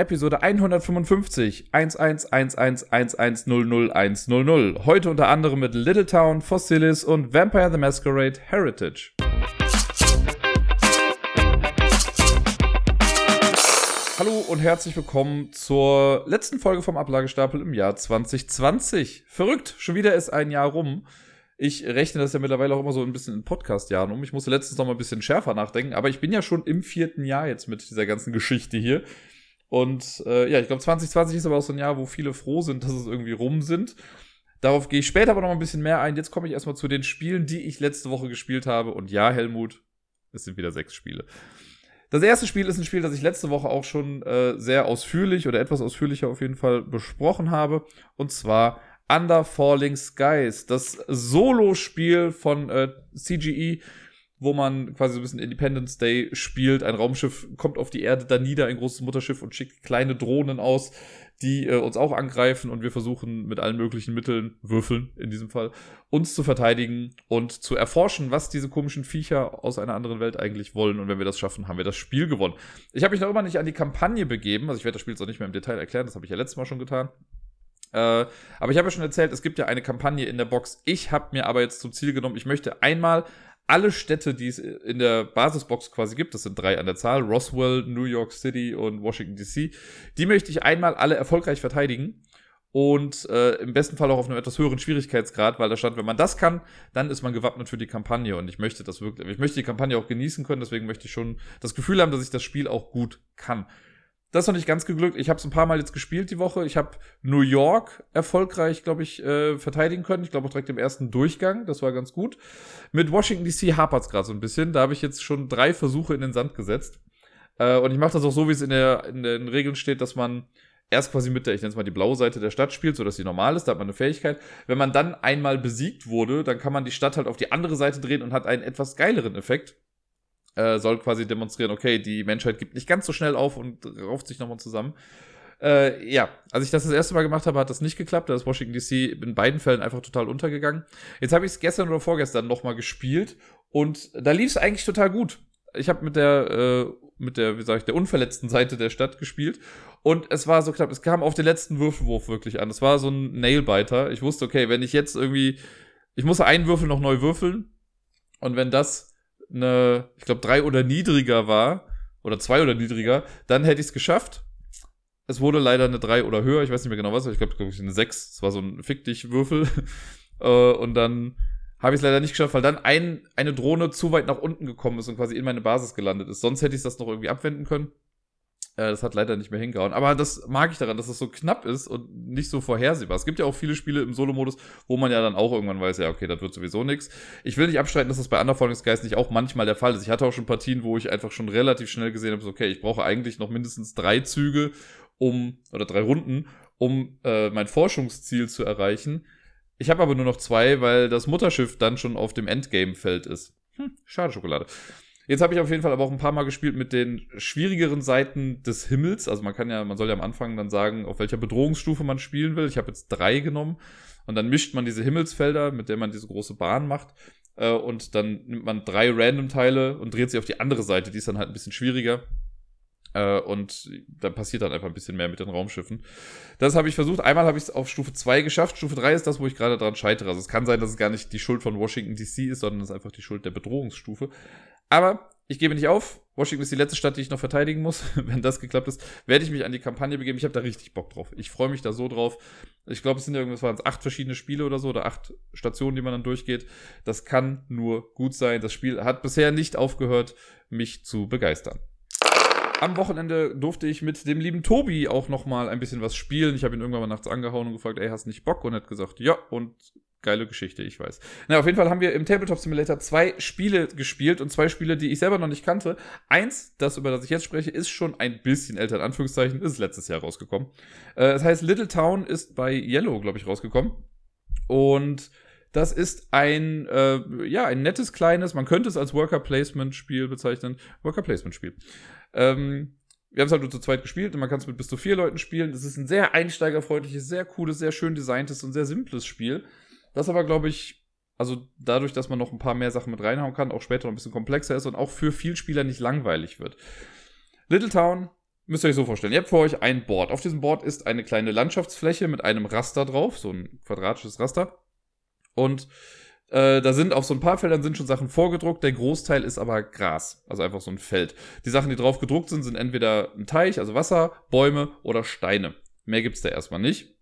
Episode 155 111111000100. Heute unter anderem mit Little Town, Fossilis und Vampire the Masquerade Heritage. Hallo und herzlich willkommen zur letzten Folge vom Ablagestapel im Jahr 2020. Verrückt, schon wieder ist ein Jahr rum. Ich rechne das ja mittlerweile auch immer so ein bisschen in Podcast-Jahren um. Ich musste letztens noch mal ein bisschen schärfer nachdenken, aber ich bin ja schon im vierten Jahr jetzt mit dieser ganzen Geschichte hier. Und äh, ja, ich glaube, 2020 ist aber auch so ein Jahr, wo viele froh sind, dass es irgendwie rum sind. Darauf gehe ich später aber noch ein bisschen mehr ein. Jetzt komme ich erstmal zu den Spielen, die ich letzte Woche gespielt habe. Und ja, Helmut, es sind wieder sechs Spiele. Das erste Spiel ist ein Spiel, das ich letzte Woche auch schon äh, sehr ausführlich oder etwas ausführlicher auf jeden Fall besprochen habe. Und zwar Under Falling Skies, das Solo-Spiel von äh, CGE, wo man quasi so ein bisschen Independence Day spielt. Ein Raumschiff kommt auf die Erde da nieder, ein großes Mutterschiff und schickt kleine Drohnen aus, die äh, uns auch angreifen und wir versuchen mit allen möglichen Mitteln, Würfeln in diesem Fall, uns zu verteidigen und zu erforschen, was diese komischen Viecher aus einer anderen Welt eigentlich wollen. Und wenn wir das schaffen, haben wir das Spiel gewonnen. Ich habe mich noch immer nicht an die Kampagne begeben, also ich werde das Spiel jetzt auch nicht mehr im Detail erklären, das habe ich ja letztes Mal schon getan. Äh, aber ich habe ja schon erzählt, es gibt ja eine Kampagne in der Box. Ich habe mir aber jetzt zum Ziel genommen, ich möchte einmal alle Städte, die es in der Basisbox quasi gibt, das sind drei an der Zahl, Roswell, New York City und Washington DC, die möchte ich einmal alle erfolgreich verteidigen. Und äh, im besten Fall auch auf einem etwas höheren Schwierigkeitsgrad, weil da stand, wenn man das kann, dann ist man gewappnet für die Kampagne. Und ich möchte das wirklich, ich möchte die Kampagne auch genießen können, deswegen möchte ich schon das Gefühl haben, dass ich das Spiel auch gut kann. Das ist noch nicht ganz geglückt. Ich habe es ein paar Mal jetzt gespielt die Woche. Ich habe New York erfolgreich, glaube ich, äh, verteidigen können. Ich glaube auch direkt im ersten Durchgang. Das war ganz gut. Mit Washington DC hapert es gerade so ein bisschen. Da habe ich jetzt schon drei Versuche in den Sand gesetzt. Äh, und ich mache das auch so, wie es in, der, in den Regeln steht, dass man erst quasi mit der, ich nenne es mal die blaue Seite der Stadt spielt, sodass sie normal ist, da hat man eine Fähigkeit. Wenn man dann einmal besiegt wurde, dann kann man die Stadt halt auf die andere Seite drehen und hat einen etwas geileren Effekt äh, soll quasi demonstrieren, okay, die Menschheit gibt nicht ganz so schnell auf und rauft sich nochmal zusammen. Äh, ja, als ich das das erste Mal gemacht habe, hat das nicht geklappt. Da ist Washington DC in beiden Fällen einfach total untergegangen. Jetzt habe ich es gestern oder vorgestern nochmal gespielt und da lief es eigentlich total gut. Ich habe mit der, äh, mit der, wie sage ich, der unverletzten Seite der Stadt gespielt und es war so knapp. Es kam auf den letzten Würfelwurf wirklich an. Es war so ein Nailbiter. Ich wusste, okay, wenn ich jetzt irgendwie, ich muss einen Würfel noch neu würfeln und wenn das eine, ich glaube, drei oder niedriger war, oder zwei oder niedriger, dann hätte ich es geschafft. Es wurde leider eine drei oder höher, ich weiß nicht mehr genau was, aber ich glaube, glaub, eine sechs. Es war so ein Fick dich Würfel. Äh, und dann habe ich es leider nicht geschafft, weil dann ein, eine Drohne zu weit nach unten gekommen ist und quasi in meine Basis gelandet ist. Sonst hätte ich das noch irgendwie abwenden können. Äh, das hat leider nicht mehr hingehauen. Aber das mag ich daran, dass es das so knapp ist und nicht so vorhersehbar. Es gibt ja auch viele Spiele im Solo-Modus, wo man ja dann auch irgendwann weiß, ja, okay, das wird sowieso nichts. Ich will nicht abstreiten, dass das bei Underfalling Skies nicht auch manchmal der Fall ist. Ich hatte auch schon Partien, wo ich einfach schon relativ schnell gesehen habe, so, okay, ich brauche eigentlich noch mindestens drei Züge, um, oder drei Runden, um äh, mein Forschungsziel zu erreichen. Ich habe aber nur noch zwei, weil das Mutterschiff dann schon auf dem Endgame-Feld ist. Hm, schade Schokolade. Jetzt habe ich auf jeden Fall aber auch ein paar Mal gespielt mit den schwierigeren Seiten des Himmels. Also man kann ja, man soll ja am Anfang dann sagen, auf welcher Bedrohungsstufe man spielen will. Ich habe jetzt drei genommen und dann mischt man diese Himmelsfelder, mit denen man diese große Bahn macht. Äh, und dann nimmt man drei Random-Teile und dreht sie auf die andere Seite. Die ist dann halt ein bisschen schwieriger. Äh, und dann passiert dann einfach ein bisschen mehr mit den Raumschiffen. Das habe ich versucht. Einmal habe ich es auf Stufe 2 geschafft. Stufe 3 ist das, wo ich gerade dran scheitere. Also es kann sein, dass es gar nicht die Schuld von Washington DC ist, sondern es ist einfach die Schuld der Bedrohungsstufe. Aber ich gebe nicht auf. Washington ist die letzte Stadt, die ich noch verteidigen muss. Wenn das geklappt ist, werde ich mich an die Kampagne begeben. Ich habe da richtig Bock drauf. Ich freue mich da so drauf. Ich glaube, es sind irgendwas waren es acht verschiedene Spiele oder so oder acht Stationen, die man dann durchgeht. Das kann nur gut sein. Das Spiel hat bisher nicht aufgehört, mich zu begeistern. Am Wochenende durfte ich mit dem lieben Tobi auch noch mal ein bisschen was spielen. Ich habe ihn irgendwann mal nachts angehauen und gefragt, ey, hast nicht Bock? Und er hat gesagt, ja. Und geile Geschichte, ich weiß. Na, auf jeden Fall haben wir im Tabletop Simulator zwei Spiele gespielt und zwei Spiele, die ich selber noch nicht kannte. Eins, das über das ich jetzt spreche, ist schon ein bisschen älter, in Anführungszeichen, ist letztes Jahr rausgekommen. Äh, das heißt, Little Town ist bei Yellow, glaube ich, rausgekommen. Und das ist ein, äh, ja, ein nettes, kleines, man könnte es als Worker Placement Spiel bezeichnen. Worker Placement Spiel. Ähm, wir haben es halt nur zu zweit gespielt und man kann es mit bis zu vier Leuten spielen. Es ist ein sehr einsteigerfreundliches, sehr cooles, sehr schön designtes und sehr simples Spiel. Das aber, glaube ich, also dadurch, dass man noch ein paar mehr Sachen mit reinhauen kann, auch später noch ein bisschen komplexer ist und auch für viel Spieler nicht langweilig wird. Little Town müsst ihr euch so vorstellen. Ihr habt vor euch ein Board. Auf diesem Board ist eine kleine Landschaftsfläche mit einem Raster drauf, so ein quadratisches Raster. Und äh, da sind auf so ein paar Feldern sind schon Sachen vorgedruckt, der Großteil ist aber Gras, also einfach so ein Feld. Die Sachen, die drauf gedruckt sind, sind entweder ein Teich, also Wasser, Bäume oder Steine. Mehr gibt's da erstmal nicht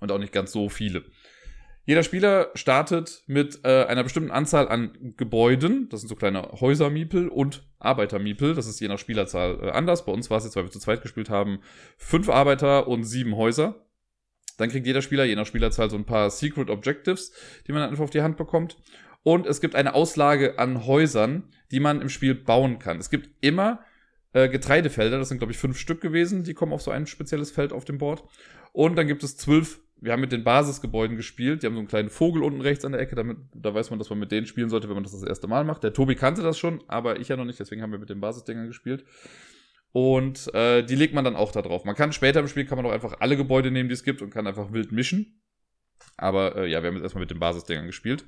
und auch nicht ganz so viele. Jeder Spieler startet mit äh, einer bestimmten Anzahl an Gebäuden, das sind so kleine Häusermiepel und Arbeitermiepel, das ist je nach Spielerzahl äh, anders. Bei uns war es jetzt, weil wir zu zweit gespielt haben, fünf Arbeiter und sieben Häuser. Dann kriegt jeder Spieler, je nach Spielerzahl, so ein paar Secret Objectives, die man einfach auf die Hand bekommt. Und es gibt eine Auslage an Häusern, die man im Spiel bauen kann. Es gibt immer äh, Getreidefelder, das sind, glaube ich, fünf Stück gewesen, die kommen auf so ein spezielles Feld auf dem Board. Und dann gibt es zwölf, wir haben mit den Basisgebäuden gespielt, die haben so einen kleinen Vogel unten rechts an der Ecke, damit, da weiß man, dass man mit denen spielen sollte, wenn man das das erste Mal macht. Der Tobi kannte das schon, aber ich ja noch nicht, deswegen haben wir mit den Basisdingern gespielt. Und äh, die legt man dann auch da drauf. Man kann später im Spiel kann man auch einfach alle Gebäude nehmen, die es gibt und kann einfach wild mischen. Aber äh, ja, wir haben jetzt erstmal mit den Basisdingern gespielt.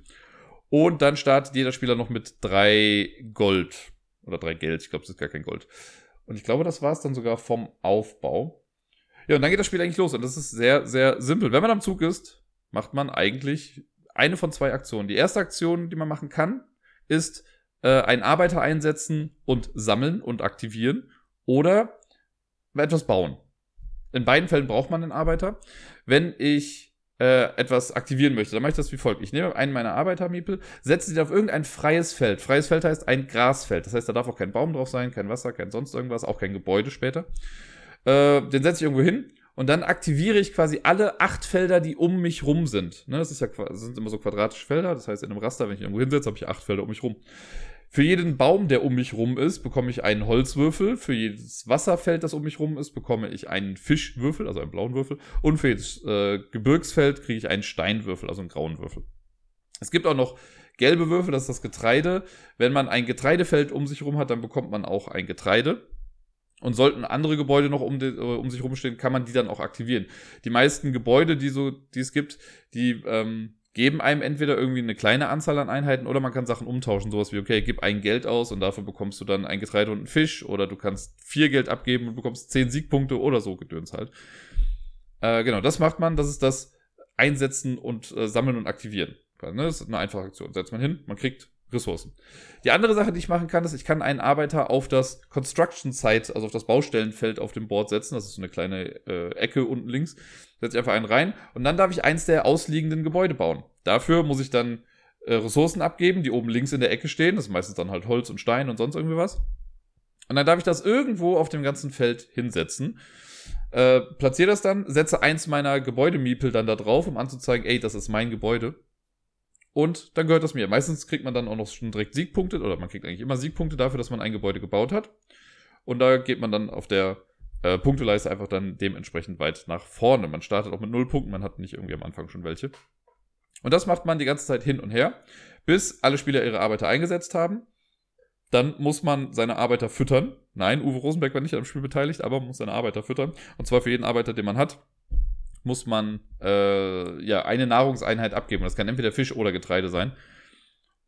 Und dann startet jeder Spieler noch mit drei Gold. Oder drei Geld. Ich glaube, es ist gar kein Gold. Und ich glaube, das war es dann sogar vom Aufbau. Ja, und dann geht das Spiel eigentlich los. Und das ist sehr, sehr simpel. Wenn man am Zug ist, macht man eigentlich eine von zwei Aktionen. Die erste Aktion, die man machen kann, ist äh, einen Arbeiter einsetzen und sammeln und aktivieren oder etwas bauen. In beiden Fällen braucht man einen Arbeiter. Wenn ich äh, etwas aktivieren möchte, dann mache ich das wie folgt. Ich nehme einen meiner Arbeitermiepel, setze sie auf irgendein freies Feld. Freies Feld heißt ein Grasfeld. Das heißt, da darf auch kein Baum drauf sein, kein Wasser, kein sonst irgendwas, auch kein Gebäude später. Äh, den setze ich irgendwo hin und dann aktiviere ich quasi alle acht Felder, die um mich rum sind. Ne, das, ja, das sind immer so quadratische Felder. Das heißt, in einem Raster, wenn ich irgendwo hinsetze, habe ich acht Felder um mich rum. Für jeden Baum, der um mich rum ist, bekomme ich einen Holzwürfel. Für jedes Wasserfeld, das um mich rum ist, bekomme ich einen Fischwürfel, also einen blauen Würfel. Und für jedes äh, Gebirgsfeld kriege ich einen Steinwürfel, also einen grauen Würfel. Es gibt auch noch gelbe Würfel, das ist das Getreide. Wenn man ein Getreidefeld um sich rum hat, dann bekommt man auch ein Getreide. Und sollten andere Gebäude noch um, die, um sich rumstehen, kann man die dann auch aktivieren. Die meisten Gebäude, die, so, die es gibt, die ähm, geben einem entweder irgendwie eine kleine Anzahl an Einheiten oder man kann Sachen umtauschen. Sowas wie, okay, gib ein Geld aus und dafür bekommst du dann ein Getreide und einen Fisch oder du kannst vier Geld abgeben und bekommst zehn Siegpunkte oder so Gedöns halt. Äh, genau, das macht man. Das ist das Einsetzen und äh, Sammeln und Aktivieren. Ne, das ist eine einfache Aktion. Setzt man hin, man kriegt Ressourcen. Die andere Sache, die ich machen kann, ist, ich kann einen Arbeiter auf das Construction Site, also auf das Baustellenfeld auf dem Board setzen. Das ist so eine kleine äh, Ecke unten links. Setze ich einfach einen rein und dann darf ich eins der ausliegenden Gebäude bauen. Dafür muss ich dann äh, Ressourcen abgeben, die oben links in der Ecke stehen. Das ist meistens dann halt Holz und Stein und sonst irgendwie was. Und dann darf ich das irgendwo auf dem ganzen Feld hinsetzen. Äh, platziere das dann, setze eins meiner Gebäudemiepel dann da drauf, um anzuzeigen, ey, das ist mein Gebäude. Und dann gehört das mir. Meistens kriegt man dann auch noch schon direkt Siegpunkte, oder man kriegt eigentlich immer Siegpunkte dafür, dass man ein Gebäude gebaut hat. Und da geht man dann auf der äh, Punkteleiste einfach dann dementsprechend weit nach vorne. Man startet auch mit null Punkten, man hat nicht irgendwie am Anfang schon welche. Und das macht man die ganze Zeit hin und her, bis alle Spieler ihre Arbeiter eingesetzt haben. Dann muss man seine Arbeiter füttern. Nein, Uwe Rosenberg war nicht am Spiel beteiligt, aber man muss seine Arbeiter füttern. Und zwar für jeden Arbeiter, den man hat, muss man äh, ja eine Nahrungseinheit abgeben. Das kann entweder Fisch oder Getreide sein.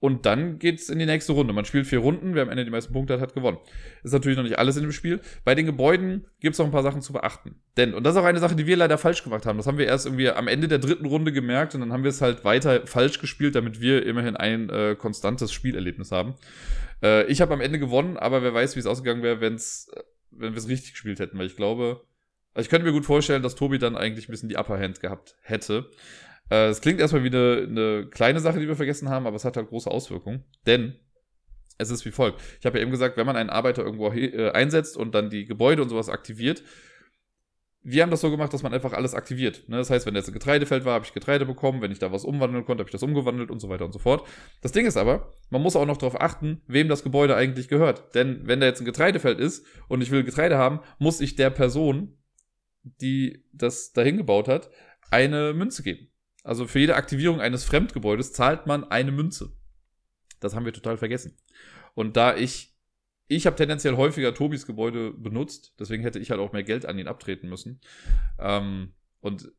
Und dann geht's in die nächste Runde. Man spielt vier Runden, wer am Ende die meisten Punkte hat, hat gewonnen. Ist natürlich noch nicht alles in dem Spiel. Bei den Gebäuden gibt's noch ein paar Sachen zu beachten. Denn, und das ist auch eine Sache, die wir leider falsch gemacht haben. Das haben wir erst irgendwie am Ende der dritten Runde gemerkt und dann haben wir es halt weiter falsch gespielt, damit wir immerhin ein äh, konstantes Spielerlebnis haben. Äh, ich habe am Ende gewonnen, aber wer weiß, wie es ausgegangen wäre, äh, wenn wir es richtig gespielt hätten, weil ich glaube, also ich könnte mir gut vorstellen, dass Tobi dann eigentlich ein bisschen die Upper Hand gehabt hätte. Äh, es klingt erstmal wie eine, eine kleine Sache, die wir vergessen haben, aber es hat halt große Auswirkungen. Denn es ist wie folgt. Ich habe ja eben gesagt, wenn man einen Arbeiter irgendwo äh, einsetzt und dann die Gebäude und sowas aktiviert, wir haben das so gemacht, dass man einfach alles aktiviert. Ne? Das heißt, wenn jetzt ein Getreidefeld war, habe ich Getreide bekommen. Wenn ich da was umwandeln konnte, habe ich das umgewandelt und so weiter und so fort. Das Ding ist aber, man muss auch noch darauf achten, wem das Gebäude eigentlich gehört. Denn wenn da jetzt ein Getreidefeld ist und ich will Getreide haben, muss ich der Person, die das dahin gebaut hat, eine Münze geben. Also für jede Aktivierung eines Fremdgebäudes zahlt man eine Münze. Das haben wir total vergessen. Und da ich, ich habe tendenziell häufiger Tobis Gebäude benutzt, deswegen hätte ich halt auch mehr Geld an ihn abtreten müssen. Ähm, und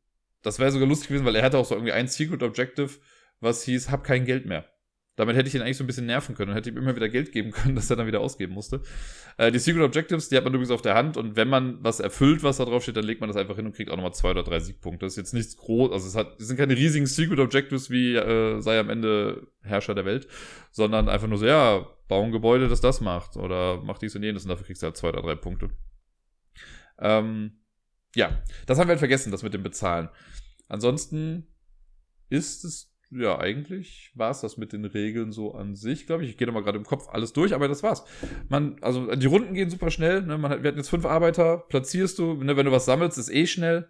das wäre sogar lustig gewesen, weil er hatte auch so irgendwie ein Secret Objective, was hieß, hab kein Geld mehr. Damit hätte ich ihn eigentlich so ein bisschen nerven können und hätte ihm immer wieder Geld geben können, das er dann wieder ausgeben musste. Äh, die Secret Objectives, die hat man übrigens auf der Hand und wenn man was erfüllt, was da drauf steht, dann legt man das einfach hin und kriegt auch nochmal zwei oder drei Siegpunkte. Das ist jetzt nichts groß, also es, hat, es sind keine riesigen Secret Objectives wie äh, sei am Ende Herrscher der Welt, sondern einfach nur so, ja, bau ein Gebäude, das das macht oder mach dies und jenes und dafür kriegst du halt zwei oder drei Punkte. Ähm, ja, das haben wir halt vergessen, das mit dem Bezahlen. Ansonsten ist es ja, eigentlich war es das mit den Regeln so an sich, glaube ich. Ich gehe nochmal gerade im Kopf alles durch, aber das war's. Man, also die Runden gehen super schnell. Ne? Man hat, wir hatten jetzt fünf Arbeiter, platzierst du, ne? wenn du was sammelst, ist eh schnell.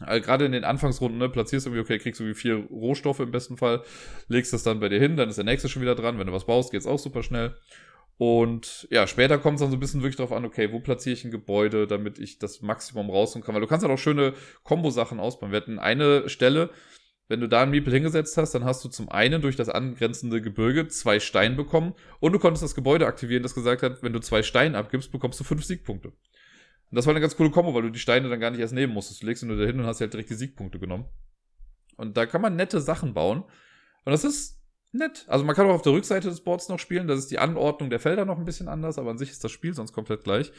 Also gerade in den Anfangsrunden, ne, platzierst du irgendwie, okay, kriegst du wie vier Rohstoffe im besten Fall, legst das dann bei dir hin, dann ist der nächste schon wieder dran. Wenn du was baust, geht's auch super schnell. Und ja, später kommt es dann so ein bisschen wirklich darauf an, okay, wo platziere ich ein Gebäude, damit ich das Maximum rausholen kann. Weil du kannst halt auch schöne Kombo-Sachen ausbauen. Wir hatten eine Stelle, wenn du da einen Miepel hingesetzt hast, dann hast du zum einen durch das angrenzende Gebirge zwei Steine bekommen und du konntest das Gebäude aktivieren, das gesagt hat, wenn du zwei Steine abgibst, bekommst du fünf Siegpunkte. Und das war eine ganz coole Kombo, weil du die Steine dann gar nicht erst nehmen musstest. Du legst sie nur dahin und hast halt direkt die Siegpunkte genommen. Und da kann man nette Sachen bauen. Und das ist nett. Also man kann auch auf der Rückseite des Boards noch spielen. Das ist die Anordnung der Felder noch ein bisschen anders, aber an sich ist das Spiel sonst komplett gleich.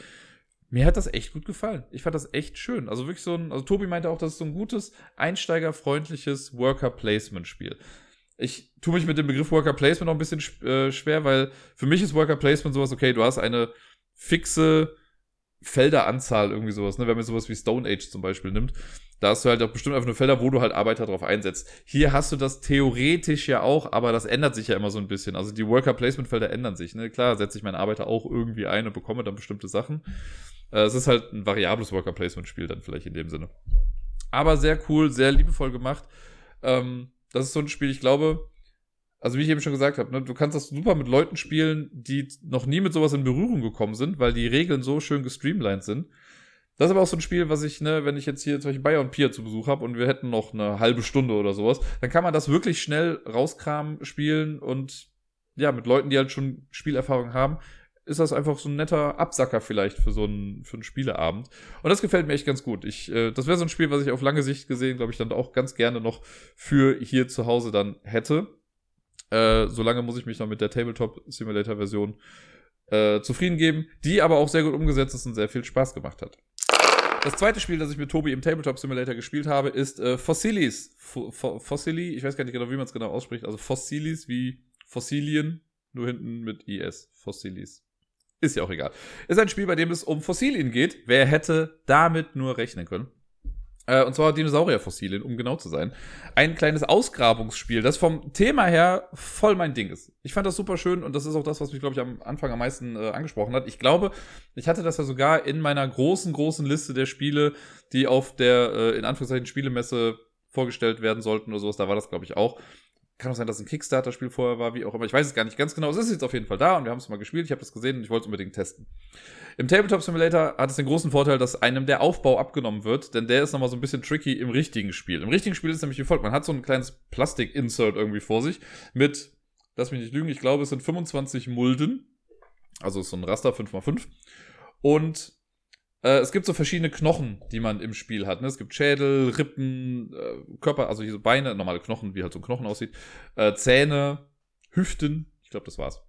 Mir hat das echt gut gefallen. Ich fand das echt schön. Also wirklich so ein, also Tobi meinte auch, das ist so ein gutes, einsteigerfreundliches Worker-Placement-Spiel. Ich tue mich mit dem Begriff Worker Placement noch ein bisschen äh, schwer, weil für mich ist Worker Placement sowas, okay, du hast eine fixe Felderanzahl, irgendwie sowas, ne? Wenn man sowas wie Stone Age zum Beispiel nimmt, da hast du halt auch bestimmt einfach nur Felder, wo du halt Arbeiter drauf einsetzt. Hier hast du das theoretisch ja auch, aber das ändert sich ja immer so ein bisschen. Also die Worker Placement Felder ändern sich, ne? Klar, setze ich meinen Arbeiter auch irgendwie ein und bekomme dann bestimmte Sachen. Äh, es ist halt ein variables Worker Placement Spiel dann vielleicht in dem Sinne. Aber sehr cool, sehr liebevoll gemacht. Ähm, das ist so ein Spiel, ich glaube, also wie ich eben schon gesagt habe, ne, du kannst das super mit Leuten spielen, die noch nie mit sowas in Berührung gekommen sind, weil die Regeln so schön gestreamlined sind. Das ist aber auch so ein Spiel, was ich, ne, wenn ich jetzt hier zum Beispiel Bayer und Pier zu Besuch habe und wir hätten noch eine halbe Stunde oder sowas, dann kann man das wirklich schnell rauskramen, spielen und ja, mit Leuten, die halt schon Spielerfahrung haben, ist das einfach so ein netter Absacker vielleicht für so einen, für einen Spieleabend. Und das gefällt mir echt ganz gut. Ich, äh, das wäre so ein Spiel, was ich auf lange Sicht gesehen, glaube ich, dann auch ganz gerne noch für hier zu Hause dann hätte. Äh, solange muss ich mich noch mit der Tabletop Simulator Version äh, zufrieden geben, die aber auch sehr gut umgesetzt ist und sehr viel Spaß gemacht hat. Das zweite Spiel, das ich mit Tobi im Tabletop Simulator gespielt habe, ist äh, Fossilis. Fossili, ich weiß gar nicht genau, wie man es genau ausspricht. Also Fossilis wie Fossilien, nur hinten mit IS. Fossilis. Ist ja auch egal. Ist ein Spiel, bei dem es um Fossilien geht. Wer hätte damit nur rechnen können? Äh, und zwar Dinosaurierfossilien, um genau zu sein. Ein kleines Ausgrabungsspiel, das vom Thema her voll mein Ding ist. Ich fand das super schön und das ist auch das, was mich, glaube ich, am Anfang am meisten äh, angesprochen hat. Ich glaube, ich hatte das ja sogar in meiner großen, großen Liste der Spiele, die auf der, äh, in Anführungszeichen, Spielemesse vorgestellt werden sollten oder sowas. Da war das, glaube ich, auch. Kann auch sein, dass ein Kickstarter-Spiel vorher war, wie auch immer. Ich weiß es gar nicht ganz genau. Es ist jetzt auf jeden Fall da und wir haben es mal gespielt. Ich habe das gesehen und ich wollte es unbedingt testen. Im Tabletop Simulator hat es den großen Vorteil, dass einem der Aufbau abgenommen wird, denn der ist nochmal so ein bisschen tricky im richtigen Spiel. Im richtigen Spiel ist nämlich wie folgt. Man hat so ein kleines Plastik-Insert irgendwie vor sich mit, lass mich nicht lügen, ich glaube, es sind 25 Mulden. Also so ein Raster 5x5. Und äh, es gibt so verschiedene Knochen, die man im Spiel hat. Ne? Es gibt Schädel, Rippen, äh, Körper, also hier so Beine, normale Knochen, wie halt so ein Knochen aussieht, äh, Zähne, Hüften. Ich glaube, das war's.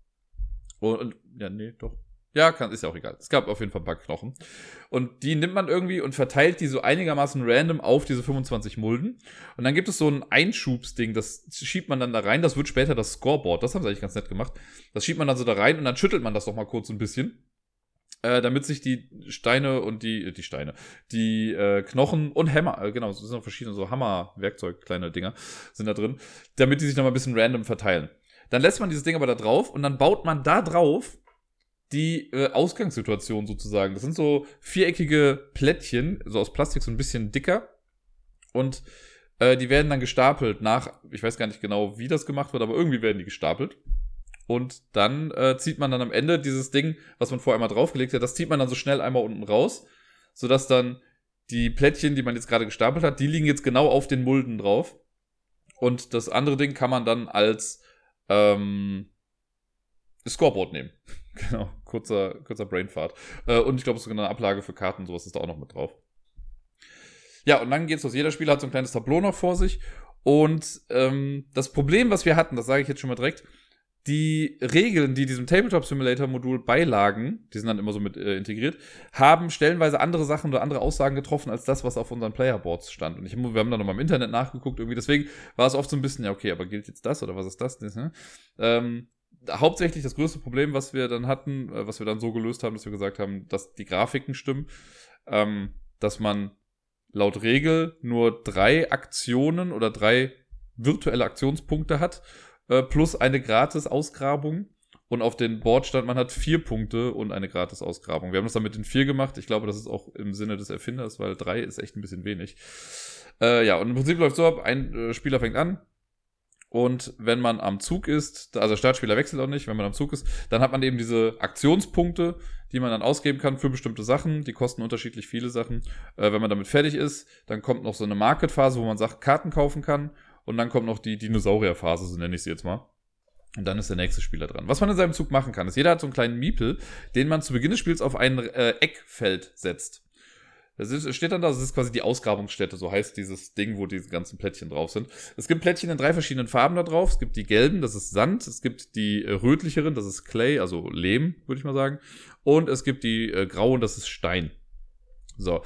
Und, und, ja, nee, doch. Ja, kann, ist ja auch egal. Es gab auf jeden Fall ein paar Knochen. Und die nimmt man irgendwie und verteilt die so einigermaßen random auf diese 25 Mulden. Und dann gibt es so ein Einschubsding, das schiebt man dann da rein. Das wird später das Scoreboard. Das haben sie eigentlich ganz nett gemacht. Das schiebt man dann so da rein und dann schüttelt man das doch mal kurz ein bisschen äh, damit sich die Steine und die, äh, die Steine, die äh, Knochen und Hämmer, äh, genau, es sind noch verschiedene so Hammer-Werkzeug, kleine Dinger sind da drin, damit die sich nochmal ein bisschen random verteilen. Dann lässt man dieses Ding aber da drauf und dann baut man da drauf die äh, Ausgangssituation sozusagen. Das sind so viereckige Plättchen, so aus Plastik, so ein bisschen dicker. Und äh, die werden dann gestapelt nach, ich weiß gar nicht genau, wie das gemacht wird, aber irgendwie werden die gestapelt. Und dann äh, zieht man dann am Ende dieses Ding, was man vorher einmal draufgelegt hat, das zieht man dann so schnell einmal unten raus, sodass dann die Plättchen, die man jetzt gerade gestapelt hat, die liegen jetzt genau auf den Mulden drauf. Und das andere Ding kann man dann als ähm, Scoreboard nehmen. genau, kurzer, kurzer Brainfart. Äh, und ich glaube, sogar eine Ablage für Karten, sowas ist da auch noch mit drauf. Ja, und dann geht's los. Jeder Spieler hat so ein kleines Tableau noch vor sich. Und ähm, das Problem, was wir hatten, das sage ich jetzt schon mal direkt, die Regeln, die diesem Tabletop Simulator Modul beilagen, die sind dann immer so mit äh, integriert, haben stellenweise andere Sachen oder andere Aussagen getroffen als das, was auf unseren Playerboards stand. Und ich, wir haben dann nochmal im Internet nachgeguckt, irgendwie. Deswegen war es oft so ein bisschen, ja, okay, aber gilt jetzt das oder was ist das? Ne? Ähm, hauptsächlich das größte Problem, was wir dann hatten, äh, was wir dann so gelöst haben, dass wir gesagt haben, dass die Grafiken stimmen, ähm, dass man laut Regel nur drei Aktionen oder drei virtuelle Aktionspunkte hat äh, plus eine Gratis-Ausgrabung. Und auf den Board stand, man hat vier Punkte und eine Gratis-Ausgrabung. Wir haben das dann mit den vier gemacht. Ich glaube, das ist auch im Sinne des Erfinders, weil drei ist echt ein bisschen wenig. Äh, ja, und im Prinzip läuft so ab, ein äh, Spieler fängt an, und wenn man am Zug ist, also Startspieler wechselt auch nicht, wenn man am Zug ist, dann hat man eben diese Aktionspunkte, die man dann ausgeben kann für bestimmte Sachen. Die kosten unterschiedlich viele Sachen. Äh, wenn man damit fertig ist, dann kommt noch so eine Market-Phase, wo man sagt, Karten kaufen kann. Und dann kommt noch die Dinosaurierphase, so nenne ich sie jetzt mal. Und dann ist der nächste Spieler dran. Was man in seinem Zug machen kann, ist, jeder hat so einen kleinen Miepel, den man zu Beginn des Spiels auf ein äh, Eckfeld setzt. Das ist, steht dann da, das ist quasi die Ausgrabungsstätte, so heißt dieses Ding, wo diese ganzen Plättchen drauf sind. Es gibt Plättchen in drei verschiedenen Farben da drauf. Es gibt die gelben, das ist Sand. Es gibt die äh, rötlicheren, das ist Clay, also Lehm, würde ich mal sagen. Und es gibt die äh, grauen, das ist Stein. So.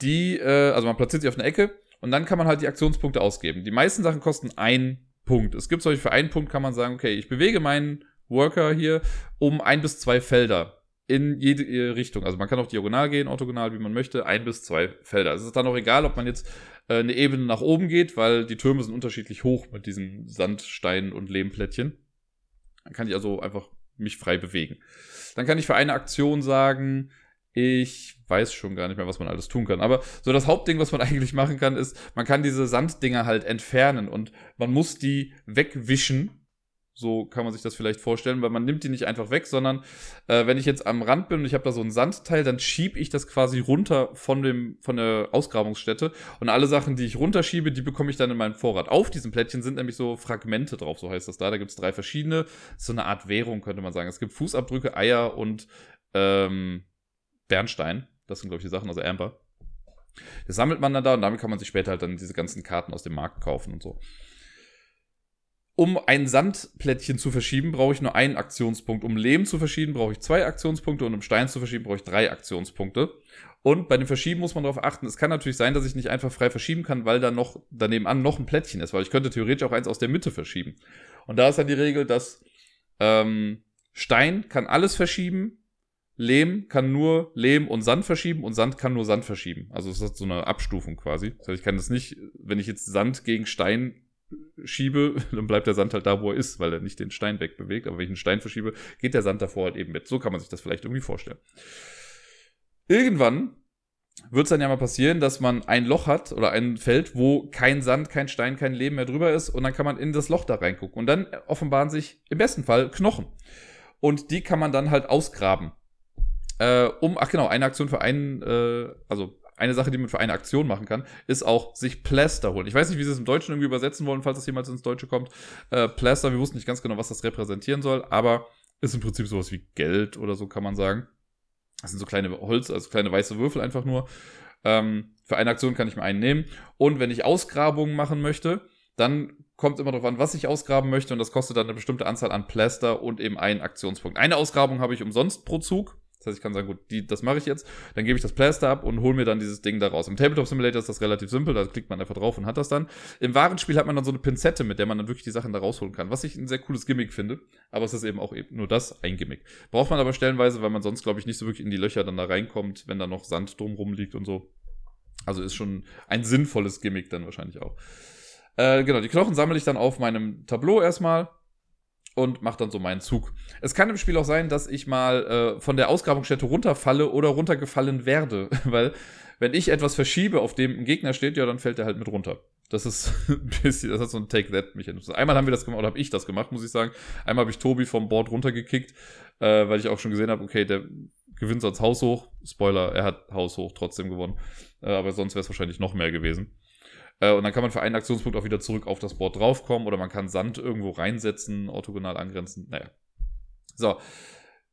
Die, äh, also man platziert sie auf eine Ecke und dann kann man halt die Aktionspunkte ausgeben. Die meisten Sachen kosten einen Punkt. Es gibt solche für einen Punkt kann man sagen, okay, ich bewege meinen Worker hier um ein bis zwei Felder in jede äh, Richtung. Also man kann auch diagonal gehen, orthogonal, wie man möchte, ein bis zwei Felder. Es ist dann auch egal, ob man jetzt äh, eine Ebene nach oben geht, weil die Türme sind unterschiedlich hoch mit diesen Sandsteinen und Lehmplättchen. Dann kann ich also einfach mich frei bewegen. Dann kann ich für eine Aktion sagen, ich weiß schon gar nicht mehr, was man alles tun kann. Aber so das Hauptding, was man eigentlich machen kann, ist, man kann diese Sanddinger halt entfernen und man muss die wegwischen. So kann man sich das vielleicht vorstellen, weil man nimmt die nicht einfach weg, sondern äh, wenn ich jetzt am Rand bin und ich habe da so ein Sandteil, dann schiebe ich das quasi runter von, dem, von der Ausgrabungsstätte. Und alle Sachen, die ich runterschiebe, die bekomme ich dann in meinen Vorrat. Auf diesem Plättchen sind nämlich so Fragmente drauf, so heißt das da. Da gibt es drei verschiedene, so eine Art Währung, könnte man sagen. Es gibt Fußabdrücke, Eier und ähm, Bernstein. Das sind, glaube ich, die Sachen, also Amber. Das sammelt man dann da und damit kann man sich später halt dann diese ganzen Karten aus dem Markt kaufen und so. Um ein Sandplättchen zu verschieben, brauche ich nur einen Aktionspunkt. Um Lehm zu verschieben, brauche ich zwei Aktionspunkte und um Stein zu verschieben, brauche ich drei Aktionspunkte. Und bei dem Verschieben muss man darauf achten, es kann natürlich sein, dass ich nicht einfach frei verschieben kann, weil da noch daneben an noch ein Plättchen ist, weil ich könnte theoretisch auch eins aus der Mitte verschieben. Und da ist dann die Regel, dass ähm, Stein kann alles verschieben, Lehm kann nur Lehm und Sand verschieben und Sand kann nur Sand verschieben. Also es ist so eine Abstufung quasi. Das heißt, ich kann das nicht, wenn ich jetzt Sand gegen Stein schiebe, dann bleibt der Sand halt da, wo er ist, weil er nicht den Stein wegbewegt. Aber wenn ich einen Stein verschiebe, geht der Sand davor halt eben mit. So kann man sich das vielleicht irgendwie vorstellen. Irgendwann wird es dann ja mal passieren, dass man ein Loch hat oder ein Feld, wo kein Sand, kein Stein, kein Leben mehr drüber ist und dann kann man in das Loch da reingucken und dann offenbaren sich im besten Fall Knochen. Und die kann man dann halt ausgraben. Äh, um, ach genau, eine Aktion für einen, äh, also eine Sache, die man für eine Aktion machen kann, ist auch sich Plaster holen. Ich weiß nicht, wie sie es im Deutschen irgendwie übersetzen wollen, falls es jemals ins Deutsche kommt. Äh, Plaster, wir wussten nicht ganz genau, was das repräsentieren soll, aber ist im Prinzip sowas wie Geld oder so, kann man sagen. Das sind so kleine Holz, also kleine weiße Würfel einfach nur. Ähm, für eine Aktion kann ich mir einen nehmen. Und wenn ich Ausgrabungen machen möchte, dann kommt immer darauf an, was ich ausgraben möchte. Und das kostet dann eine bestimmte Anzahl an Plaster und eben einen Aktionspunkt. Eine Ausgrabung habe ich umsonst pro Zug. Das heißt, ich kann sagen, gut, die, das mache ich jetzt. Dann gebe ich das Plaster ab und hole mir dann dieses Ding da raus. Im Tabletop Simulator ist das relativ simpel, da klickt man einfach drauf und hat das dann. Im wahren Spiel hat man dann so eine Pinzette, mit der man dann wirklich die Sachen da rausholen kann. Was ich ein sehr cooles Gimmick finde. Aber es ist eben auch eben nur das, ein Gimmick. Braucht man aber stellenweise, weil man sonst, glaube ich, nicht so wirklich in die Löcher dann da reinkommt, wenn da noch Sand drumrum liegt und so. Also ist schon ein sinnvolles Gimmick dann wahrscheinlich auch. Äh, genau, die Knochen sammle ich dann auf meinem Tableau erstmal und mache dann so meinen Zug. Es kann im Spiel auch sein, dass ich mal äh, von der Ausgrabungsstätte runterfalle oder runtergefallen werde, weil wenn ich etwas verschiebe, auf dem ein Gegner steht, ja, dann fällt er halt mit runter. Das ist ein bisschen, das hat so ein Take-That-Mechanismus. Einmal haben wir das gemacht, oder habe ich das gemacht, muss ich sagen. Einmal habe ich Tobi vom Board runtergekickt, äh, weil ich auch schon gesehen habe, okay, der gewinnt sonst Haus hoch. Spoiler, er hat Haus hoch trotzdem gewonnen. Äh, aber sonst wäre es wahrscheinlich noch mehr gewesen. Äh, und dann kann man für einen Aktionspunkt auch wieder zurück auf das Board draufkommen oder man kann Sand irgendwo reinsetzen, orthogonal angrenzen. Naja. So.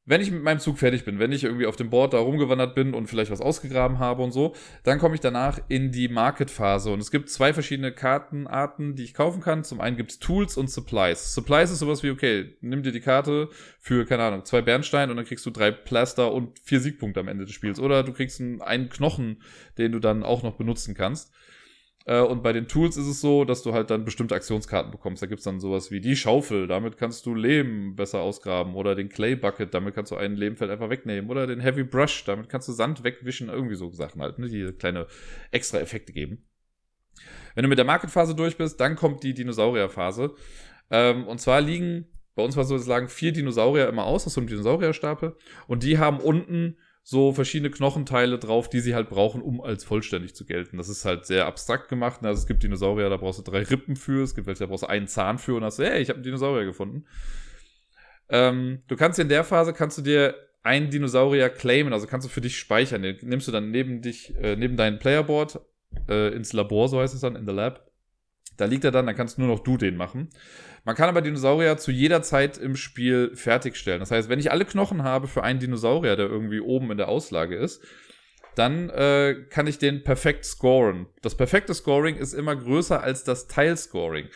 wenn ich mit meinem Zug fertig bin, wenn ich irgendwie auf dem Board da rumgewandert bin und vielleicht was ausgegraben habe und so, dann komme ich danach in die Market-Phase. Und es gibt zwei verschiedene Kartenarten, die ich kaufen kann. Zum einen gibt es Tools und Supplies. Supplies ist sowas wie, okay, nimm dir die Karte für, keine Ahnung, zwei Bernstein und dann kriegst du drei Plaster und vier Siegpunkte am Ende des Spiels. Oder du kriegst einen Knochen, den du dann auch noch benutzen kannst. Äh, und bei den Tools ist es so, dass du halt dann bestimmte Aktionskarten bekommst. Da gibt's dann sowas wie die Schaufel, damit kannst du Lehm besser ausgraben. Oder den Clay Bucket, damit kannst du ein Lehmfeld einfach wegnehmen. Oder den Heavy Brush, damit kannst du Sand wegwischen. Irgendwie so Sachen halt, ne, die kleine extra Effekte geben. Wenn du mit der Market-Phase durch bist, dann kommt die Dinosaurier-Phase. Ähm, und zwar liegen, bei uns war so, es lagen vier Dinosaurier immer aus aus so einem Dinosaurierstapel. Und die haben unten so verschiedene Knochenteile drauf, die sie halt brauchen, um als vollständig zu gelten. Das ist halt sehr abstrakt gemacht. Also es gibt Dinosaurier, da brauchst du drei Rippen für, es gibt welche, da brauchst du einen Zahn für und hast, hey, ich habe einen Dinosaurier gefunden. Ähm, du kannst in der Phase, kannst du dir einen Dinosaurier claimen, also kannst du für dich speichern. Den nimmst du dann neben dich, äh, neben dein Playerboard äh, ins Labor, so heißt es dann, in the Lab. Da liegt er dann, dann kannst nur noch du den machen. Man kann aber Dinosaurier zu jeder Zeit im Spiel fertigstellen. Das heißt, wenn ich alle Knochen habe für einen Dinosaurier, der irgendwie oben in der Auslage ist, dann äh, kann ich den perfekt scoren. Das perfekte Scoring ist immer größer als das Teilscoring.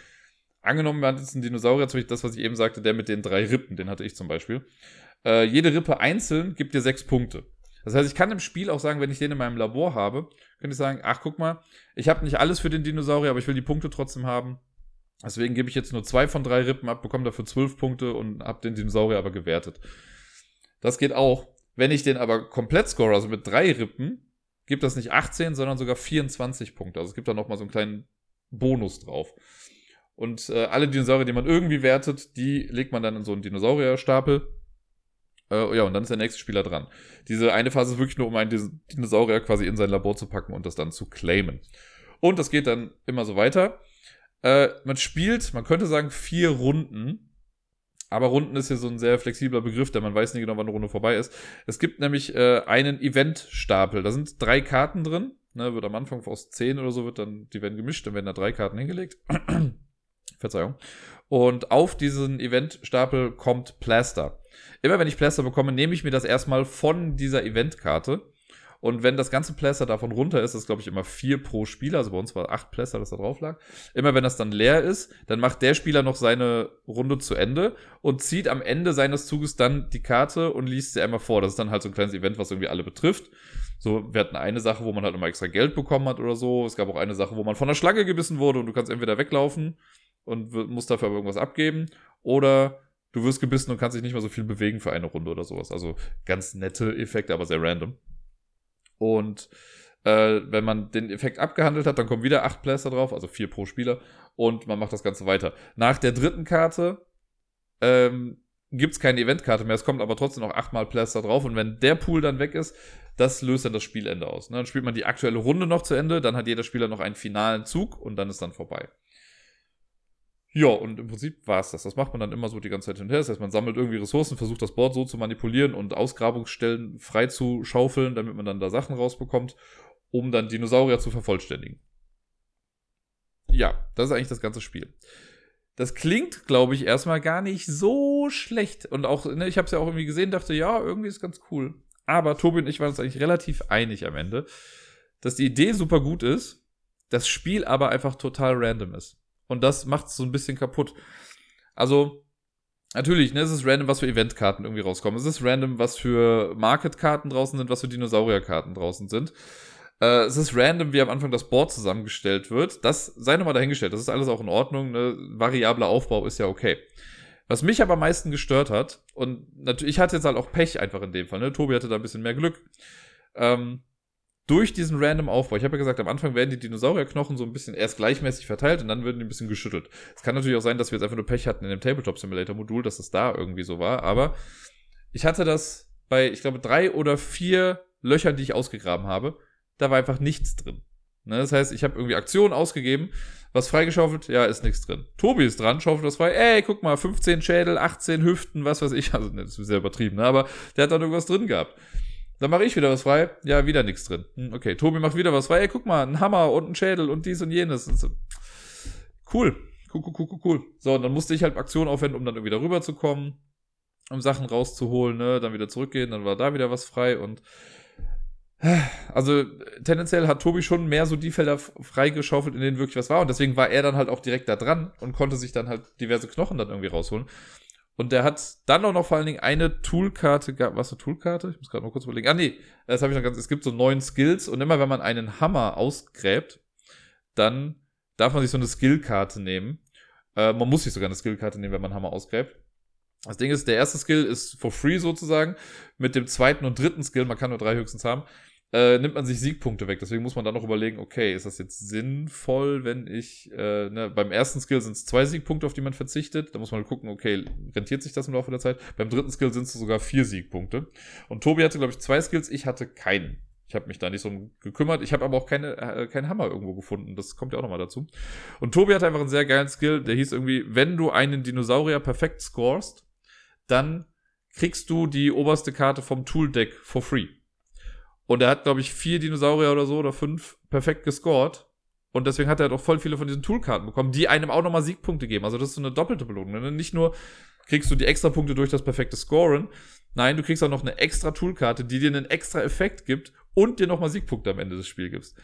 Angenommen, man hat jetzt einen Dinosaurier, zum Beispiel das, was ich eben sagte, der mit den drei Rippen, den hatte ich zum Beispiel. Äh, jede Rippe einzeln gibt dir sechs Punkte. Das heißt, ich kann im Spiel auch sagen, wenn ich den in meinem Labor habe, könnte ich sagen, ach guck mal, ich habe nicht alles für den Dinosaurier, aber ich will die Punkte trotzdem haben. Deswegen gebe ich jetzt nur zwei von drei Rippen ab, bekomme dafür zwölf Punkte und habe den Dinosaurier aber gewertet. Das geht auch. Wenn ich den aber komplett score, also mit drei Rippen, gibt das nicht 18, sondern sogar 24 Punkte. Also es gibt da nochmal so einen kleinen Bonus drauf. Und äh, alle Dinosaurier, die man irgendwie wertet, die legt man dann in so einen Dinosaurierstapel. Äh, ja, und dann ist der nächste Spieler dran. Diese eine Phase ist wirklich nur, um einen Dinosaurier quasi in sein Labor zu packen und das dann zu claimen. Und das geht dann immer so weiter. Äh, man spielt, man könnte sagen, vier Runden. Aber Runden ist hier so ein sehr flexibler Begriff, denn man weiß nicht genau, wann eine Runde vorbei ist. Es gibt nämlich äh, einen Eventstapel. Da sind drei Karten drin. Ne, wird am Anfang aus zehn oder so, wird dann, die werden gemischt, dann werden da drei Karten hingelegt. Verzeihung. Und auf diesen Eventstapel kommt Plaster. Immer wenn ich Plaster bekomme, nehme ich mir das erstmal von dieser Eventkarte und wenn das ganze Plaster davon runter ist, ist glaube ich immer vier pro Spieler. Also bei uns war acht Plaster, das da drauf lag. Immer wenn das dann leer ist, dann macht der Spieler noch seine Runde zu Ende und zieht am Ende seines Zuges dann die Karte und liest sie einmal vor. Das ist dann halt so ein kleines Event, was irgendwie alle betrifft. So, wir hatten eine Sache, wo man halt immer extra Geld bekommen hat oder so. Es gab auch eine Sache, wo man von der Schlange gebissen wurde und du kannst entweder weglaufen und musst dafür aber irgendwas abgeben oder du wirst gebissen und kannst dich nicht mehr so viel bewegen für eine Runde oder sowas. Also ganz nette Effekte, aber sehr random. Und äh, wenn man den Effekt abgehandelt hat, dann kommen wieder acht Plaster drauf, also vier pro Spieler. Und man macht das Ganze weiter. Nach der dritten Karte ähm, gibt es keine Eventkarte mehr. Es kommt aber trotzdem noch achtmal Plaster drauf. Und wenn der Pool dann weg ist, das löst dann das Spielende aus. Ne? Dann spielt man die aktuelle Runde noch zu Ende. Dann hat jeder Spieler noch einen finalen Zug und dann ist dann vorbei. Ja, und im Prinzip war es das. Das macht man dann immer so die ganze Zeit hinterher. Das heißt, man sammelt irgendwie Ressourcen, versucht das Board so zu manipulieren und Ausgrabungsstellen frei zu schaufeln, damit man dann da Sachen rausbekommt, um dann Dinosaurier zu vervollständigen. Ja, das ist eigentlich das ganze Spiel. Das klingt, glaube ich, erstmal gar nicht so schlecht. Und auch, ne, ich habe es ja auch irgendwie gesehen, dachte, ja, irgendwie ist ganz cool. Aber Tobi und ich waren uns eigentlich relativ einig am Ende, dass die Idee super gut ist, das Spiel aber einfach total random ist. Und das macht es so ein bisschen kaputt. Also, natürlich, ne, es ist random, was für Eventkarten irgendwie rauskommen. Es ist random, was für Market-Karten draußen sind, was für Dinosaurier-Karten draußen sind. Äh, es ist random, wie am Anfang das Board zusammengestellt wird. Das sei nochmal dahingestellt. Das ist alles auch in Ordnung. Ne? Variabler Aufbau ist ja okay. Was mich aber am meisten gestört hat, und natürlich, ich hatte jetzt halt auch Pech einfach in dem Fall, ne? Tobi hatte da ein bisschen mehr Glück. Ähm, durch diesen random Aufbau. Ich habe ja gesagt, am Anfang werden die Dinosaurierknochen so ein bisschen erst gleichmäßig verteilt und dann werden die ein bisschen geschüttelt. Es kann natürlich auch sein, dass wir jetzt einfach nur Pech hatten in dem Tabletop Simulator Modul, dass es da irgendwie so war, aber ich hatte das bei, ich glaube, drei oder vier Löchern, die ich ausgegraben habe, da war einfach nichts drin. Ne, das heißt, ich habe irgendwie Aktionen ausgegeben, was freigeschaufelt, ja, ist nichts drin. Tobi ist dran, schaufelt was frei, ey, guck mal, 15 Schädel, 18 Hüften, was weiß ich, also ne, das ist sehr übertrieben, ne, aber der hat dann irgendwas drin gehabt. Dann mache ich wieder was frei. Ja, wieder nichts drin. Hm, okay, Tobi macht wieder was frei. Ey, guck mal, ein Hammer und ein Schädel und dies und jenes. Und so. Cool. Cool, cool, cool, cool. So, und dann musste ich halt Aktionen aufwenden, um dann irgendwie darüber zu kommen. um Sachen rauszuholen, ne? Dann wieder zurückgehen, dann war da wieder was frei und also tendenziell hat Tobi schon mehr so die Felder freigeschaufelt, in denen wirklich was war. Und deswegen war er dann halt auch direkt da dran und konnte sich dann halt diverse Knochen dann irgendwie rausholen. Und der hat dann auch noch vor allen Dingen eine Toolkarte gehabt. Was eine Toolkarte? Ich muss gerade mal kurz überlegen. Ah, nee, das habe ich noch ganz. Es gibt so neun Skills und immer wenn man einen Hammer ausgräbt, dann darf man sich so eine Skillkarte nehmen. Äh, man muss sich sogar eine Skillkarte nehmen, wenn man Hammer ausgräbt. Das Ding ist, der erste Skill ist for free sozusagen. Mit dem zweiten und dritten Skill, man kann nur drei höchstens haben, äh, nimmt man sich Siegpunkte weg. Deswegen muss man dann noch überlegen, okay, ist das jetzt sinnvoll, wenn ich, äh, ne, beim ersten Skill sind es zwei Siegpunkte, auf die man verzichtet. Da muss man gucken, okay, rentiert sich das im Laufe der Zeit? Beim dritten Skill sind es sogar vier Siegpunkte. Und Tobi hatte, glaube ich, zwei Skills, ich hatte keinen. Ich habe mich da nicht so gekümmert. Ich habe aber auch keine, äh, keinen Hammer irgendwo gefunden. Das kommt ja auch nochmal dazu. Und Tobi hatte einfach einen sehr geilen Skill, der hieß irgendwie, wenn du einen Dinosaurier perfekt scorest, dann kriegst du die oberste Karte vom Tool-Deck for free. Und er hat, glaube ich, vier Dinosaurier oder so oder fünf perfekt gescored. Und deswegen hat er doch voll viele von diesen Toolkarten bekommen, die einem auch nochmal Siegpunkte geben. Also das ist so eine doppelte Belohnung. Ne? Nicht nur kriegst du die extra Punkte durch das perfekte Scoren, nein, du kriegst auch noch eine extra Toolkarte, die dir einen extra Effekt gibt und dir nochmal Siegpunkte am Ende des Spiels gibst.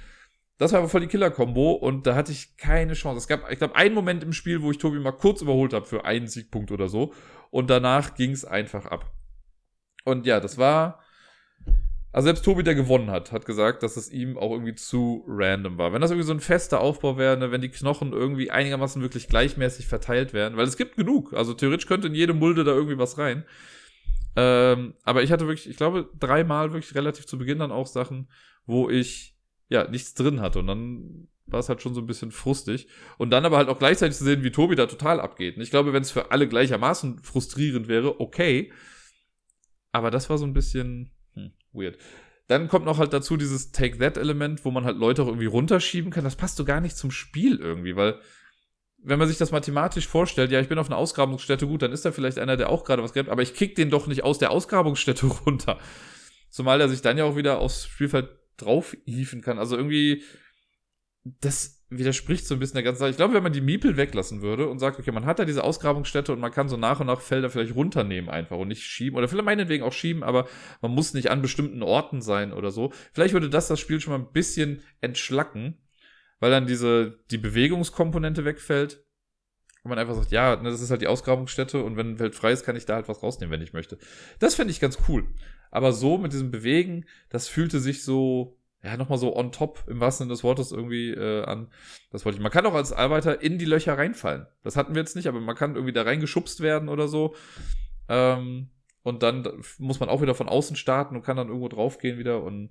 Das war aber voll die Killer-Kombo und da hatte ich keine Chance. Es gab, ich glaube, einen Moment im Spiel, wo ich Tobi mal kurz überholt habe für einen Siegpunkt oder so. Und danach ging es einfach ab. Und ja, das war also selbst Tobi, der gewonnen hat, hat gesagt, dass es ihm auch irgendwie zu random war. Wenn das irgendwie so ein fester Aufbau wäre, ne, wenn die Knochen irgendwie einigermaßen wirklich gleichmäßig verteilt wären, weil es gibt genug. Also theoretisch könnte in jede Mulde da irgendwie was rein. Ähm, aber ich hatte wirklich, ich glaube, dreimal wirklich relativ zu Beginn dann auch Sachen, wo ich ja nichts drin hatte. Und dann war es halt schon so ein bisschen frustig. Und dann aber halt auch gleichzeitig zu sehen, wie Tobi da total abgeht. Und ich glaube, wenn es für alle gleichermaßen frustrierend wäre, okay. Aber das war so ein bisschen weird. Dann kommt noch halt dazu dieses Take-That-Element, wo man halt Leute auch irgendwie runterschieben kann. Das passt so gar nicht zum Spiel irgendwie, weil wenn man sich das mathematisch vorstellt, ja, ich bin auf einer Ausgrabungsstätte, gut, dann ist da vielleicht einer, der auch gerade was gräbt, aber ich krieg den doch nicht aus der Ausgrabungsstätte runter. Zumal er sich dann ja auch wieder aufs Spielfeld drauf hieven kann. Also irgendwie, das widerspricht so ein bisschen der ganzen Sache. Ich glaube, wenn man die Miepel weglassen würde und sagt, okay, man hat da diese Ausgrabungsstätte und man kann so nach und nach Felder vielleicht runternehmen einfach und nicht schieben oder vielleicht meinetwegen auch schieben, aber man muss nicht an bestimmten Orten sein oder so. Vielleicht würde das das Spiel schon mal ein bisschen entschlacken, weil dann diese, die Bewegungskomponente wegfällt und man einfach sagt, ja, ne, das ist halt die Ausgrabungsstätte und wenn Feld frei ist, kann ich da halt was rausnehmen, wenn ich möchte. Das fände ich ganz cool. Aber so mit diesem Bewegen, das fühlte sich so, ja, nochmal so on top im wahrsten Sinne des Wortes irgendwie äh, an. Das wollte ich. Man kann auch als Arbeiter in die Löcher reinfallen. Das hatten wir jetzt nicht, aber man kann irgendwie da reingeschubst werden oder so. Ähm, und dann muss man auch wieder von außen starten und kann dann irgendwo draufgehen wieder und.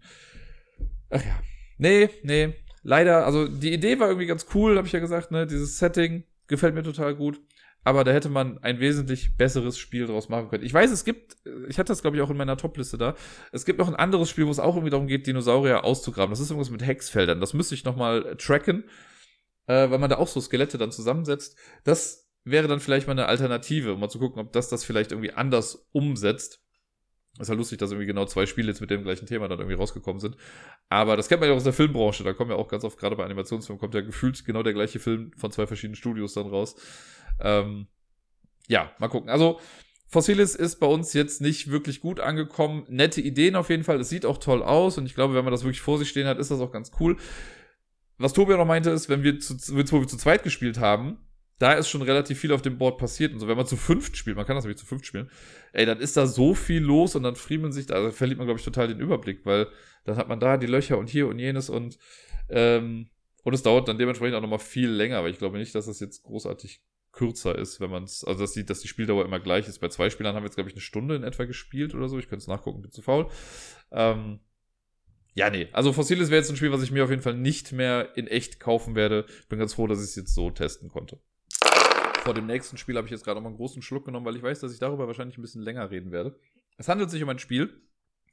Ach ja. Nee, nee. Leider, also die Idee war irgendwie ganz cool, habe ich ja gesagt, ne? Dieses Setting gefällt mir total gut aber da hätte man ein wesentlich besseres Spiel draus machen können. Ich weiß, es gibt, ich hatte das glaube ich auch in meiner Topliste da, es gibt noch ein anderes Spiel, wo es auch irgendwie darum geht, Dinosaurier auszugraben. Das ist irgendwas mit Hexfeldern. Das müsste ich nochmal tracken, äh, weil man da auch so Skelette dann zusammensetzt. Das wäre dann vielleicht mal eine Alternative, um mal zu gucken, ob das das vielleicht irgendwie anders umsetzt. Ist halt lustig, dass irgendwie genau zwei Spiele jetzt mit dem gleichen Thema dann irgendwie rausgekommen sind. Aber das kennt man ja auch aus der Filmbranche. Da kommen ja auch ganz oft, gerade bei Animationsfilmen, kommt ja gefühlt genau der gleiche Film von zwei verschiedenen Studios dann raus. Ähm, ja, mal gucken. Also, Fossilis ist bei uns jetzt nicht wirklich gut angekommen. Nette Ideen auf jeden Fall. Es sieht auch toll aus und ich glaube, wenn man das wirklich vor sich stehen hat, ist das auch ganz cool. Was Tobi auch noch meinte, ist, wenn wir zu, wo wir zu zweit gespielt haben, da ist schon relativ viel auf dem Board passiert und so. Wenn man zu fünft spielt, man kann das nämlich zu fünft spielen, ey, dann ist da so viel los und dann friemeln sich, also verliert man, glaube ich, total den Überblick, weil dann hat man da die Löcher und hier und jenes und, ähm, und es dauert dann dementsprechend auch nochmal viel länger, weil ich glaube nicht, dass das jetzt großartig kürzer ist, wenn man es, also dass die, dass die Spieldauer immer gleich ist. Bei zwei Spielern haben wir jetzt, glaube ich, eine Stunde in etwa gespielt oder so. Ich könnte es nachgucken, bin zu faul. Ähm, ja, nee. Also Fossiles wäre jetzt ein Spiel, was ich mir auf jeden Fall nicht mehr in echt kaufen werde. Bin ganz froh, dass ich es jetzt so testen konnte. Vor dem nächsten Spiel habe ich jetzt gerade mal einen großen Schluck genommen, weil ich weiß, dass ich darüber wahrscheinlich ein bisschen länger reden werde. Es handelt sich um ein Spiel,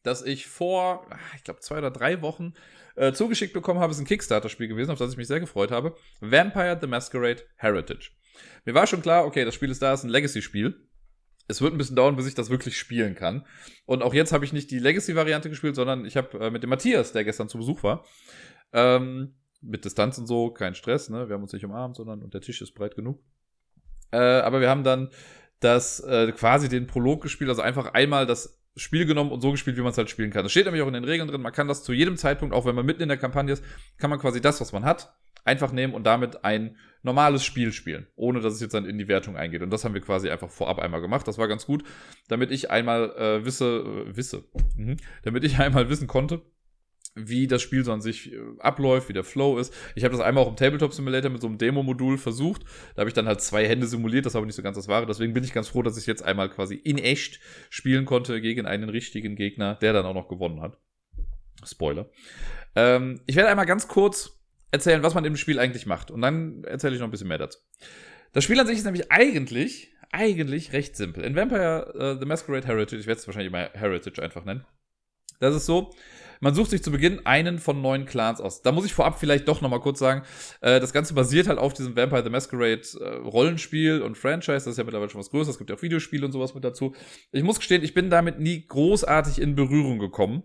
das ich vor, ah, ich glaube, zwei oder drei Wochen äh, zugeschickt bekommen habe. Es ist ein Kickstarter-Spiel gewesen, auf das ich mich sehr gefreut habe. Vampire the Masquerade Heritage. Mir war schon klar, okay, das Spiel ist da, ist ein Legacy-Spiel. Es wird ein bisschen dauern, bis ich das wirklich spielen kann. Und auch jetzt habe ich nicht die Legacy-Variante gespielt, sondern ich habe äh, mit dem Matthias, der gestern zu Besuch war, ähm, mit Distanz und so, kein Stress, ne? Wir haben uns nicht umarmt, sondern und der Tisch ist breit genug. Äh, aber wir haben dann das äh, quasi den Prolog gespielt, also einfach einmal das Spiel genommen und so gespielt, wie man es halt spielen kann. Das steht nämlich auch in den Regeln drin. Man kann das zu jedem Zeitpunkt, auch wenn man mitten in der Kampagne ist, kann man quasi das, was man hat, einfach nehmen und damit ein normales Spiel spielen, ohne dass es jetzt dann in die Wertung eingeht. Und das haben wir quasi einfach vorab einmal gemacht. Das war ganz gut, damit ich einmal äh, wisse, äh, wisse, mhm. damit ich einmal wissen konnte, wie das Spiel so an sich äh, abläuft, wie der Flow ist. Ich habe das einmal auch im Tabletop Simulator mit so einem Demo-Modul versucht. Da habe ich dann halt zwei Hände simuliert, das war aber nicht so ganz das Wahre. Deswegen bin ich ganz froh, dass ich jetzt einmal quasi in echt spielen konnte gegen einen richtigen Gegner, der dann auch noch gewonnen hat. Spoiler. Ähm, ich werde einmal ganz kurz erzählen, was man im Spiel eigentlich macht. Und dann erzähle ich noch ein bisschen mehr dazu. Das Spiel an sich ist nämlich eigentlich, eigentlich recht simpel. In Vampire uh, The Masquerade Heritage, ich werde es wahrscheinlich mal Heritage einfach nennen. Das ist so, man sucht sich zu Beginn einen von neun Clans aus. Da muss ich vorab vielleicht doch nochmal kurz sagen, äh, das Ganze basiert halt auf diesem Vampire the Masquerade äh, Rollenspiel und Franchise. Das ist ja mittlerweile schon was Größeres. Es gibt ja auch Videospiele und sowas mit dazu. Ich muss gestehen, ich bin damit nie großartig in Berührung gekommen.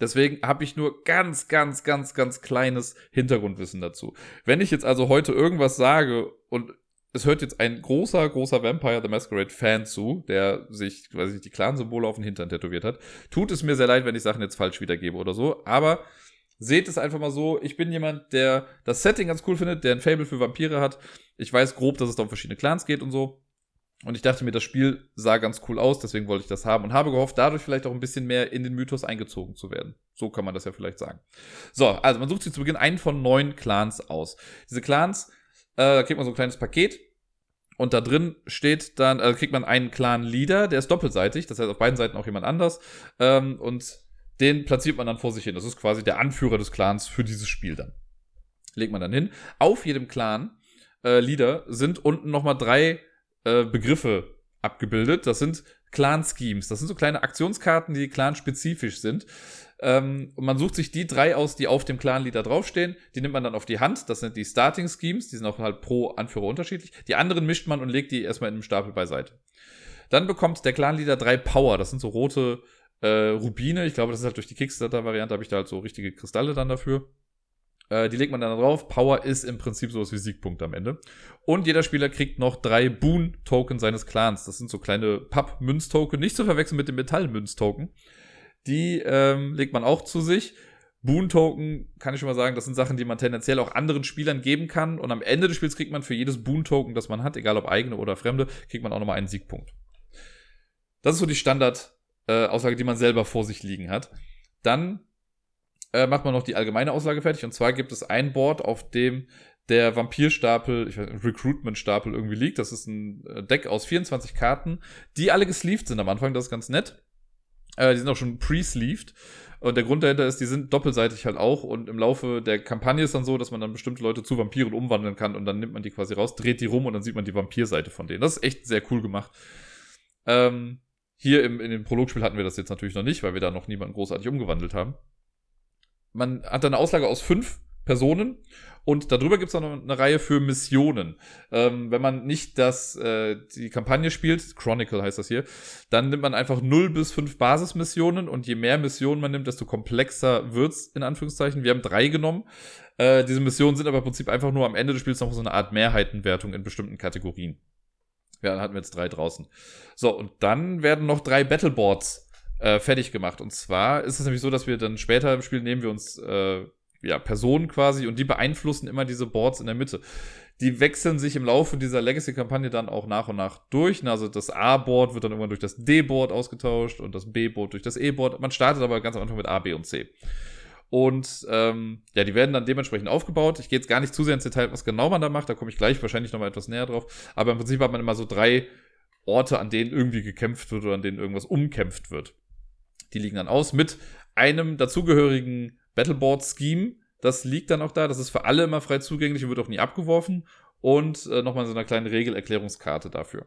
Deswegen habe ich nur ganz, ganz, ganz, ganz kleines Hintergrundwissen dazu. Wenn ich jetzt also heute irgendwas sage und es hört jetzt ein großer, großer Vampire the Masquerade Fan zu, der sich, weiß ich, die Clan-Symbole auf den Hintern tätowiert hat. Tut es mir sehr leid, wenn ich Sachen jetzt falsch wiedergebe oder so, aber seht es einfach mal so. Ich bin jemand, der das Setting ganz cool findet, der ein Fable für Vampire hat. Ich weiß grob, dass es da um verschiedene Clans geht und so. Und ich dachte mir, das Spiel sah ganz cool aus, deswegen wollte ich das haben und habe gehofft, dadurch vielleicht auch ein bisschen mehr in den Mythos eingezogen zu werden. So kann man das ja vielleicht sagen. So, also man sucht sich zu Beginn einen von neun Clans aus. Diese Clans, äh, da kriegt man so ein kleines Paket und da drin steht dann, äh, kriegt man einen Clan-Leader, der ist doppelseitig, das heißt auf beiden Seiten auch jemand anders. Ähm, und den platziert man dann vor sich hin. Das ist quasi der Anführer des Clans für dieses Spiel dann. Legt man dann hin. Auf jedem Clan-Leader äh, sind unten nochmal drei äh, Begriffe abgebildet. Das sind Clan-Schemes. Das sind so kleine Aktionskarten, die clan-spezifisch sind. Ähm, und man sucht sich die drei aus, die auf dem Clan-Leader draufstehen. Die nimmt man dann auf die Hand. Das sind die Starting-Schemes. Die sind auch halt pro Anführer unterschiedlich. Die anderen mischt man und legt die erstmal in einem Stapel beiseite. Dann bekommt der Clan-Leader drei Power. Das sind so rote äh, Rubine. Ich glaube, das ist halt durch die Kickstarter-Variante, habe ich da halt so richtige Kristalle dann dafür. Äh, die legt man dann drauf. Power ist im Prinzip sowas wie Siegpunkt am Ende. Und jeder Spieler kriegt noch drei Boon-Token seines Clans. Das sind so kleine Papp-Münztoken, nicht zu verwechseln mit dem Metall-Münztoken. Die ähm, legt man auch zu sich. Boon-Token, kann ich schon mal sagen, das sind Sachen, die man tendenziell auch anderen Spielern geben kann. Und am Ende des Spiels kriegt man für jedes Boon-Token, das man hat, egal ob eigene oder fremde, kriegt man auch nochmal einen Siegpunkt. Das ist so die Standard-Aussage, äh, die man selber vor sich liegen hat. Dann äh, macht man noch die allgemeine Auslage fertig. Und zwar gibt es ein Board, auf dem der Vampirstapel, ich weiß, Recruitment-Stapel irgendwie liegt. Das ist ein äh, Deck aus 24 Karten, die alle gesleeved sind am Anfang. Das ist ganz nett. Äh, die sind auch schon pre-sleeved. Und der Grund dahinter ist, die sind doppelseitig halt auch. Und im Laufe der Kampagne ist dann so, dass man dann bestimmte Leute zu Vampiren umwandeln kann. Und dann nimmt man die quasi raus, dreht die rum und dann sieht man die Vampirseite von denen. Das ist echt sehr cool gemacht. Ähm, hier im, in dem Prologspiel hatten wir das jetzt natürlich noch nicht, weil wir da noch niemanden großartig umgewandelt haben man hat eine Auslage aus fünf Personen und darüber gibt es noch eine Reihe für Missionen. Ähm, wenn man nicht das, äh, die Kampagne spielt, Chronicle heißt das hier, dann nimmt man einfach 0 bis 5 Basismissionen und je mehr Missionen man nimmt, desto komplexer wird's in Anführungszeichen. Wir haben drei genommen. Äh, diese Missionen sind aber im Prinzip einfach nur am Ende des Spiels noch so eine Art Mehrheitenwertung in bestimmten Kategorien. Ja, dann hatten wir jetzt drei draußen. So, und dann werden noch drei Battleboards äh, fertig gemacht. Und zwar ist es nämlich so, dass wir dann später im Spiel nehmen wir uns äh, ja, Personen quasi und die beeinflussen immer diese Boards in der Mitte. Die wechseln sich im Laufe dieser Legacy-Kampagne dann auch nach und nach durch. Also das A-Board wird dann irgendwann durch das D-Board ausgetauscht und das B-Board durch das E-Board. Man startet aber ganz am Anfang mit A, B und C. Und ähm, ja, die werden dann dementsprechend aufgebaut. Ich gehe jetzt gar nicht zu sehr ins Detail, was genau man da macht. Da komme ich gleich wahrscheinlich nochmal etwas näher drauf. Aber im Prinzip hat man immer so drei Orte, an denen irgendwie gekämpft wird oder an denen irgendwas umkämpft wird. Die liegen dann aus mit einem dazugehörigen Battleboard-Scheme. Das liegt dann auch da. Das ist für alle immer frei zugänglich und wird auch nie abgeworfen. Und äh, nochmal so eine kleine Regelerklärungskarte dafür.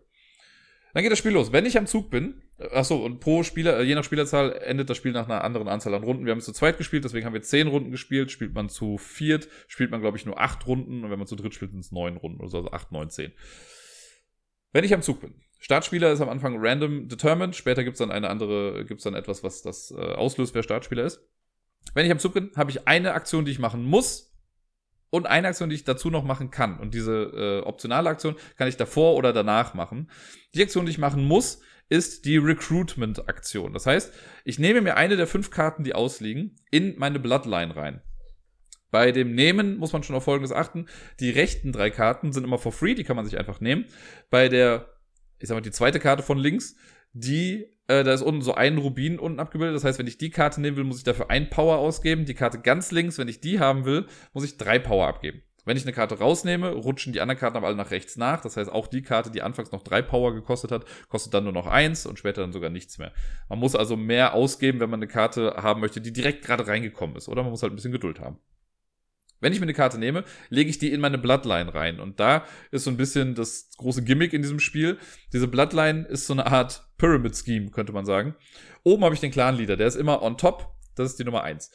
Dann geht das Spiel los. Wenn ich am Zug bin, äh, achso, und pro Spieler, äh, je nach Spielerzahl endet das Spiel nach einer anderen Anzahl an Runden. Wir haben es zu zweit gespielt, deswegen haben wir zehn Runden gespielt. Spielt man zu viert, spielt man, glaube ich, nur acht Runden. Und wenn man zu dritt spielt, sind es neun Runden, also acht, neun, zehn. Wenn ich am Zug bin, Startspieler ist am Anfang random determined, später gibt es dann eine andere, gibt es dann etwas, was das äh, auslöst, wer Startspieler ist. Wenn ich am Zug bin, habe ich eine Aktion, die ich machen muss. und eine Aktion, die ich dazu noch machen kann. Und diese äh, optionale Aktion kann ich davor oder danach machen. Die Aktion, die ich machen muss, ist die Recruitment-Aktion. Das heißt, ich nehme mir eine der fünf Karten, die ausliegen, in meine Bloodline rein. Bei dem Nehmen muss man schon auf Folgendes achten. Die rechten drei Karten sind immer for free, die kann man sich einfach nehmen. Bei der, ich sag mal, die zweite Karte von links, die, äh, da ist unten so ein Rubin unten abgebildet. Das heißt, wenn ich die Karte nehmen will, muss ich dafür ein Power ausgeben. Die Karte ganz links, wenn ich die haben will, muss ich drei Power abgeben. Wenn ich eine Karte rausnehme, rutschen die anderen Karten aber alle nach rechts nach. Das heißt, auch die Karte, die anfangs noch drei Power gekostet hat, kostet dann nur noch eins und später dann sogar nichts mehr. Man muss also mehr ausgeben, wenn man eine Karte haben möchte, die direkt gerade reingekommen ist. Oder man muss halt ein bisschen Geduld haben. Wenn ich mir eine Karte nehme, lege ich die in meine Bloodline rein. Und da ist so ein bisschen das große Gimmick in diesem Spiel. Diese Bloodline ist so eine Art Pyramid Scheme, könnte man sagen. Oben habe ich den Clan Leader, der ist immer on top. Das ist die Nummer eins.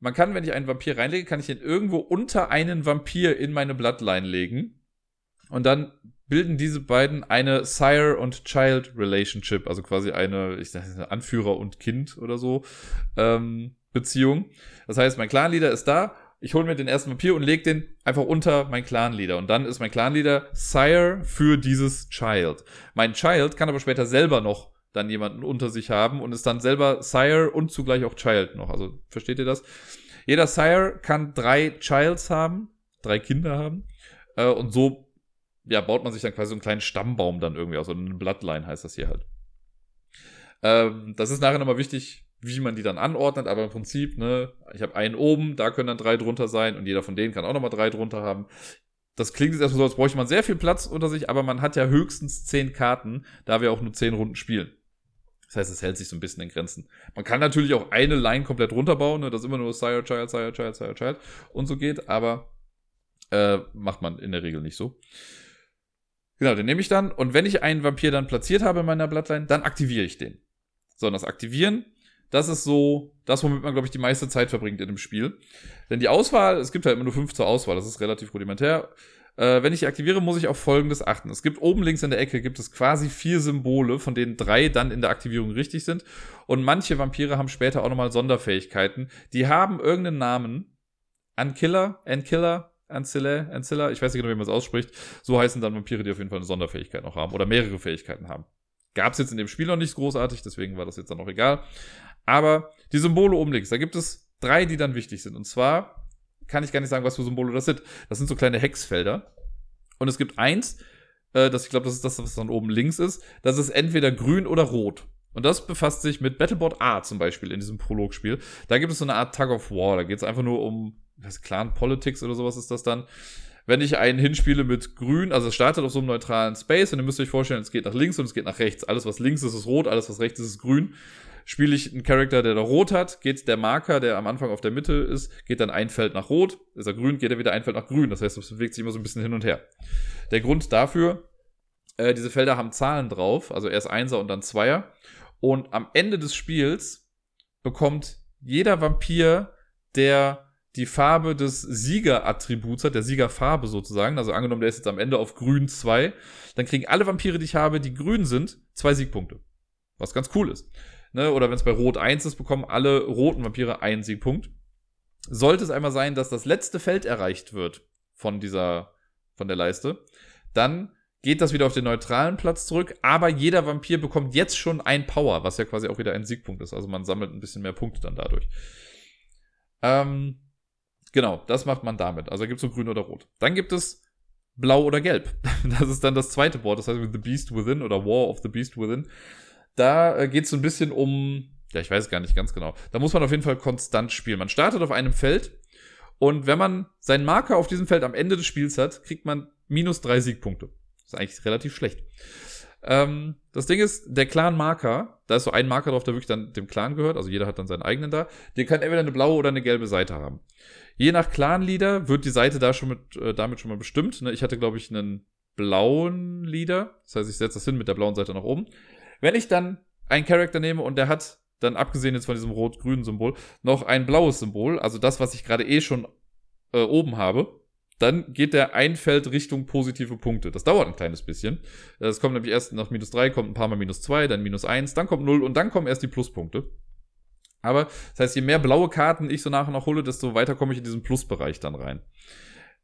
Man kann, wenn ich einen Vampir reinlege, kann ich ihn irgendwo unter einen Vampir in meine Bloodline legen. Und dann bilden diese beiden eine Sire und Child Relationship, also quasi eine, ich sage Anführer und Kind oder so ähm, Beziehung. Das heißt, mein Clanleader ist da ich hole mir den ersten Vampir und leg den einfach unter mein Clanleader. Und dann ist mein Clanleader Sire für dieses Child. Mein Child kann aber später selber noch dann jemanden unter sich haben und ist dann selber Sire und zugleich auch Child noch. Also versteht ihr das? Jeder Sire kann drei Childs haben, drei Kinder haben. Äh, und so ja, baut man sich dann quasi so einen kleinen Stammbaum dann irgendwie aus. Also eine Bloodline heißt das hier halt. Ähm, das ist nachher nochmal wichtig, wie man die dann anordnet, aber im Prinzip, ne, ich habe einen oben, da können dann drei drunter sein und jeder von denen kann auch nochmal drei drunter haben. Das klingt jetzt erstmal so, als bräuchte man sehr viel Platz unter sich, aber man hat ja höchstens zehn Karten, da wir auch nur zehn Runden spielen. Das heißt, es hält sich so ein bisschen in Grenzen. Man kann natürlich auch eine Line komplett runterbauen, ne, das immer nur Sire, Child, Sire, Child, Sire, Child und so geht, aber äh, macht man in der Regel nicht so. Genau, den nehme ich dann und wenn ich einen Vampir dann platziert habe in meiner Bloodline, dann aktiviere ich den. So, das Aktivieren das ist so das, womit man, glaube ich, die meiste Zeit verbringt in dem Spiel. Denn die Auswahl, es gibt halt immer nur fünf zur Auswahl, das ist relativ rudimentär. Äh, wenn ich die aktiviere, muss ich auf Folgendes achten. Es gibt oben links in der Ecke gibt es quasi vier Symbole, von denen drei dann in der Aktivierung richtig sind. Und manche Vampire haben später auch nochmal Sonderfähigkeiten. Die haben irgendeinen Namen. Ankiller, Ankiller, Ancilla, Ancilla, ich weiß nicht genau, wie man es ausspricht. So heißen dann Vampire, die auf jeden Fall eine Sonderfähigkeit noch haben oder mehrere Fähigkeiten haben. Gab es jetzt in dem Spiel noch nicht großartig, deswegen war das jetzt dann auch egal. Aber die Symbole oben links, da gibt es drei, die dann wichtig sind. Und zwar kann ich gar nicht sagen, was für Symbole das sind. Das sind so kleine Hexfelder. Und es gibt eins, äh, das ich glaube, das ist das, was dann oben links ist. Das ist entweder grün oder rot. Und das befasst sich mit Battleboard A zum Beispiel in diesem Prologspiel. Da gibt es so eine Art Tug of War. Da geht es einfach nur um was, Clan Politics oder sowas ist das dann. Wenn ich einen hinspiele mit grün, also es startet auf so einem neutralen Space und ihr müsst euch vorstellen, es geht nach links und es geht nach rechts. Alles, was links ist, ist rot, alles, was rechts ist, ist grün spiele ich einen Charakter, der da rot hat, geht der Marker, der am Anfang auf der Mitte ist, geht dann ein Feld nach rot, ist er grün, geht er wieder ein Feld nach grün. Das heißt, es bewegt sich immer so ein bisschen hin und her. Der Grund dafür, äh, diese Felder haben Zahlen drauf, also erst Einser und dann Zweier. Und am Ende des Spiels bekommt jeder Vampir, der die Farbe des Siegerattributs hat, der Siegerfarbe sozusagen, also angenommen, der ist jetzt am Ende auf grün 2, dann kriegen alle Vampire, die ich habe, die grün sind, zwei Siegpunkte. Was ganz cool ist ne, oder wenn es bei Rot 1 ist, bekommen alle roten Vampire einen Siegpunkt. Sollte es einmal sein, dass das letzte Feld erreicht wird von dieser, von der Leiste, dann geht das wieder auf den neutralen Platz zurück, aber jeder Vampir bekommt jetzt schon ein Power, was ja quasi auch wieder ein Siegpunkt ist. Also man sammelt ein bisschen mehr Punkte dann dadurch. Ähm, genau, das macht man damit. Also gibt es so grün oder rot. Dann gibt es blau oder gelb. Das ist dann das zweite Board, das heißt The Beast Within oder War of the Beast Within. Da äh, geht es so ein bisschen um, ja, ich weiß gar nicht ganz genau. Da muss man auf jeden Fall konstant spielen. Man startet auf einem Feld und wenn man seinen Marker auf diesem Feld am Ende des Spiels hat, kriegt man minus drei Siegpunkte. Das ist eigentlich relativ schlecht. Ähm, das Ding ist, der Clan-Marker, da ist so ein Marker drauf, der wirklich dann dem Clan gehört, also jeder hat dann seinen eigenen da, der kann entweder eine blaue oder eine gelbe Seite haben. Je nach Clan-Leader wird die Seite da schon mit, äh, damit schon mal bestimmt. Ne? Ich hatte, glaube ich, einen blauen Leader. Das heißt, ich setze das hin mit der blauen Seite nach oben. Wenn ich dann einen Charakter nehme und der hat dann abgesehen jetzt von diesem rot-grünen Symbol noch ein blaues Symbol, also das, was ich gerade eh schon äh, oben habe, dann geht der ein Feld Richtung positive Punkte. Das dauert ein kleines bisschen. Es kommt nämlich erst nach minus 3, kommt ein paar Mal minus 2, dann minus 1, dann kommt 0 und dann kommen erst die Pluspunkte. Aber das heißt, je mehr blaue Karten ich so nach und nach hole, desto weiter komme ich in diesen Plusbereich dann rein.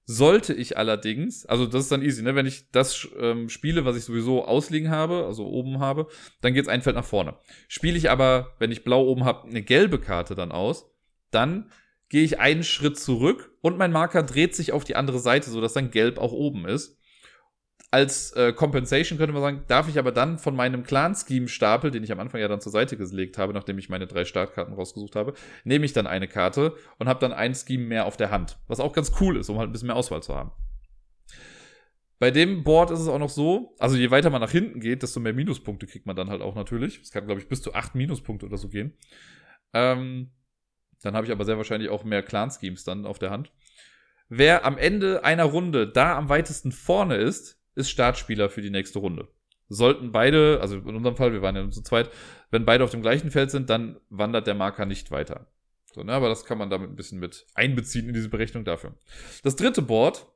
Sollte ich allerdings, also das ist dann easy, ne? wenn ich das ähm, spiele, was ich sowieso ausliegen habe, also oben habe, dann geht's ein Feld nach vorne. Spiele ich aber, wenn ich blau oben habe, eine gelbe Karte dann aus, dann gehe ich einen Schritt zurück und mein Marker dreht sich auf die andere Seite, sodass dann gelb auch oben ist als äh, Compensation könnte man sagen, darf ich aber dann von meinem Clan-Scheme-Stapel, den ich am Anfang ja dann zur Seite gelegt habe, nachdem ich meine drei Startkarten rausgesucht habe, nehme ich dann eine Karte und habe dann ein Scheme mehr auf der Hand. Was auch ganz cool ist, um halt ein bisschen mehr Auswahl zu haben. Bei dem Board ist es auch noch so, also je weiter man nach hinten geht, desto mehr Minuspunkte kriegt man dann halt auch natürlich. Es kann, glaube ich, bis zu acht Minuspunkte oder so gehen. Ähm, dann habe ich aber sehr wahrscheinlich auch mehr Clan-Schemes dann auf der Hand. Wer am Ende einer Runde da am weitesten vorne ist, ist Startspieler für die nächste Runde. Sollten beide, also in unserem Fall, wir waren ja zu zweit, wenn beide auf dem gleichen Feld sind, dann wandert der Marker nicht weiter. So, ne, aber das kann man damit ein bisschen mit einbeziehen in diese Berechnung dafür. Das dritte Board,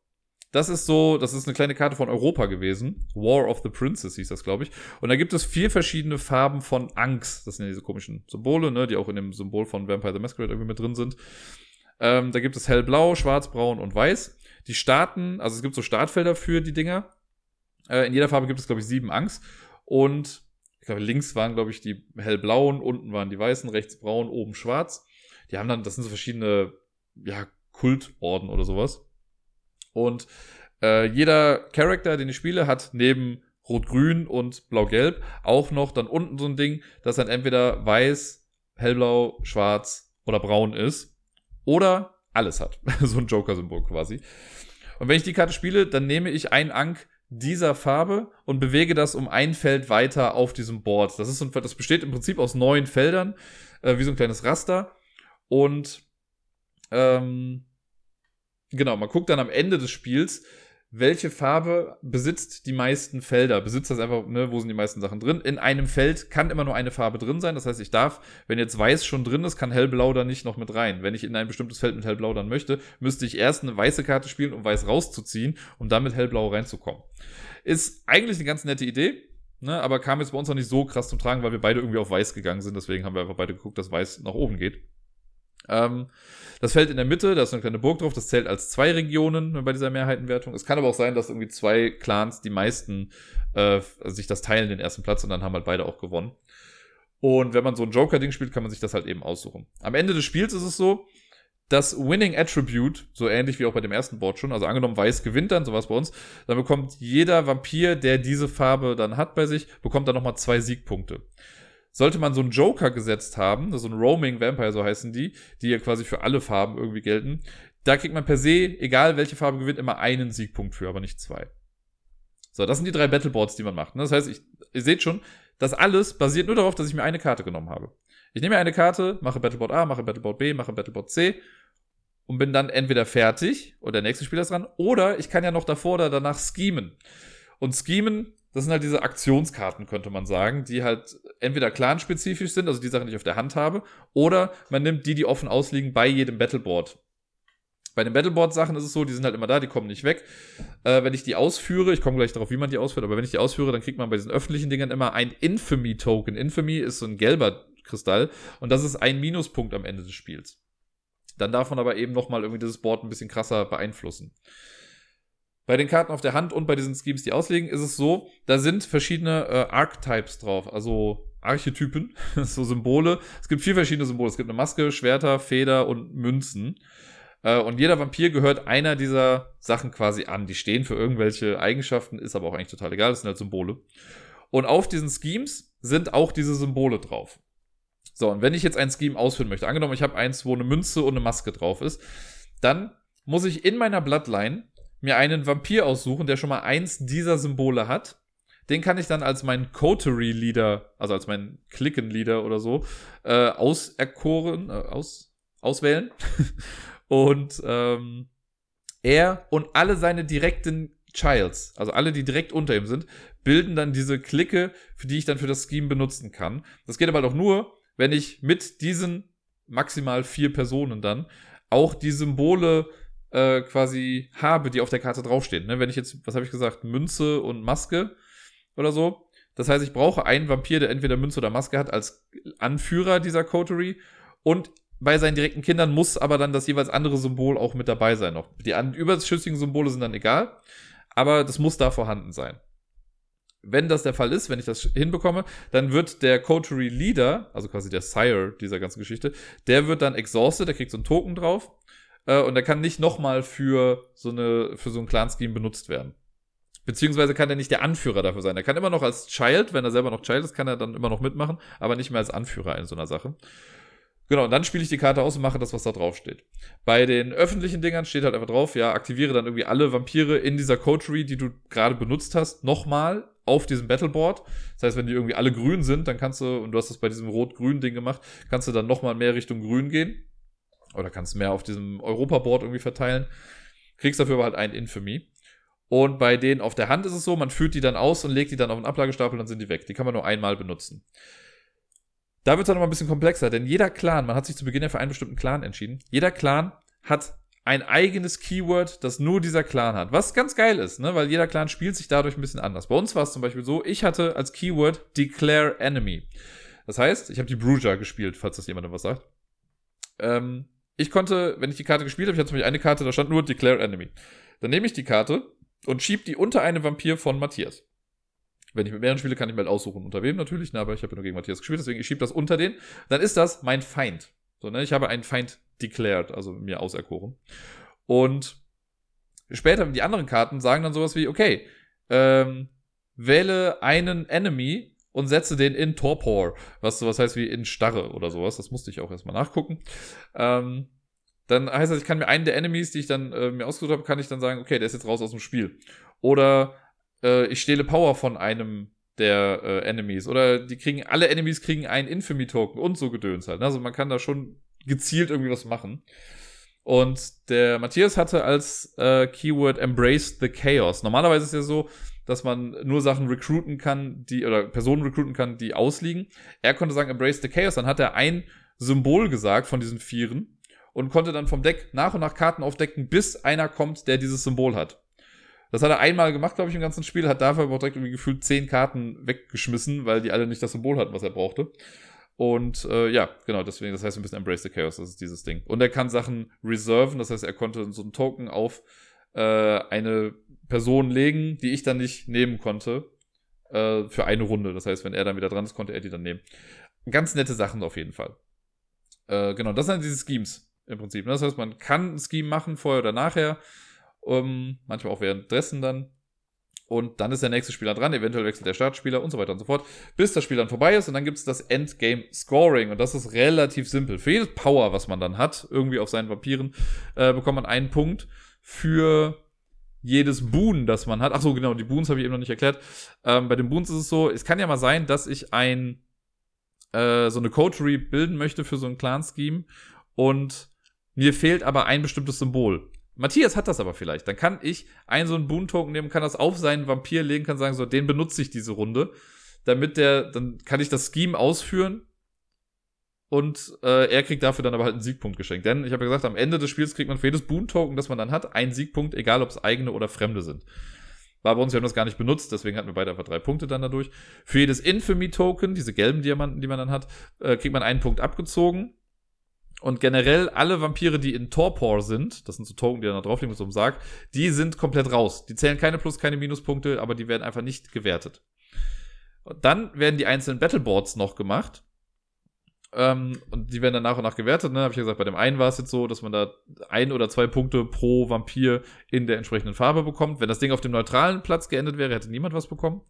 das ist so, das ist eine kleine Karte von Europa gewesen. War of the Princess hieß das, glaube ich. Und da gibt es vier verschiedene Farben von Angst. Das sind ja diese komischen Symbole, ne, die auch in dem Symbol von Vampire the Masquerade irgendwie mit drin sind. Ähm, da gibt es hellblau, schwarz, braun und weiß. Die starten, also es gibt so Startfelder für die Dinger. Äh, in jeder Farbe gibt es, glaube ich, sieben Angst. Und ich glaube, links waren, glaube ich, die hellblauen, unten waren die weißen, rechts braun, oben schwarz. Die haben dann, das sind so verschiedene, ja, Kultorden oder sowas. Und äh, jeder Charakter, den ich spiele, hat neben Rot-Grün und Blau-Gelb auch noch dann unten so ein Ding, das dann entweder weiß, hellblau, schwarz oder braun ist. Oder alles hat. so ein Joker-Symbol quasi. Und wenn ich die Karte spiele, dann nehme ich einen Ank dieser Farbe und bewege das um ein Feld weiter auf diesem Board. Das, ist das besteht im Prinzip aus neun Feldern, äh, wie so ein kleines Raster. Und ähm, genau, man guckt dann am Ende des Spiels, welche Farbe besitzt die meisten Felder? Besitzt das einfach, ne, wo sind die meisten Sachen drin? In einem Feld kann immer nur eine Farbe drin sein. Das heißt, ich darf, wenn jetzt weiß schon drin ist, kann hellblau da nicht noch mit rein. Wenn ich in ein bestimmtes Feld mit hellblau dann möchte, müsste ich erst eine weiße Karte spielen, um weiß rauszuziehen, um dann mit hellblau reinzukommen. Ist eigentlich eine ganz nette Idee. Ne, aber kam jetzt bei uns noch nicht so krass zum Tragen, weil wir beide irgendwie auf weiß gegangen sind. Deswegen haben wir einfach beide geguckt, dass weiß nach oben geht. Ähm, das Feld in der Mitte, da ist eine kleine Burg drauf, das zählt als zwei Regionen bei dieser Mehrheitenwertung. Es kann aber auch sein, dass irgendwie zwei Clans die meisten äh, sich das teilen, den ersten Platz, und dann haben halt beide auch gewonnen. Und wenn man so ein Joker-Ding spielt, kann man sich das halt eben aussuchen. Am Ende des Spiels ist es so, das Winning Attribute, so ähnlich wie auch bei dem ersten Board schon, also angenommen Weiß gewinnt dann, sowas bei uns, dann bekommt jeder Vampir, der diese Farbe dann hat bei sich, bekommt dann nochmal zwei Siegpunkte sollte man so einen Joker gesetzt haben, so ein Roaming Vampire, so heißen die, die ja quasi für alle Farben irgendwie gelten, da kriegt man per se, egal welche Farbe gewinnt, immer einen Siegpunkt für, aber nicht zwei. So, das sind die drei Battleboards, die man macht. Ne? Das heißt, ich, ihr seht schon, das alles basiert nur darauf, dass ich mir eine Karte genommen habe. Ich nehme mir eine Karte, mache Battleboard A, mache Battleboard B, mache Battleboard C und bin dann entweder fertig und der nächste Spieler ist dran, oder ich kann ja noch davor oder danach schemen. Und schemen das sind halt diese Aktionskarten, könnte man sagen, die halt entweder clanspezifisch sind, also die Sachen, die ich auf der Hand habe, oder man nimmt die, die offen ausliegen bei jedem Battleboard. Bei den Battleboard-Sachen ist es so, die sind halt immer da, die kommen nicht weg. Äh, wenn ich die ausführe, ich komme gleich darauf, wie man die ausführt, aber wenn ich die ausführe, dann kriegt man bei diesen öffentlichen Dingern immer ein Infamy-Token. Infamy ist so ein gelber Kristall und das ist ein Minuspunkt am Ende des Spiels. Dann darf man aber eben nochmal irgendwie dieses Board ein bisschen krasser beeinflussen. Bei den Karten auf der Hand und bei diesen Schemes, die auslegen, ist es so, da sind verschiedene äh, Archetypes drauf, also Archetypen, so Symbole. Es gibt vier verschiedene Symbole. Es gibt eine Maske, Schwerter, Feder und Münzen. Äh, und jeder Vampir gehört einer dieser Sachen quasi an. Die stehen für irgendwelche Eigenschaften, ist aber auch eigentlich total egal, das sind halt Symbole. Und auf diesen Schemes sind auch diese Symbole drauf. So, und wenn ich jetzt ein Scheme ausführen möchte, angenommen, ich habe eins, wo eine Münze und eine Maske drauf ist, dann muss ich in meiner Bloodline mir einen Vampir aussuchen, der schon mal eins dieser Symbole hat. Den kann ich dann als meinen Coterie-Leader, also als meinen Klicken-Leader oder so, äh, auserkoren, äh, aus, auswählen. und ähm, er und alle seine direkten Childs, also alle, die direkt unter ihm sind, bilden dann diese Clique, für die ich dann für das Scheme benutzen kann. Das geht aber auch nur, wenn ich mit diesen maximal vier Personen dann auch die Symbole äh, quasi habe, die auf der Karte draufstehen. Ne? Wenn ich jetzt, was habe ich gesagt, Münze und Maske oder so. Das heißt, ich brauche einen Vampir, der entweder Münze oder Maske hat, als Anführer dieser Coterie. Und bei seinen direkten Kindern muss aber dann das jeweils andere Symbol auch mit dabei sein noch. Die überschüssigen Symbole sind dann egal, aber das muss da vorhanden sein. Wenn das der Fall ist, wenn ich das hinbekomme, dann wird der Coterie Leader, also quasi der Sire dieser ganzen Geschichte, der wird dann exhausted, der kriegt so einen Token drauf äh, und der kann nicht nochmal für so eine für so ein Clan-Scheme benutzt werden. Beziehungsweise kann er nicht der Anführer dafür sein. Er kann immer noch als Child, wenn er selber noch Child ist, kann er dann immer noch mitmachen, aber nicht mehr als Anführer in so einer Sache. Genau, und dann spiele ich die Karte aus und mache das, was da drauf steht. Bei den öffentlichen Dingern steht halt einfach drauf, ja, aktiviere dann irgendwie alle Vampire in dieser Coterie, die du gerade benutzt hast, nochmal auf diesem Battleboard. Das heißt, wenn die irgendwie alle grün sind, dann kannst du, und du hast das bei diesem rot-grün-Ding gemacht, kannst du dann nochmal mehr Richtung grün gehen. Oder kannst mehr auf diesem Europa-Board irgendwie verteilen. Kriegst dafür aber halt ein Infamy. Und bei denen auf der Hand ist es so, man führt die dann aus und legt die dann auf einen Ablagestapel, dann sind die weg. Die kann man nur einmal benutzen. Da wird es dann noch ein bisschen komplexer, denn jeder Clan, man hat sich zu Beginn ja für einen bestimmten Clan entschieden, jeder Clan hat ein eigenes Keyword, das nur dieser Clan hat. Was ganz geil ist, ne? weil jeder Clan spielt sich dadurch ein bisschen anders. Bei uns war es zum Beispiel so, ich hatte als Keyword Declare Enemy. Das heißt, ich habe die Bruja gespielt, falls das jemandem was sagt. Ähm, ich konnte, wenn ich die Karte gespielt habe, ich hatte zum Beispiel eine Karte, da stand nur Declare Enemy. Dann nehme ich die Karte und schiebe die unter eine Vampir von Matthias. Wenn ich mit mehreren spiele, kann ich mir halt aussuchen, unter wem natürlich, ne, aber ich habe ja nur gegen Matthias gespielt, deswegen ich schiebe das unter den. Dann ist das mein Feind. So, ne, ich habe einen Feind declared, also mir auserkoren. Und später die anderen Karten sagen dann sowas wie, okay, ähm, wähle einen Enemy und setze den in Torpor, was sowas heißt wie in Starre oder sowas. Das musste ich auch erstmal nachgucken. Ähm, dann heißt das, ich kann mir einen der Enemies, die ich dann äh, mir ausgesucht habe, kann ich dann sagen, okay, der ist jetzt raus aus dem Spiel. Oder äh, ich stehle Power von einem der äh, Enemies. Oder die kriegen, alle Enemies kriegen einen Infamy-Token und so Gedöns halt. Ne? Also man kann da schon gezielt irgendwie was machen. Und der Matthias hatte als äh, Keyword Embrace the Chaos. Normalerweise ist ja so, dass man nur Sachen recruiten kann, die, oder Personen recruiten kann, die ausliegen. Er konnte sagen Embrace the Chaos, dann hat er ein Symbol gesagt von diesen Vieren und konnte dann vom Deck nach und nach Karten aufdecken, bis einer kommt, der dieses Symbol hat. Das hat er einmal gemacht, glaube ich, im ganzen Spiel, hat dafür aber auch direkt irgendwie gefühlt zehn Karten weggeschmissen, weil die alle nicht das Symbol hatten, was er brauchte. Und äh, ja, genau, deswegen, das heißt ein bisschen Embrace the Chaos, das ist dieses Ding. Und er kann Sachen reserven, das heißt, er konnte so einen Token auf äh, eine Person legen, die ich dann nicht nehmen konnte, äh, für eine Runde. Das heißt, wenn er dann wieder dran ist, konnte er die dann nehmen. Ganz nette Sachen auf jeden Fall. Äh, genau, das sind diese Schemes im Prinzip. Ne? Das heißt, man kann ein Scheme machen, vorher oder nachher. Um, manchmal auch währenddessen dann. Und dann ist der nächste Spieler dran, eventuell wechselt der Startspieler und so weiter und so fort, bis das Spiel dann vorbei ist und dann gibt es das Endgame Scoring und das ist relativ simpel. Für jedes Power, was man dann hat, irgendwie auf seinen Vampiren, äh, bekommt man einen Punkt für jedes Boon, das man hat. Ach so, genau, die Boons habe ich eben noch nicht erklärt. Ähm, bei den Boons ist es so, es kann ja mal sein, dass ich ein äh, so eine Coterie bilden möchte für so ein Clan-Scheme und mir fehlt aber ein bestimmtes Symbol. Matthias hat das aber vielleicht. Dann kann ich einen so einen Boon-Token nehmen, kann das auf seinen Vampir legen, kann sagen, so, den benutze ich diese Runde. Damit der, dann kann ich das Scheme ausführen und äh, er kriegt dafür dann aber halt einen Siegpunkt geschenkt. Denn ich habe ja gesagt, am Ende des Spiels kriegt man für jedes Boon-Token, das man dann hat, einen Siegpunkt, egal ob es eigene oder fremde sind. War bei uns, wir haben das gar nicht benutzt, deswegen hatten wir beide einfach drei Punkte dann dadurch. Für jedes Infamy-Token, diese gelben Diamanten, die man dann hat, äh, kriegt man einen Punkt abgezogen. Und generell alle Vampire, die in Torpor sind, das sind so Token, die da drauf liegen so einem Sarg, die sind komplett raus. Die zählen keine Plus-, keine Minuspunkte, aber die werden einfach nicht gewertet. Und dann werden die einzelnen Battleboards noch gemacht. Ähm, und die werden dann nach und nach gewertet. Ne? Habe ich ja gesagt, bei dem einen war es jetzt so, dass man da ein oder zwei Punkte pro Vampir in der entsprechenden Farbe bekommt. Wenn das Ding auf dem neutralen Platz geendet wäre, hätte niemand was bekommen.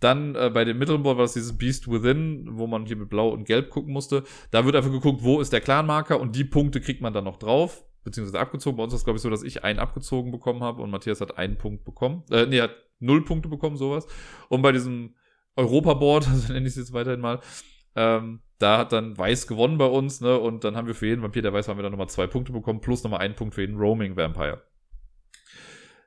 Dann äh, bei dem mittleren Board war es dieses Beast Within, wo man hier mit Blau und Gelb gucken musste. Da wird einfach geguckt, wo ist der Clan-Marker und die Punkte kriegt man dann noch drauf, beziehungsweise abgezogen. Bei uns ist es, glaube ich, so, dass ich einen abgezogen bekommen habe und Matthias hat einen Punkt bekommen. Äh, nee, hat null Punkte bekommen, sowas. Und bei diesem Europa-Board, also nenne ich es jetzt weiterhin mal, ähm, da hat dann Weiß gewonnen bei uns, ne? Und dann haben wir für jeden Vampir, der Weiß, haben wir dann nochmal zwei Punkte bekommen, plus nochmal einen Punkt für jeden Roaming Vampire.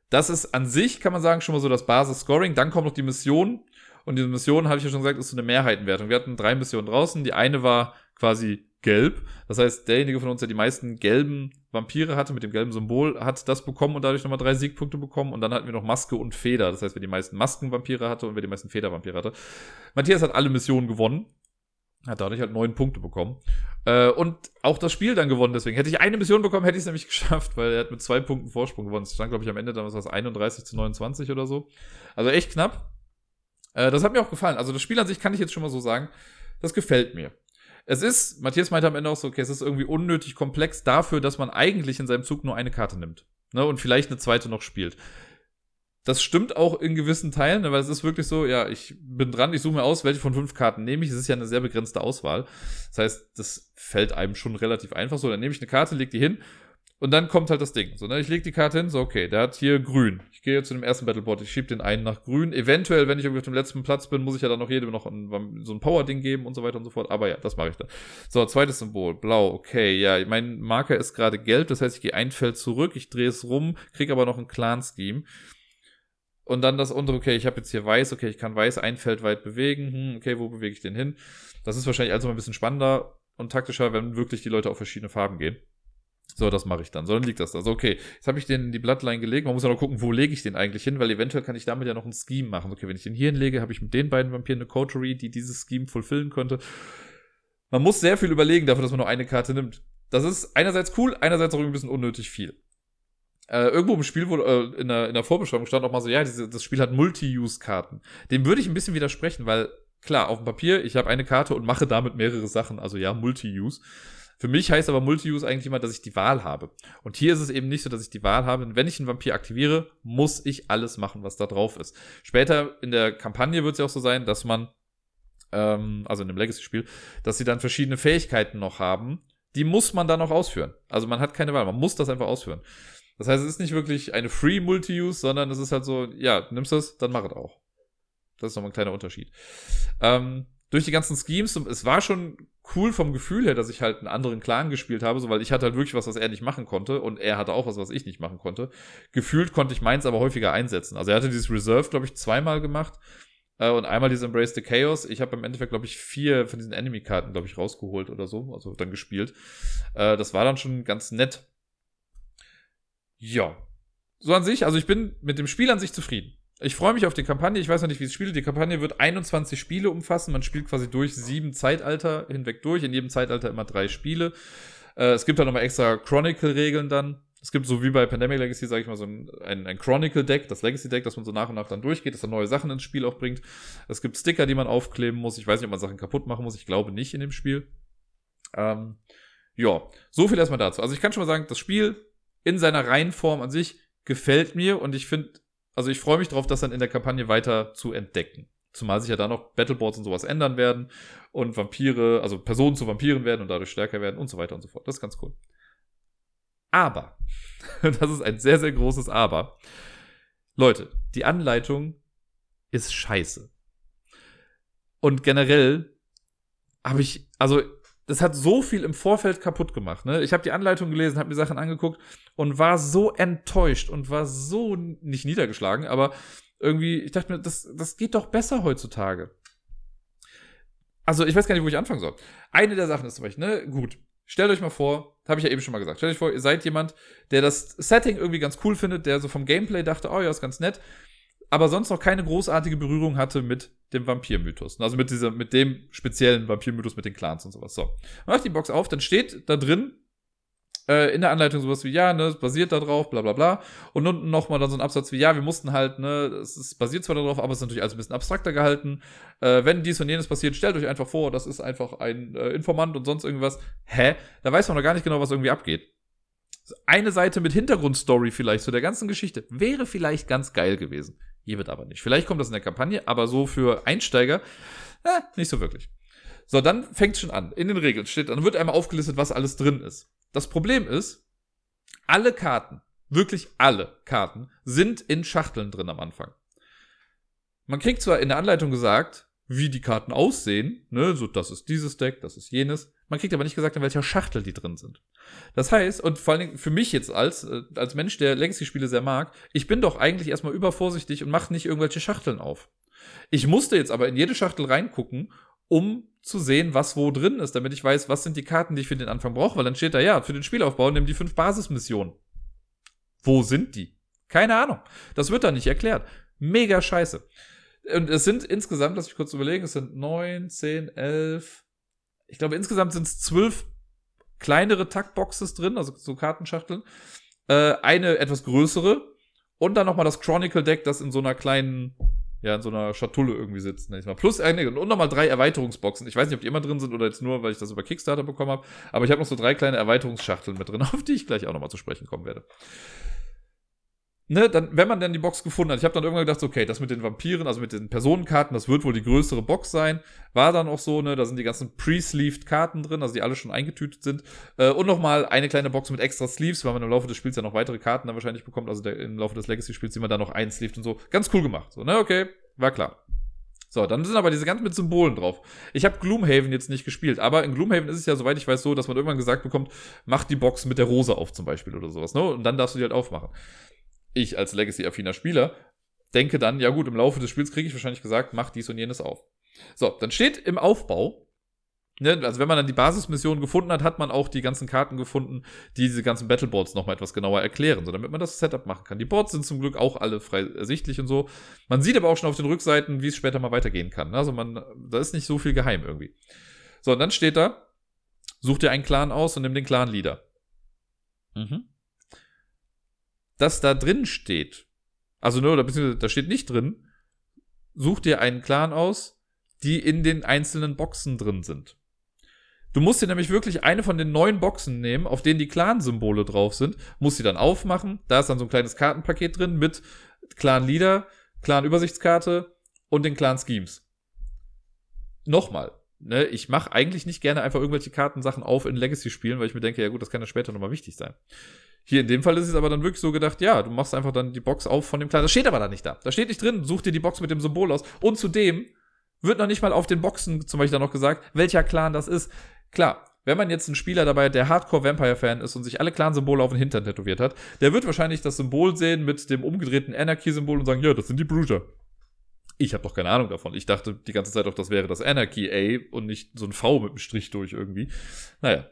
Das ist an sich, kann man sagen, schon mal so das Basis-Scoring. Dann kommt noch die Mission. Und diese Mission, habe ich ja schon gesagt, ist so eine Mehrheitenwertung. Wir hatten drei Missionen draußen. Die eine war quasi gelb. Das heißt, derjenige von uns, der die meisten gelben Vampire hatte, mit dem gelben Symbol, hat das bekommen und dadurch nochmal drei Siegpunkte bekommen. Und dann hatten wir noch Maske und Feder. Das heißt, wer die meisten Maskenvampire hatte und wer die meisten Federvampire hatte. Matthias hat alle Missionen gewonnen. Hat dadurch halt neun Punkte bekommen. Äh, und auch das Spiel dann gewonnen. Deswegen hätte ich eine Mission bekommen, hätte ich es nämlich geschafft, weil er hat mit zwei Punkten Vorsprung gewonnen. Es stand, glaube ich, am Ende dann was 31 zu 29 oder so. Also echt knapp. Äh, das hat mir auch gefallen. Also das Spiel an sich kann ich jetzt schon mal so sagen. Das gefällt mir. Es ist, Matthias meinte am Ende auch so, okay, es ist irgendwie unnötig komplex dafür, dass man eigentlich in seinem Zug nur eine Karte nimmt. Ne, und vielleicht eine zweite noch spielt. Das stimmt auch in gewissen Teilen, weil es ist wirklich so, ja, ich bin dran, ich suche mir aus, welche von fünf Karten nehme ich. Es ist ja eine sehr begrenzte Auswahl. Das heißt, das fällt einem schon relativ einfach so. Dann nehme ich eine Karte, leg die hin und dann kommt halt das Ding. So, ne, ich lege die Karte hin, so, okay, der hat hier grün. Ich gehe zu dem ersten Battleboard, ich schiebe den einen nach grün. Eventuell, wenn ich irgendwie auf dem letzten Platz bin, muss ich ja dann noch jedem noch ein, so ein Power-Ding geben und so weiter und so fort. Aber ja, das mache ich dann. So, zweites Symbol, blau, okay, ja, mein Marker ist gerade gelb, das heißt, ich gehe ein Feld zurück, ich drehe es rum, kriege aber noch ein Clan-Scheme. Und dann das untere, okay, ich habe jetzt hier weiß, okay, ich kann weiß ein Feld weit bewegen. Hm, okay, wo bewege ich den hin? Das ist wahrscheinlich also mal ein bisschen spannender und taktischer, wenn wirklich die Leute auf verschiedene Farben gehen. So, das mache ich dann. So, dann liegt das da. So, okay, jetzt habe ich den in die Bloodline gelegt. Man muss ja noch gucken, wo lege ich den eigentlich hin, weil eventuell kann ich damit ja noch ein Scheme machen. Okay, wenn ich den hier hinlege, habe ich mit den beiden Vampiren eine Coterie, die dieses Scheme fulfillen könnte. Man muss sehr viel überlegen dafür, dass man nur eine Karte nimmt. Das ist einerseits cool, einerseits auch ein bisschen unnötig viel. Äh, irgendwo im Spiel wurde, äh, in, der, in der Vorbeschreibung stand auch mal so, ja, diese, das Spiel hat Multi-Use-Karten. Dem würde ich ein bisschen widersprechen, weil klar, auf dem Papier, ich habe eine Karte und mache damit mehrere Sachen. Also ja, Multi-Use. Für mich heißt aber Multi-Use eigentlich immer, dass ich die Wahl habe. Und hier ist es eben nicht so, dass ich die Wahl habe. wenn ich einen Vampir aktiviere, muss ich alles machen, was da drauf ist. Später in der Kampagne wird es ja auch so sein, dass man, ähm, also in dem Legacy-Spiel, dass sie dann verschiedene Fähigkeiten noch haben. Die muss man dann auch ausführen. Also man hat keine Wahl, man muss das einfach ausführen. Das heißt, es ist nicht wirklich eine Free Multi-Use, sondern es ist halt so, ja, nimmst das, dann mach es auch. Das ist nochmal ein kleiner Unterschied. Ähm, durch die ganzen Schemes, es war schon cool vom Gefühl her, dass ich halt einen anderen Clan gespielt habe, so weil ich hatte halt wirklich was, was er nicht machen konnte und er hatte auch was, was ich nicht machen konnte. Gefühlt konnte ich meins aber häufiger einsetzen. Also er hatte dieses Reserve, glaube ich, zweimal gemacht äh, und einmal dieses Embrace the Chaos. Ich habe im Endeffekt, glaube ich, vier von diesen Enemy-Karten, glaube ich, rausgeholt oder so, also dann gespielt. Äh, das war dann schon ganz nett. Ja. So an sich, also ich bin mit dem Spiel an sich zufrieden. Ich freue mich auf die Kampagne. Ich weiß noch nicht, wie es spielt. Die Kampagne wird 21 Spiele umfassen. Man spielt quasi durch sieben Zeitalter hinweg durch. In jedem Zeitalter immer drei Spiele. Äh, es gibt da nochmal extra Chronicle-Regeln dann. Es gibt so wie bei Pandemic Legacy, sage ich mal, so ein, ein, ein Chronicle-Deck, das Legacy-Deck, das man so nach und nach dann durchgeht, das dann neue Sachen ins Spiel auch bringt. Es gibt Sticker, die man aufkleben muss. Ich weiß nicht, ob man Sachen kaputt machen muss. Ich glaube nicht in dem Spiel. Ähm, ja, so viel erstmal dazu. Also ich kann schon mal sagen, das Spiel in seiner Reihenform an sich gefällt mir und ich finde, also ich freue mich darauf, das dann in der Kampagne weiter zu entdecken. Zumal sich ja da noch Battleboards und sowas ändern werden und Vampire, also Personen zu Vampiren werden und dadurch stärker werden und so weiter und so fort. Das ist ganz cool. Aber, das ist ein sehr, sehr großes Aber. Leute, die Anleitung ist scheiße. Und generell habe ich, also das hat so viel im Vorfeld kaputt gemacht. Ne? Ich habe die Anleitung gelesen, habe mir Sachen angeguckt und war so enttäuscht und war so nicht niedergeschlagen, aber irgendwie, ich dachte mir, das, das geht doch besser heutzutage. Also, ich weiß gar nicht, wo ich anfangen soll. Eine der Sachen ist zum Beispiel, ne, gut, stellt euch mal vor, habe ich ja eben schon mal gesagt, stellt euch vor, ihr seid jemand, der das Setting irgendwie ganz cool findet, der so vom Gameplay dachte, oh ja, ist ganz nett, aber sonst noch keine großartige Berührung hatte mit dem Vampirmythos. Also mit dieser, mit dem speziellen Vampirmythos mit den Clans und sowas. So. Macht die Box auf, dann steht da drin äh, in der Anleitung sowas wie, ja, ne, es basiert da drauf, bla bla bla. Und unten nochmal dann so ein Absatz wie, ja, wir mussten halt, ne, es ist, basiert zwar darauf, aber es ist natürlich alles ein bisschen abstrakter gehalten. Äh, wenn dies und jenes passiert, stellt euch einfach vor, das ist einfach ein äh, Informant und sonst irgendwas. Hä? Da weiß man noch gar nicht genau, was irgendwie abgeht. Eine Seite mit Hintergrundstory vielleicht zu der ganzen Geschichte wäre vielleicht ganz geil gewesen. Hier wird aber nicht. Vielleicht kommt das in der Kampagne, aber so für Einsteiger, äh, nicht so wirklich. So, dann fängt schon an. In den Regeln steht, dann wird einmal aufgelistet, was alles drin ist. Das Problem ist, alle Karten, wirklich alle Karten, sind in Schachteln drin am Anfang. Man kriegt zwar in der Anleitung gesagt, wie die Karten aussehen, ne, so das ist dieses Deck, das ist jenes. Man kriegt aber nicht gesagt, in welcher Schachtel die drin sind. Das heißt, und vor allen Dingen für mich jetzt als, äh, als Mensch, der Legacy-Spiele sehr mag, ich bin doch eigentlich erstmal übervorsichtig und mache nicht irgendwelche Schachteln auf. Ich musste jetzt aber in jede Schachtel reingucken, um zu sehen, was wo drin ist, damit ich weiß, was sind die Karten, die ich für den Anfang brauche, weil dann steht da, ja, für den Spielaufbau nimm die fünf Basismissionen. Wo sind die? Keine Ahnung. Das wird da nicht erklärt. Mega scheiße. Und es sind insgesamt, lass mich kurz überlegen, es sind neun, zehn, elf, ich glaube, insgesamt sind es zwölf kleinere Taktboxes drin, also so Kartenschachteln. Äh, eine etwas größere. Und dann nochmal das Chronicle Deck, das in so einer kleinen, ja, in so einer Schatulle irgendwie sitzt, nenn ich mal. Plus eine, und nochmal drei Erweiterungsboxen. Ich weiß nicht, ob die immer drin sind oder jetzt nur, weil ich das über Kickstarter bekommen habe. Aber ich habe noch so drei kleine Erweiterungsschachteln mit drin, auf die ich gleich auch nochmal zu sprechen kommen werde ne, dann, wenn man dann die Box gefunden hat, ich habe dann irgendwann gedacht, okay, das mit den Vampiren, also mit den Personenkarten, das wird wohl die größere Box sein. War dann auch so, ne, da sind die ganzen pre-sleeved Karten drin, also die alle schon eingetütet sind. Äh, und nochmal eine kleine Box mit extra Sleeves, weil man im Laufe des Spiels ja noch weitere Karten dann wahrscheinlich bekommt, also der, im Laufe des Legacy-Spiels sieht man da noch einsleeved und so. Ganz cool gemacht. So, ne, okay, war klar. So, dann sind aber diese ganzen mit Symbolen drauf. Ich habe Gloomhaven jetzt nicht gespielt, aber in Gloomhaven ist es ja, soweit ich weiß, so, dass man irgendwann gesagt bekommt, mach die Box mit der Rose auf zum Beispiel oder sowas, ne? Und dann darfst du die halt aufmachen ich als Legacy-affiner Spieler denke dann, ja gut, im Laufe des Spiels kriege ich wahrscheinlich gesagt, mach dies und jenes auf. So, dann steht im Aufbau, ne, also wenn man dann die Basismission gefunden hat, hat man auch die ganzen Karten gefunden, die diese ganzen Battleboards nochmal etwas genauer erklären, so damit man das Setup machen kann. Die Boards sind zum Glück auch alle frei ersichtlich und so. Man sieht aber auch schon auf den Rückseiten, wie es später mal weitergehen kann. Also man, da ist nicht so viel geheim irgendwie. So, und dann steht da, such dir einen Clan aus und nimm den Clan-Leader. Mhm das da drin steht, also nur, beziehungsweise da steht nicht drin, such dir einen Clan aus, die in den einzelnen Boxen drin sind. Du musst dir nämlich wirklich eine von den neun Boxen nehmen, auf denen die Clan-Symbole drauf sind, musst sie dann aufmachen. Da ist dann so ein kleines Kartenpaket drin mit Clan-Leader, Clan-Übersichtskarte und den Clan-Schemes. Nochmal, ne, ich mache eigentlich nicht gerne einfach irgendwelche Kartensachen auf in Legacy-Spielen, weil ich mir denke, ja gut, das kann ja später nochmal wichtig sein. Hier in dem Fall ist es aber dann wirklich so gedacht, ja, du machst einfach dann die Box auf von dem Kleinen. Das steht aber da nicht da. Da steht nicht drin, such dir die Box mit dem Symbol aus. Und zudem wird noch nicht mal auf den Boxen zum Beispiel dann noch gesagt, welcher Clan das ist. Klar, wenn man jetzt einen Spieler dabei, der Hardcore-Vampire-Fan ist und sich alle Clan-Symbole auf den Hintern tätowiert hat, der wird wahrscheinlich das Symbol sehen mit dem umgedrehten Anarchy-Symbol und sagen, ja, das sind die Bruder. Ich habe doch keine Ahnung davon. Ich dachte die ganze Zeit auch, das wäre das Anarchy A und nicht so ein V mit einem Strich durch irgendwie. Naja.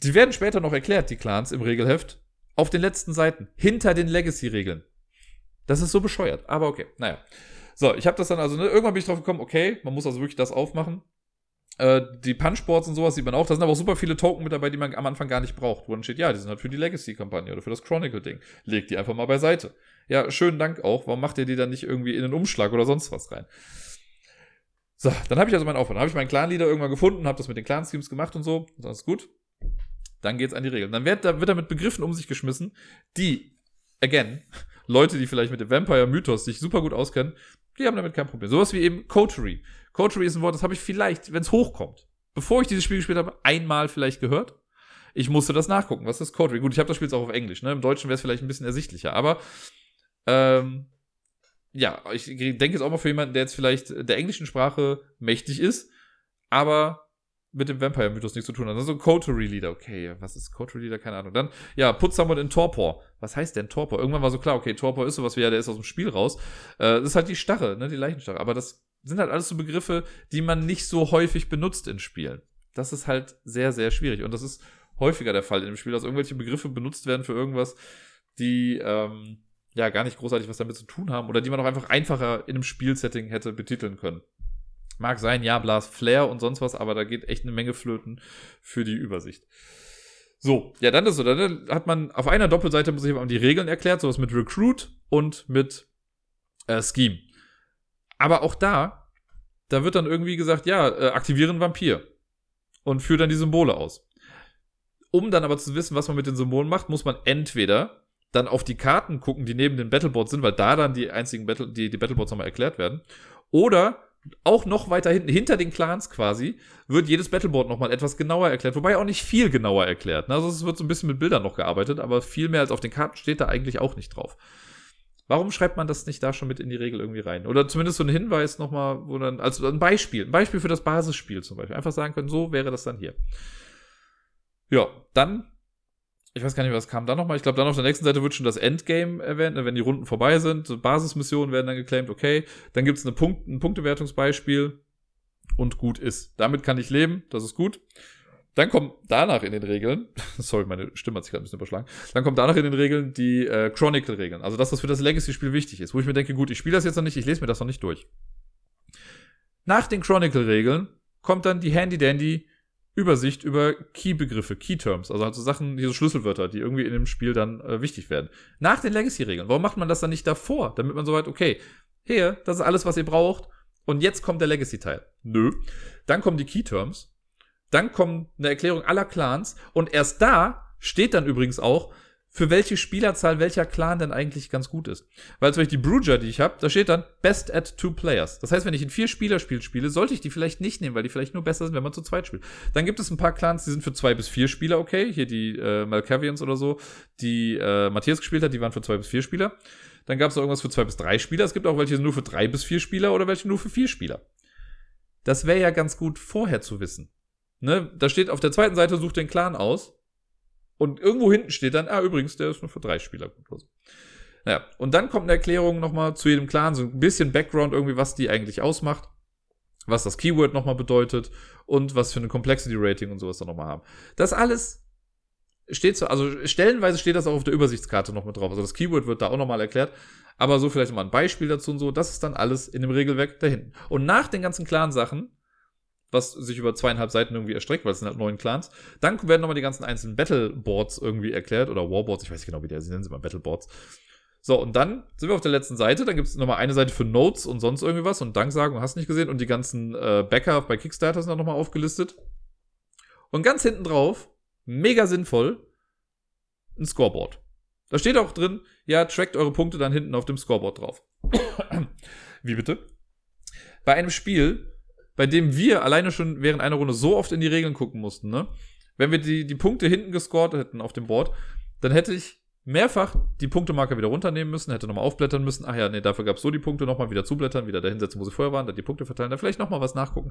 Sie werden später noch erklärt, die Clans im Regelheft, auf den letzten Seiten, hinter den Legacy-Regeln. Das ist so bescheuert, aber okay, naja. So, ich habe das dann also, ne, irgendwann bin ich drauf gekommen, okay, man muss also wirklich das aufmachen. Äh, die Punchboards und sowas sieht man auch. Da sind aber auch super viele Token mit dabei, die man am Anfang gar nicht braucht. Wo dann steht, ja, die sind halt für die Legacy-Kampagne oder für das Chronicle-Ding. Legt die einfach mal beiseite. Ja, schönen Dank auch. Warum macht ihr die dann nicht irgendwie in einen Umschlag oder sonst was rein? So, dann habe ich also meinen Aufwand. Dann habe ich meinen Clan-Leader irgendwann gefunden, habe das mit den Clan-Schemes gemacht und so. Das ist gut. Dann geht's an die Regeln. Dann wird, da wird er mit Begriffen um sich geschmissen, die, again, Leute, die vielleicht mit dem Vampire-Mythos sich super gut auskennen, die haben damit kein Problem. Sowas wie eben Coterie. Coterie ist ein Wort, das habe ich vielleicht, wenn es hochkommt, bevor ich dieses Spiel gespielt habe, einmal vielleicht gehört. Ich musste das nachgucken. Was ist Coterie? Gut, ich habe das Spiel jetzt auch auf Englisch. Ne? Im Deutschen wäre es vielleicht ein bisschen ersichtlicher. Aber ähm, ja, ich denke jetzt auch mal für jemanden, der jetzt vielleicht der englischen Sprache mächtig ist, aber mit dem Vampire-Mythos nichts zu tun hat. Also Coterie-Leader. Okay, was ist Coterie-Leader? Keine Ahnung. Dann, ja, put someone in Torpor. Was heißt denn Torpor? Irgendwann war so klar, okay, Torpor ist sowas wie, ja, der ist aus dem Spiel raus. Äh, das ist halt die Starre, ne, die Leichenstarre. Aber das sind halt alles so Begriffe, die man nicht so häufig benutzt in Spielen. Das ist halt sehr, sehr schwierig. Und das ist häufiger der Fall in dem Spiel, dass irgendwelche Begriffe benutzt werden für irgendwas, die, ähm, ja, gar nicht großartig was damit zu tun haben oder die man auch einfach einfacher in einem Spielsetting hätte betiteln können. Mag sein, ja, Blas Flair und sonst was, aber da geht echt eine Menge flöten für die Übersicht. So, ja, dann ist so. Dann hat man auf einer Doppelseite muss ich mal die Regeln erklärt, sowas mit Recruit und mit äh, Scheme. Aber auch da, da wird dann irgendwie gesagt, ja, äh, aktivieren Vampir und führt dann die Symbole aus. Um dann aber zu wissen, was man mit den Symbolen macht, muss man entweder dann auf die Karten gucken, die neben den Battleboards sind, weil da dann die einzigen Battle, die, die Battleboards nochmal erklärt werden. Oder auch noch weiter hinten, hinter den Clans quasi, wird jedes Battleboard nochmal etwas genauer erklärt. Wobei auch nicht viel genauer erklärt. Ne? Also es wird so ein bisschen mit Bildern noch gearbeitet, aber viel mehr als auf den Karten steht da eigentlich auch nicht drauf. Warum schreibt man das nicht da schon mit in die Regel irgendwie rein? Oder zumindest so ein Hinweis nochmal, wo dann, also ein Beispiel, ein Beispiel für das Basisspiel zum Beispiel. Einfach sagen können, so wäre das dann hier. Ja, dann ich weiß gar nicht, was kam da nochmal. Ich glaube, dann auf der nächsten Seite wird schon das Endgame erwähnt, ne, wenn die Runden vorbei sind. Basismissionen werden dann geclaimed, okay. Dann gibt es Punkt, ein Punktewertungsbeispiel und gut ist. Damit kann ich leben, das ist gut. Dann kommt danach in den Regeln, sorry, meine Stimme hat sich gerade ein bisschen überschlagen, dann kommt danach in den Regeln die äh, Chronicle-Regeln. Also das, was für das Legacy-Spiel wichtig ist. Wo ich mir denke, gut, ich spiele das jetzt noch nicht, ich lese mir das noch nicht durch. Nach den Chronicle-Regeln kommt dann die Handy-Dandy Übersicht über Key-Begriffe, Key-Terms, also halt so Sachen, diese Schlüsselwörter, die irgendwie in dem Spiel dann äh, wichtig werden. Nach den Legacy-Regeln. Warum macht man das dann nicht davor? Damit man so weit, okay, hier, das ist alles, was ihr braucht. Und jetzt kommt der Legacy-Teil. Nö. Dann kommen die Key-Terms. Dann kommt eine Erklärung aller Clans. Und erst da steht dann übrigens auch, für welche Spielerzahl welcher Clan denn eigentlich ganz gut ist. Weil zum Beispiel die Bruger, die ich habe, da steht dann Best at Two Players. Das heißt, wenn ich ein Vier-Spieler-Spiel spiele, sollte ich die vielleicht nicht nehmen, weil die vielleicht nur besser sind, wenn man zu zweit spielt. Dann gibt es ein paar Clans, die sind für zwei bis vier Spieler okay. Hier die äh, Malkavians oder so, die äh, Matthias gespielt hat, die waren für zwei bis vier Spieler. Dann gab es irgendwas für zwei bis drei Spieler. Es gibt auch welche nur für drei bis vier Spieler oder welche nur für vier Spieler. Das wäre ja ganz gut vorher zu wissen. Ne? Da steht auf der zweiten Seite, sucht den Clan aus und irgendwo hinten steht dann, ah, übrigens, der ist nur für drei Spieler gut. Oder so. Naja, und dann kommt eine Erklärung nochmal zu jedem Clan, so ein bisschen Background irgendwie, was die eigentlich ausmacht, was das Keyword nochmal bedeutet und was für eine Complexity Rating und sowas da nochmal haben. Das alles steht so, also stellenweise steht das auch auf der Übersichtskarte noch mit drauf. Also das Keyword wird da auch nochmal erklärt. Aber so vielleicht mal ein Beispiel dazu und so, das ist dann alles in dem Regelwerk da hinten. Und nach den ganzen Clan-Sachen was sich über zweieinhalb Seiten irgendwie erstreckt, weil es sind halt neun Clans. Dann werden nochmal die ganzen einzelnen Battleboards irgendwie erklärt oder Warboards, ich weiß nicht genau, wie der, sie nennen sie mal Battleboards. So, und dann sind wir auf der letzten Seite, dann gibt es nochmal eine Seite für Notes und sonst irgendwie was und Danksagen, hast nicht gesehen und die ganzen äh, Bäcker bei Kickstarter sind dann nochmal aufgelistet. Und ganz hinten drauf, mega sinnvoll, ein Scoreboard. Da steht auch drin, ja, trackt eure Punkte dann hinten auf dem Scoreboard drauf. Wie bitte? Bei einem Spiel bei dem wir alleine schon während einer Runde so oft in die Regeln gucken mussten, ne? Wenn wir die, die Punkte hinten gescored hätten auf dem Board, dann hätte ich mehrfach die Punktemarker wieder runternehmen müssen, hätte nochmal aufblättern müssen. Ach ja, nee, dafür gab es so die Punkte, nochmal wieder zublättern, wieder da hinsetzen, wo sie vorher waren, dann die Punkte verteilen, dann vielleicht nochmal was nachgucken.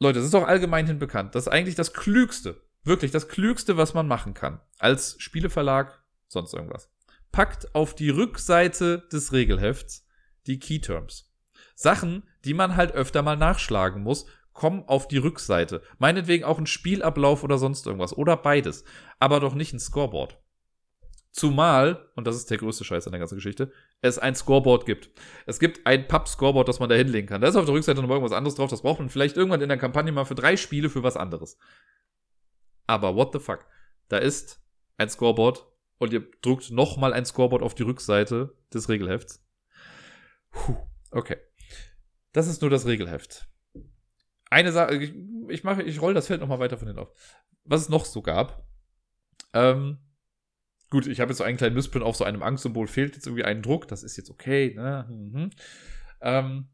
Leute, das ist doch allgemein hin bekannt. Das ist eigentlich das Klügste, wirklich das Klügste, was man machen kann. Als Spieleverlag, sonst irgendwas. Packt auf die Rückseite des Regelhefts die Key Terms. Sachen, die man halt öfter mal nachschlagen muss, kommen auf die Rückseite. Meinetwegen auch ein Spielablauf oder sonst irgendwas. Oder beides. Aber doch nicht ein Scoreboard. Zumal, und das ist der größte Scheiß an der ganzen Geschichte, es ein Scoreboard gibt. Es gibt ein Pub-Scoreboard, das man da hinlegen kann. Da ist auf der Rückseite noch irgendwas anderes drauf. Das braucht man vielleicht irgendwann in der Kampagne mal für drei Spiele für was anderes. Aber what the fuck? Da ist ein Scoreboard und ihr druckt nochmal ein Scoreboard auf die Rückseite des Regelhefts. Puh, okay. Das ist nur das Regelheft. Eine Sache, ich, ich mache, ich roll das Feld nochmal weiter von hinten auf. Was es noch so gab. Ähm, gut, ich habe jetzt so einen kleinen Missprint auf so einem Angstsymbol, fehlt jetzt irgendwie ein Druck, das ist jetzt okay. Ne? Mhm. Ähm,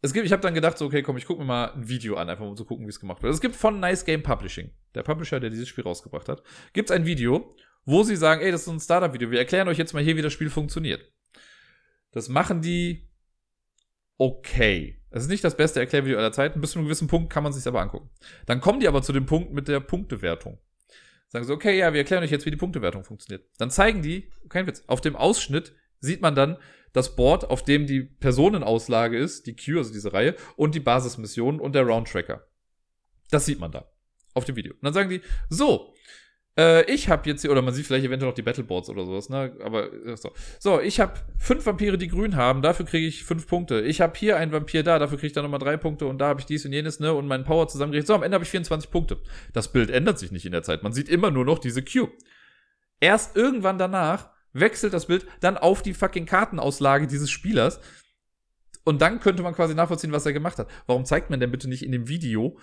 es gibt, ich habe dann gedacht, so, okay, komm, ich gucke mir mal ein Video an, einfach um zu gucken, wie es gemacht wird. Es gibt von Nice Game Publishing, der Publisher, der dieses Spiel rausgebracht hat, gibt es ein Video, wo sie sagen, ey, das ist ein Startup-Video, wir erklären euch jetzt mal hier, wie das Spiel funktioniert. Das machen die okay. Es ist nicht das beste Erklärvideo aller Zeiten. Bis zu einem gewissen Punkt kann man sich aber angucken. Dann kommen die aber zu dem Punkt mit der Punktewertung. Sagen sie, okay, ja, wir erklären euch jetzt, wie die Punktewertung funktioniert. Dann zeigen die, kein Witz, auf dem Ausschnitt sieht man dann das Board, auf dem die Personenauslage ist, die Queue, also diese Reihe, und die Basismission und der Roundtracker. Das sieht man da. Auf dem Video. Und dann sagen die, so, äh, ich habe jetzt hier, oder man sieht vielleicht eventuell noch die Battleboards oder sowas, ne? Aber so. So, ich habe fünf Vampire, die grün haben, dafür kriege ich fünf Punkte. Ich habe hier einen Vampir da, dafür kriege ich dann nochmal drei Punkte und da habe ich dies und jenes, ne? Und meinen Power zusammengerichtet. So, am Ende habe ich 24 Punkte. Das Bild ändert sich nicht in der Zeit. Man sieht immer nur noch diese Queue. Erst irgendwann danach wechselt das Bild dann auf die fucking Kartenauslage dieses Spielers. Und dann könnte man quasi nachvollziehen, was er gemacht hat. Warum zeigt man denn bitte nicht in dem Video,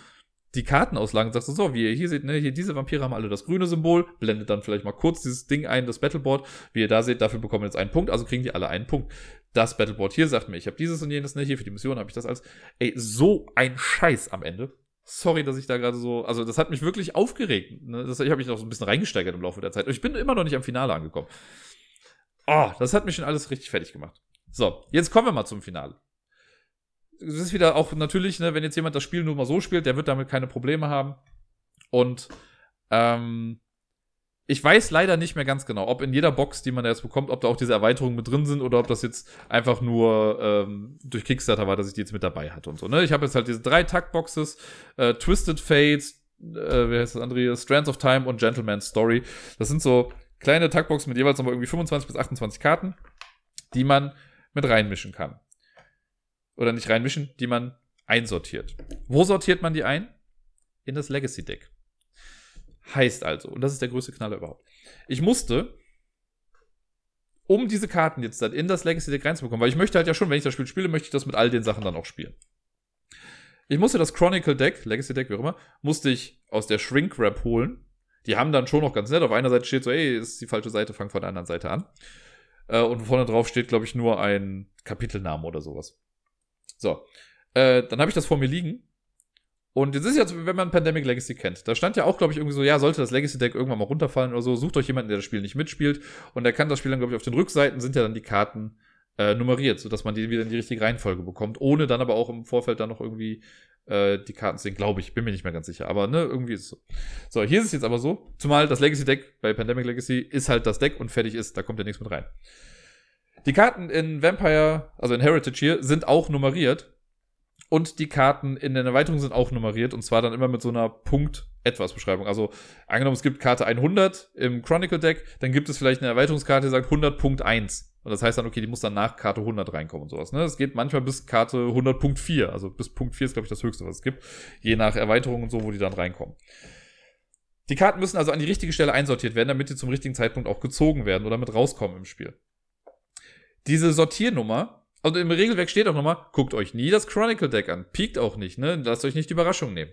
die Kartenauslagen und sagst du so, wie ihr hier seht, ne, hier diese Vampire haben alle das grüne Symbol, blendet dann vielleicht mal kurz dieses Ding ein, das Battleboard. Wie ihr da seht, dafür bekommen wir jetzt einen Punkt, also kriegen die alle einen Punkt. Das Battleboard hier sagt mir, ich habe dieses und jenes, ne, hier für die Mission habe ich das als, ey, so ein Scheiß am Ende. Sorry, dass ich da gerade so, also das hat mich wirklich aufgeregt. Ne? Das, ich habe mich noch so ein bisschen reingesteigert im Laufe der Zeit. Und ich bin immer noch nicht am Finale angekommen. Oh, das hat mich schon alles richtig fertig gemacht. So, jetzt kommen wir mal zum Finale es ist wieder auch natürlich, ne, wenn jetzt jemand das Spiel nur mal so spielt, der wird damit keine Probleme haben. Und ähm, ich weiß leider nicht mehr ganz genau, ob in jeder Box, die man jetzt bekommt, ob da auch diese Erweiterungen mit drin sind oder ob das jetzt einfach nur ähm, durch Kickstarter war, dass ich die jetzt mit dabei hatte und so. Ne? Ich habe jetzt halt diese drei Taktboxes, äh, Twisted Fates, äh, wie heißt das andere? Strands of Time und Gentleman's Story. Das sind so kleine Taktboxen mit jeweils nochmal irgendwie 25 bis 28 Karten, die man mit reinmischen kann oder nicht reinmischen, die man einsortiert. Wo sortiert man die ein? In das Legacy Deck. Heißt also, und das ist der größte Knaller überhaupt. Ich musste, um diese Karten jetzt dann in das Legacy Deck reinzubekommen, weil ich möchte halt ja schon, wenn ich das Spiel spiele, möchte ich das mit all den Sachen dann auch spielen. Ich musste das Chronicle Deck, Legacy Deck, wie auch immer, musste ich aus der Shrink Wrap holen. Die haben dann schon noch ganz nett. Auf einer Seite steht so, ey, ist die falsche Seite, fang von der anderen Seite an. Äh, und vorne drauf steht, glaube ich, nur ein Kapitelname oder sowas. So. Äh, dann habe ich das vor mir liegen. Und jetzt ist jetzt, wenn man Pandemic Legacy kennt, da stand ja auch, glaube ich, irgendwie so, ja, sollte das Legacy Deck irgendwann mal runterfallen oder so, sucht euch jemanden, der das Spiel nicht mitspielt. Und der kann das Spiel dann, glaube ich, auf den Rückseiten sind ja dann die Karten äh, nummeriert, sodass man die wieder in die richtige Reihenfolge bekommt, ohne dann aber auch im Vorfeld dann noch irgendwie äh, die Karten zu sehen, glaube ich, bin mir nicht mehr ganz sicher, aber ne, irgendwie ist es so. So, hier ist es jetzt aber so, zumal das Legacy Deck bei Pandemic Legacy ist halt das Deck und fertig ist, da kommt ja nichts mit rein. Die Karten in Vampire, also in Heritage hier, sind auch nummeriert. Und die Karten in den Erweiterungen sind auch nummeriert. Und zwar dann immer mit so einer Punkt-Etwas-Beschreibung. Also angenommen, es gibt Karte 100 im Chronicle Deck, dann gibt es vielleicht eine Erweiterungskarte, die sagt 100.1. Und das heißt dann, okay, die muss dann nach Karte 100 reinkommen und sowas. Ne? Es geht manchmal bis Karte 100.4. Also bis Punkt 4 ist, glaube ich, das höchste, was es gibt. Je nach Erweiterung und so, wo die dann reinkommen. Die Karten müssen also an die richtige Stelle einsortiert werden, damit die zum richtigen Zeitpunkt auch gezogen werden oder mit rauskommen im Spiel. Diese Sortiernummer, also im Regelwerk steht auch nochmal, guckt euch nie das Chronicle Deck an. Piekt auch nicht, ne? Lasst euch nicht die Überraschung nehmen.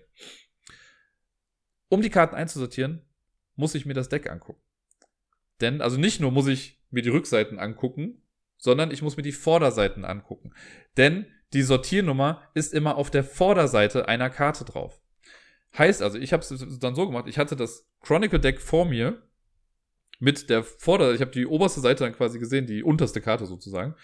Um die Karten einzusortieren, muss ich mir das Deck angucken. Denn, also nicht nur muss ich mir die Rückseiten angucken, sondern ich muss mir die Vorderseiten angucken. Denn die Sortiernummer ist immer auf der Vorderseite einer Karte drauf. Heißt also, ich habe es dann so gemacht, ich hatte das Chronicle Deck vor mir mit der Vorder-, ich habe die oberste Seite dann quasi gesehen, die unterste Karte sozusagen.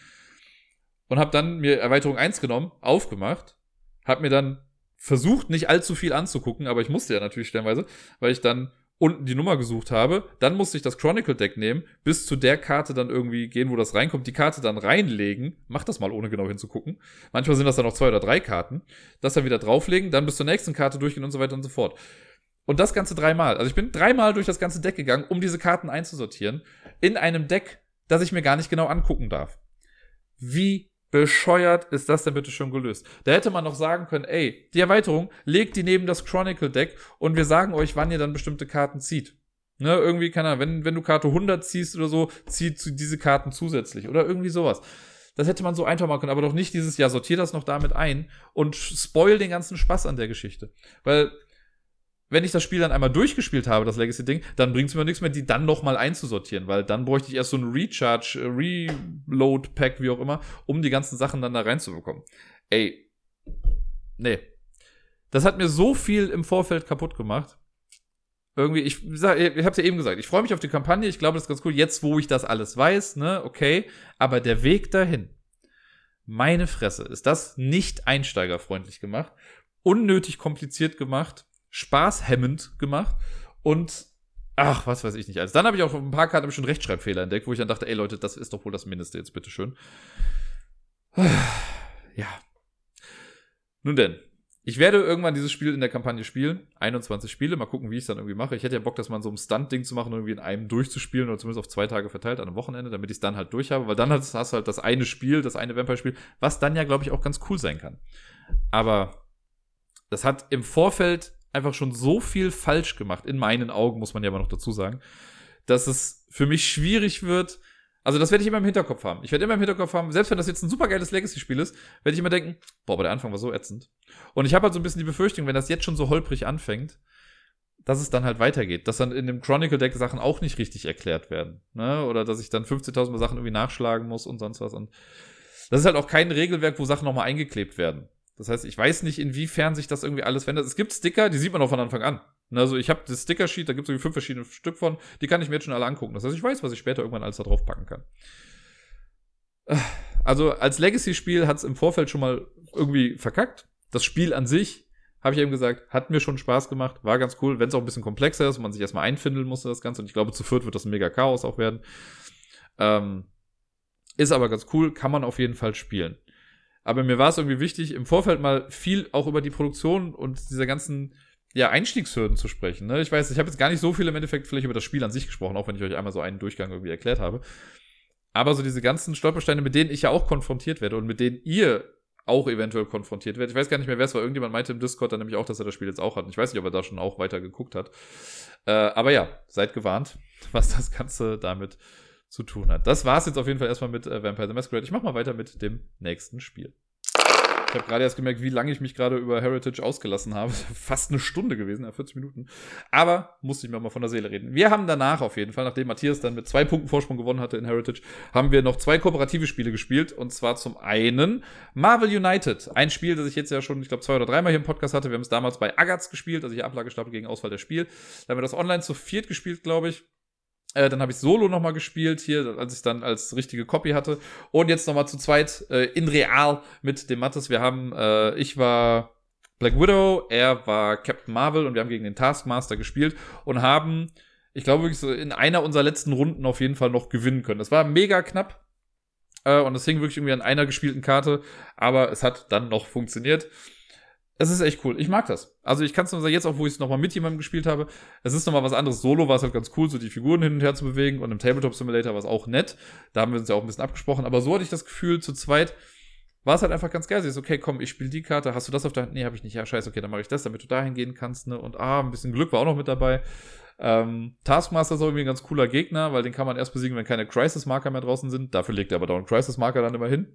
Und habe dann mir Erweiterung 1 genommen, aufgemacht, habe mir dann versucht, nicht allzu viel anzugucken, aber ich musste ja natürlich stellenweise, weil ich dann unten die Nummer gesucht habe. Dann musste ich das Chronicle Deck nehmen, bis zu der Karte dann irgendwie gehen, wo das reinkommt, die Karte dann reinlegen. Mach das mal, ohne genau hinzugucken. Manchmal sind das dann noch zwei oder drei Karten. Das dann wieder drauflegen, dann bis zur nächsten Karte durchgehen und so weiter und so fort. Und das Ganze dreimal. Also ich bin dreimal durch das ganze Deck gegangen, um diese Karten einzusortieren. In einem Deck, das ich mir gar nicht genau angucken darf. Wie bescheuert ist das denn bitte schon gelöst? Da hätte man noch sagen können, ey, die Erweiterung, legt die neben das Chronicle Deck und wir sagen euch, wann ihr dann bestimmte Karten zieht. Ne, irgendwie, keine Ahnung, wenn, wenn du Karte 100 ziehst oder so, zieh diese Karten zusätzlich oder irgendwie sowas. Das hätte man so einfach machen können, aber doch nicht dieses, ja, sortier das noch damit ein und spoil den ganzen Spaß an der Geschichte. Weil wenn ich das Spiel dann einmal durchgespielt habe, das Legacy-Ding, dann bringt es mir nichts mehr, die dann nochmal einzusortieren, weil dann bräuchte ich erst so ein Recharge, äh, Reload-Pack, wie auch immer, um die ganzen Sachen dann da reinzubekommen. Ey, nee. Das hat mir so viel im Vorfeld kaputt gemacht. Irgendwie, ich, sag, ich hab's ja eben gesagt, ich freue mich auf die Kampagne, ich glaube, das ist ganz cool, jetzt wo ich das alles weiß, ne, okay, aber der Weg dahin, meine Fresse, ist das nicht einsteigerfreundlich gemacht, unnötig kompliziert gemacht, spaßhemmend gemacht und ach, was weiß ich nicht alles. Dann habe ich auch ein paar Karten schon Rechtschreibfehler entdeckt, wo ich dann dachte, ey Leute, das ist doch wohl das Mindeste jetzt, bitteschön. Ja. Nun denn, ich werde irgendwann dieses Spiel in der Kampagne spielen. 21 Spiele, mal gucken, wie ich es dann irgendwie mache. Ich hätte ja Bock, das mal so ein Stunt-Ding zu machen, irgendwie in einem durchzuspielen oder zumindest auf zwei Tage verteilt an einem Wochenende, damit ich es dann halt durch habe, weil dann hast du halt das eine Spiel, das eine Vampire-Spiel, was dann ja, glaube ich, auch ganz cool sein kann. Aber das hat im Vorfeld einfach schon so viel falsch gemacht, in meinen Augen, muss man ja aber noch dazu sagen, dass es für mich schwierig wird. Also, das werde ich immer im Hinterkopf haben. Ich werde immer im Hinterkopf haben, selbst wenn das jetzt ein supergeiles Legacy-Spiel ist, werde ich immer denken, boah, aber der Anfang war so ätzend. Und ich habe halt so ein bisschen die Befürchtung, wenn das jetzt schon so holprig anfängt, dass es dann halt weitergeht. Dass dann in dem Chronicle-Deck Sachen auch nicht richtig erklärt werden. Ne? Oder dass ich dann 15.000 Mal Sachen irgendwie nachschlagen muss und sonst was. Und das ist halt auch kein Regelwerk, wo Sachen nochmal eingeklebt werden. Das heißt, ich weiß nicht, inwiefern sich das irgendwie alles verändert. Es gibt Sticker, die sieht man auch von Anfang an. Also ich habe das Sticker-Sheet, da gibt es irgendwie fünf verschiedene Stück von, die kann ich mir jetzt schon alle angucken. Das heißt, ich weiß, was ich später irgendwann alles da drauf packen kann. Also als Legacy-Spiel hat es im Vorfeld schon mal irgendwie verkackt. Das Spiel an sich, habe ich eben gesagt, hat mir schon Spaß gemacht, war ganz cool, wenn es auch ein bisschen komplexer ist und man sich erstmal einfindeln musste, das Ganze. Und ich glaube, zu viert wird das ein mega Chaos auch werden. Ähm, ist aber ganz cool, kann man auf jeden Fall spielen. Aber mir war es irgendwie wichtig, im Vorfeld mal viel auch über die Produktion und diese ganzen ja, Einstiegshürden zu sprechen. Ne? Ich weiß, ich habe jetzt gar nicht so viel im Endeffekt vielleicht über das Spiel an sich gesprochen, auch wenn ich euch einmal so einen Durchgang irgendwie erklärt habe. Aber so diese ganzen Stolpersteine, mit denen ich ja auch konfrontiert werde und mit denen ihr auch eventuell konfrontiert wird. Ich weiß gar nicht mehr, wer es war. Irgendjemand meinte im Discord dann nämlich auch, dass er das Spiel jetzt auch hat. Ich weiß nicht, ob er da schon auch weiter geguckt hat. Äh, aber ja, seid gewarnt, was das Ganze damit zu tun hat. Das war's jetzt auf jeden Fall erstmal mit äh, Vampire the Masquerade. Ich mach mal weiter mit dem nächsten Spiel. Ich habe gerade erst gemerkt, wie lange ich mich gerade über Heritage ausgelassen habe. Fast eine Stunde gewesen, ja, 40 Minuten. Aber musste ich mir mal von der Seele reden. Wir haben danach auf jeden Fall, nachdem Matthias dann mit zwei Punkten Vorsprung gewonnen hatte in Heritage, haben wir noch zwei kooperative Spiele gespielt. Und zwar zum einen Marvel United. Ein Spiel, das ich jetzt ja schon, ich glaube, zwei oder dreimal hier im Podcast hatte. Wir haben es damals bei Agatz gespielt, also hier Ablagestapel gegen Auswahl der Spiel. Da haben wir das online zu viert gespielt, glaube ich. Äh, dann habe ich Solo nochmal gespielt, hier, als ich dann als richtige Copy hatte. Und jetzt nochmal zu zweit äh, in Real mit dem Mattes. Wir haben, äh, ich war Black Widow, er war Captain Marvel und wir haben gegen den Taskmaster gespielt und haben, ich glaube wirklich so in einer unserer letzten Runden auf jeden Fall noch gewinnen können. Das war mega knapp. Äh, und es hing wirklich irgendwie an einer gespielten Karte, aber es hat dann noch funktioniert. Es ist echt cool. Ich mag das. Also ich kann es nur sagen, jetzt auch, wo ich es nochmal mit jemandem gespielt habe, es ist nochmal was anderes. Solo war es halt ganz cool, so die Figuren hin und her zu bewegen und im Tabletop Simulator war es auch nett. Da haben wir uns ja auch ein bisschen abgesprochen. Aber so hatte ich das Gefühl, zu zweit war es halt einfach ganz geil. Sie ist, okay, komm, ich spiele die Karte. Hast du das auf der Hand? Nee, habe ich nicht. Ja, scheiße, okay, dann mache ich das, damit du dahin gehen kannst. Ne? Und ah, ein bisschen Glück war auch noch mit dabei. Ähm, Taskmaster ist auch irgendwie ein ganz cooler Gegner, weil den kann man erst besiegen, wenn keine Crisis-Marker mehr draußen sind. Dafür legt er aber dauernd Crisis-Marker dann immer hin.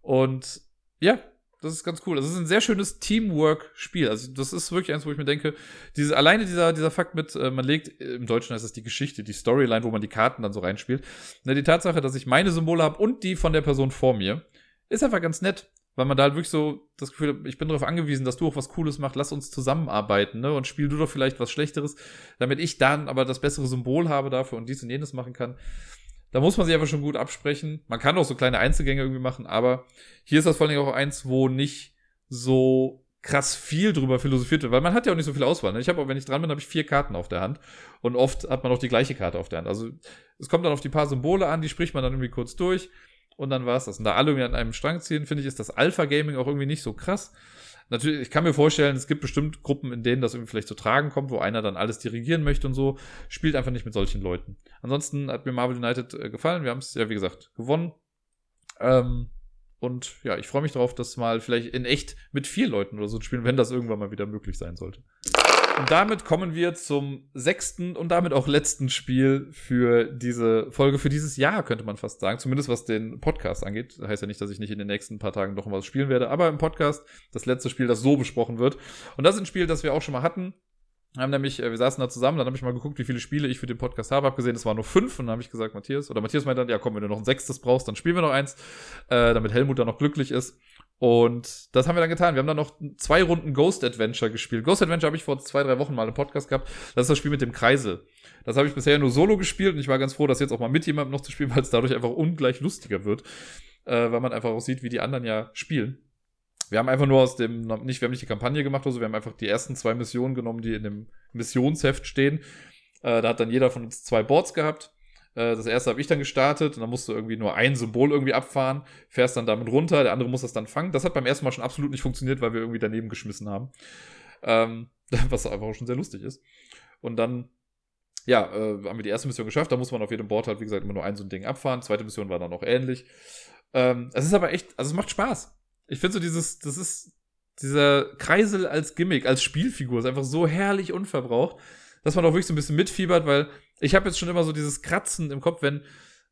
Und ja, das ist ganz cool. Das ist ein sehr schönes Teamwork-Spiel. Also, das ist wirklich eins, wo ich mir denke, diese, alleine dieser, dieser Fakt mit, äh, man legt, äh, im Deutschen heißt das die Geschichte, die Storyline, wo man die Karten dann so reinspielt. Ne, die Tatsache, dass ich meine Symbole habe und die von der Person vor mir, ist einfach ganz nett. Weil man da halt wirklich so das Gefühl hat, ich bin darauf angewiesen, dass du auch was Cooles machst, lass uns zusammenarbeiten, ne? Und spiel du doch vielleicht was Schlechteres, damit ich dann aber das bessere Symbol habe dafür und dies und jenes machen kann. Da muss man sich einfach schon gut absprechen. Man kann auch so kleine Einzelgänge irgendwie machen, aber hier ist das vor allen Dingen auch eins, wo nicht so krass viel drüber philosophiert wird, weil man hat ja auch nicht so viel Auswahl. Ne? Ich habe auch, wenn ich dran bin, habe ich vier Karten auf der Hand und oft hat man auch die gleiche Karte auf der Hand. Also es kommt dann auf die paar Symbole an, die spricht man dann irgendwie kurz durch und dann war es das. Und da alle irgendwie an einem Strang ziehen, finde ich, ist das Alpha-Gaming auch irgendwie nicht so krass. Natürlich, ich kann mir vorstellen, es gibt bestimmt Gruppen, in denen das irgendwie vielleicht zu tragen kommt, wo einer dann alles dirigieren möchte und so. Spielt einfach nicht mit solchen Leuten. Ansonsten hat mir Marvel United äh, gefallen. Wir haben es ja, wie gesagt, gewonnen. Ähm, und ja, ich freue mich darauf, das mal vielleicht in echt mit vier Leuten oder so zu spielen, wenn das irgendwann mal wieder möglich sein sollte. Und damit kommen wir zum sechsten und damit auch letzten Spiel für diese Folge, für dieses Jahr, könnte man fast sagen. Zumindest was den Podcast angeht. Das heißt ja nicht, dass ich nicht in den nächsten paar Tagen noch was spielen werde, aber im Podcast das letzte Spiel, das so besprochen wird. Und das ist ein Spiel, das wir auch schon mal hatten. Wir haben nämlich, äh, wir saßen da zusammen, dann habe ich mal geguckt, wie viele Spiele ich für den Podcast habe. Hab gesehen, es waren nur fünf und dann habe ich gesagt, Matthias, oder Matthias meinte dann, ja komm, wenn du noch ein sechstes brauchst, dann spielen wir noch eins, äh, damit Helmut dann noch glücklich ist. Und das haben wir dann getan. Wir haben dann noch zwei Runden Ghost Adventure gespielt. Ghost Adventure habe ich vor zwei, drei Wochen mal im Podcast gehabt. Das ist das Spiel mit dem Kreisel. Das habe ich bisher nur solo gespielt und ich war ganz froh, das jetzt auch mal mit jemandem noch zu spielen, weil es dadurch einfach ungleich lustiger wird. Äh, weil man einfach auch sieht, wie die anderen ja spielen. Wir haben einfach nur aus dem, nicht, wir haben nicht die Kampagne gemacht oder so, wir haben einfach die ersten zwei Missionen genommen, die in dem Missionsheft stehen. Äh, da hat dann jeder von uns zwei Boards gehabt das erste habe ich dann gestartet und dann musst du irgendwie nur ein Symbol irgendwie abfahren, fährst dann damit runter, der andere muss das dann fangen. Das hat beim ersten Mal schon absolut nicht funktioniert, weil wir irgendwie daneben geschmissen haben. Ähm, was einfach auch schon sehr lustig ist. Und dann, ja, äh, haben wir die erste Mission geschafft. Da muss man auf jedem Board halt, wie gesagt, immer nur ein so ein Ding abfahren. Zweite Mission war dann auch ähnlich. Ähm, es ist aber echt, also es macht Spaß. Ich finde so dieses, das ist dieser Kreisel als Gimmick, als Spielfigur, ist einfach so herrlich unverbraucht, dass man auch wirklich so ein bisschen mitfiebert, weil ich habe jetzt schon immer so dieses Kratzen im Kopf, wenn,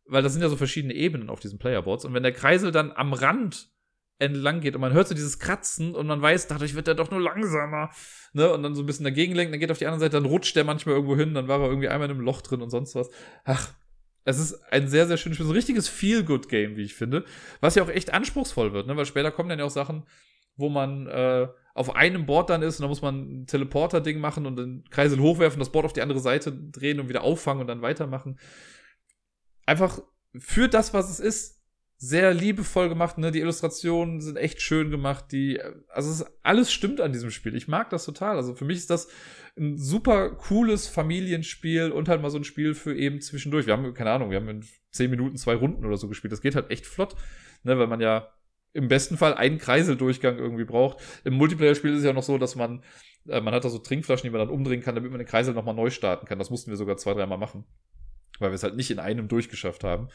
weil das sind ja so verschiedene Ebenen auf diesen Playerboards und wenn der Kreisel dann am Rand entlang geht und man hört so dieses Kratzen und man weiß, dadurch wird er doch nur langsamer, ne, und dann so ein bisschen dagegen lenkt, dann geht auf die andere Seite, dann rutscht der manchmal irgendwo hin, dann war er irgendwie einmal in einem Loch drin und sonst was. Ach, es ist ein sehr, sehr schönes Spiel, so ein richtiges Feel-Good-Game, wie ich finde, was ja auch echt anspruchsvoll wird, ne, weil später kommen dann ja auch Sachen, wo man äh, auf einem Board dann ist und da muss man ein Teleporter-Ding machen und den Kreisel hochwerfen, das Board auf die andere Seite drehen und wieder auffangen und dann weitermachen. Einfach für das, was es ist, sehr liebevoll gemacht, ne? Die Illustrationen sind echt schön gemacht, die, also es ist, alles stimmt an diesem Spiel. Ich mag das total. Also für mich ist das ein super cooles Familienspiel und halt mal so ein Spiel für eben zwischendurch. Wir haben, keine Ahnung, wir haben in zehn Minuten zwei Runden oder so gespielt. Das geht halt echt flott, ne? Weil man ja im besten Fall einen Kreiseldurchgang irgendwie braucht. Im Multiplayer-Spiel ist es ja noch so, dass man, äh, man hat da so Trinkflaschen, die man dann umdrehen kann, damit man den Kreisel nochmal neu starten kann. Das mussten wir sogar zwei, dreimal machen. Weil wir es halt nicht in einem durchgeschafft haben.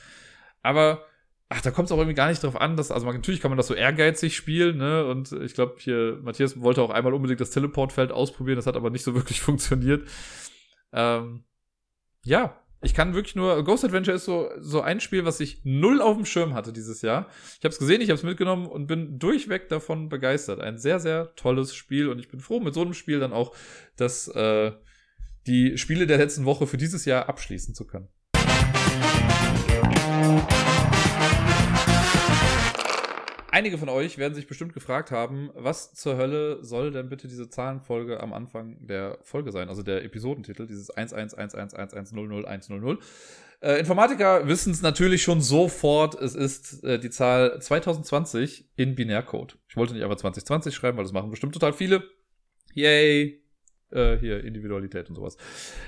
Aber ach, da kommt es auch irgendwie gar nicht drauf an, dass, also man, natürlich kann man das so ehrgeizig spielen, ne? Und ich glaube, hier, Matthias wollte auch einmal unbedingt das Teleportfeld ausprobieren, das hat aber nicht so wirklich funktioniert. Ähm, ja, ich kann wirklich nur, Ghost Adventure ist so, so ein Spiel, was ich null auf dem Schirm hatte dieses Jahr. Ich habe es gesehen, ich habe es mitgenommen und bin durchweg davon begeistert. Ein sehr, sehr tolles Spiel und ich bin froh mit so einem Spiel dann auch, dass äh, die Spiele der letzten Woche für dieses Jahr abschließen zu können. Einige von euch werden sich bestimmt gefragt haben, was zur Hölle soll denn bitte diese Zahlenfolge am Anfang der Folge sein, also der Episodentitel, dieses 111111100. Äh, Informatiker wissen es natürlich schon sofort, es ist äh, die Zahl 2020 in Binärcode. Ich wollte nicht einfach 2020 schreiben, weil das machen bestimmt total viele. Yay! Äh, hier Individualität und sowas.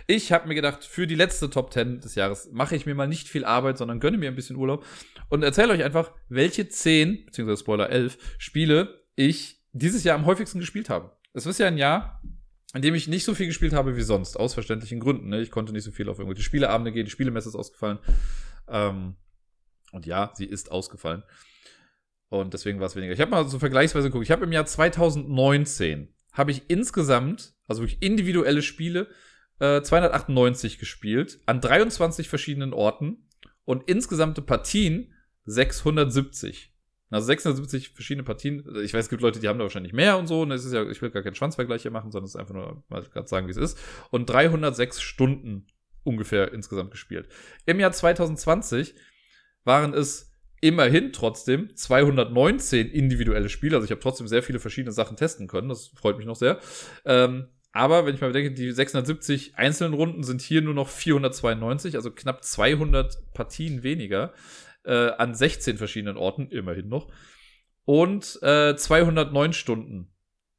Ich habe mir gedacht, für die letzte Top 10 des Jahres mache ich mir mal nicht viel Arbeit, sondern gönne mir ein bisschen Urlaub und erzähle euch einfach, welche 10, beziehungsweise Spoiler 11, Spiele ich dieses Jahr am häufigsten gespielt habe. Es ist ja ein Jahr, in dem ich nicht so viel gespielt habe wie sonst, aus verständlichen Gründen. Ne? Ich konnte nicht so viel auf irgendwelche Spieleabende gehen, die Spielemesse ist ausgefallen. Ähm, und ja, sie ist ausgefallen. Und deswegen war es weniger. Ich habe mal so vergleichsweise geguckt. Ich habe im Jahr 2019 habe ich insgesamt, also wirklich individuelle Spiele, äh, 298 gespielt, an 23 verschiedenen Orten und insgesamte Partien 670. Also 670 verschiedene Partien. Ich weiß, es gibt Leute, die haben da wahrscheinlich mehr und so. Und es ist ja, ich will gar keinen Schwanzvergleich hier machen, sondern es ist einfach nur mal gerade sagen, wie es ist. Und 306 Stunden ungefähr insgesamt gespielt. Im Jahr 2020 waren es immerhin trotzdem 219 individuelle Spiele. Also ich habe trotzdem sehr viele verschiedene Sachen testen können. Das freut mich noch sehr. Ähm, aber wenn ich mal bedenke, die 670 einzelnen Runden sind hier nur noch 492, also knapp 200 Partien weniger äh, an 16 verschiedenen Orten, immerhin noch. Und äh, 209 Stunden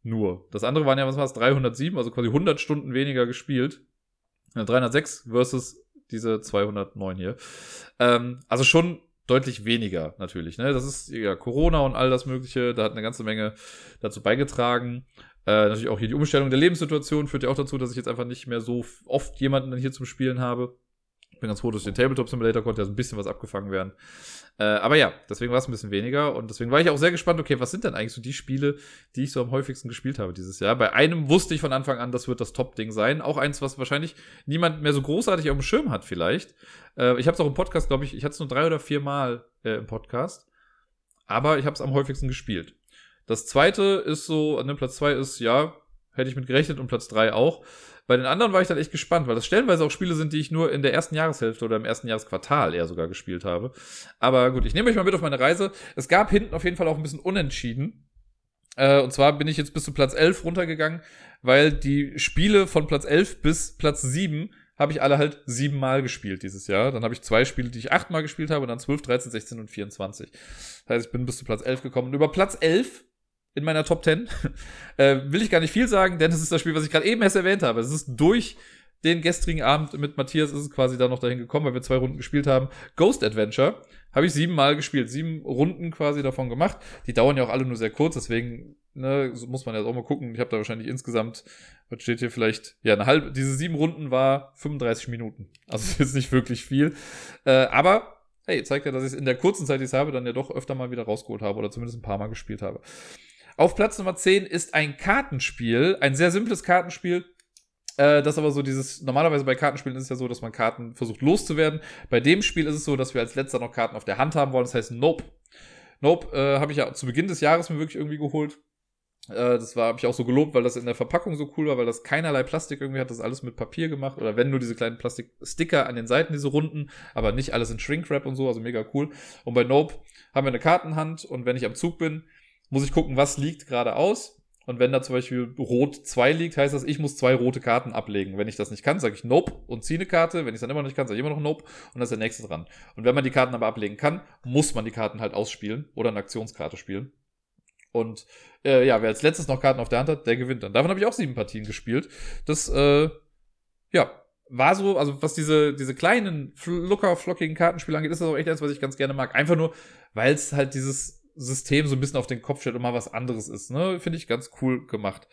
nur. Das andere waren ja, was war es, 307, also quasi 100 Stunden weniger gespielt. 306 versus diese 209 hier. Ähm, also schon deutlich weniger natürlich. Ne? Das ist ja Corona und all das Mögliche. Da hat eine ganze Menge dazu beigetragen. Äh, natürlich auch hier die Umstellung der Lebenssituation führt ja auch dazu, dass ich jetzt einfach nicht mehr so oft jemanden hier zum Spielen habe. Ich bin ganz froh, dass den Tabletop Simulator konnte ja so ein bisschen was abgefangen werden. Äh, aber ja, deswegen war es ein bisschen weniger und deswegen war ich auch sehr gespannt, okay, was sind denn eigentlich so die Spiele, die ich so am häufigsten gespielt habe dieses Jahr? Bei einem wusste ich von Anfang an, das wird das Top-Ding sein. Auch eins, was wahrscheinlich niemand mehr so großartig auf dem Schirm hat, vielleicht. Äh, ich habe es auch im Podcast, glaube ich, ich hatte es nur drei oder vier Mal äh, im Podcast. Aber ich habe es am häufigsten gespielt. Das zweite ist so, an dem Platz zwei ist, ja, hätte ich mit gerechnet und Platz drei auch. Bei den anderen war ich dann echt gespannt, weil das stellenweise auch Spiele sind, die ich nur in der ersten Jahreshälfte oder im ersten Jahresquartal eher sogar gespielt habe. Aber gut, ich nehme euch mal mit auf meine Reise. Es gab hinten auf jeden Fall auch ein bisschen unentschieden. Äh, und zwar bin ich jetzt bis zu Platz 11 runtergegangen, weil die Spiele von Platz 11 bis Platz 7 habe ich alle halt siebenmal gespielt dieses Jahr. Dann habe ich zwei Spiele, die ich achtmal gespielt habe, und dann 12, 13, 16 und 24. Das heißt, ich bin bis zu Platz 11 gekommen. Und über Platz 11 in meiner Top 10. äh, will ich gar nicht viel sagen, denn es ist das Spiel, was ich gerade eben erst erwähnt habe. Es ist durch den gestrigen Abend mit Matthias ist es quasi da noch dahin gekommen, weil wir zwei Runden gespielt haben. Ghost Adventure habe ich siebenmal gespielt, sieben Runden quasi davon gemacht. Die dauern ja auch alle nur sehr kurz, deswegen ne, muss man ja auch mal gucken. Ich habe da wahrscheinlich insgesamt, was steht hier vielleicht, ja, eine halbe, diese sieben Runden war 35 Minuten. Also ist jetzt nicht wirklich viel. Äh, aber hey, zeigt ja, dass ich es in der kurzen Zeit, die ich habe, dann ja doch öfter mal wieder rausgeholt habe oder zumindest ein paar Mal gespielt habe. Auf Platz Nummer 10 ist ein Kartenspiel, ein sehr simples Kartenspiel. Äh, das aber so dieses, normalerweise bei Kartenspielen ist es ja so, dass man Karten versucht loszuwerden. Bei dem Spiel ist es so, dass wir als letzter noch Karten auf der Hand haben wollen. Das heißt Nope. Nope äh, habe ich ja zu Beginn des Jahres mir wirklich irgendwie geholt. Äh, das war, habe ich auch so gelobt, weil das in der Verpackung so cool war, weil das keinerlei Plastik irgendwie hat, das alles mit Papier gemacht. Oder wenn nur diese kleinen Plastiksticker an den Seiten, diese runden, aber nicht alles in Shrinkwrap und so, also mega cool. Und bei Nope haben wir eine Kartenhand und wenn ich am Zug bin, muss ich gucken, was liegt gerade aus. Und wenn da zum Beispiel Rot 2 liegt, heißt das, ich muss zwei rote Karten ablegen. Wenn ich das nicht kann, sage ich Nope und ziehe eine Karte. Wenn ich es dann immer noch nicht kann, sage ich immer noch Nope und dann ist der nächste dran. Und wenn man die Karten aber ablegen kann, muss man die Karten halt ausspielen oder eine Aktionskarte spielen. Und äh, ja, wer als letztes noch Karten auf der Hand hat, der gewinnt dann. Davon habe ich auch sieben Partien gespielt. Das, äh, ja, war so, also was diese, diese kleinen, locker flockigen Kartenspiele angeht, ist das auch echt eins, was ich ganz gerne mag. Einfach nur, weil es halt dieses System so ein bisschen auf den Kopf stellt und mal was anderes ist. Ne? Finde ich ganz cool gemacht.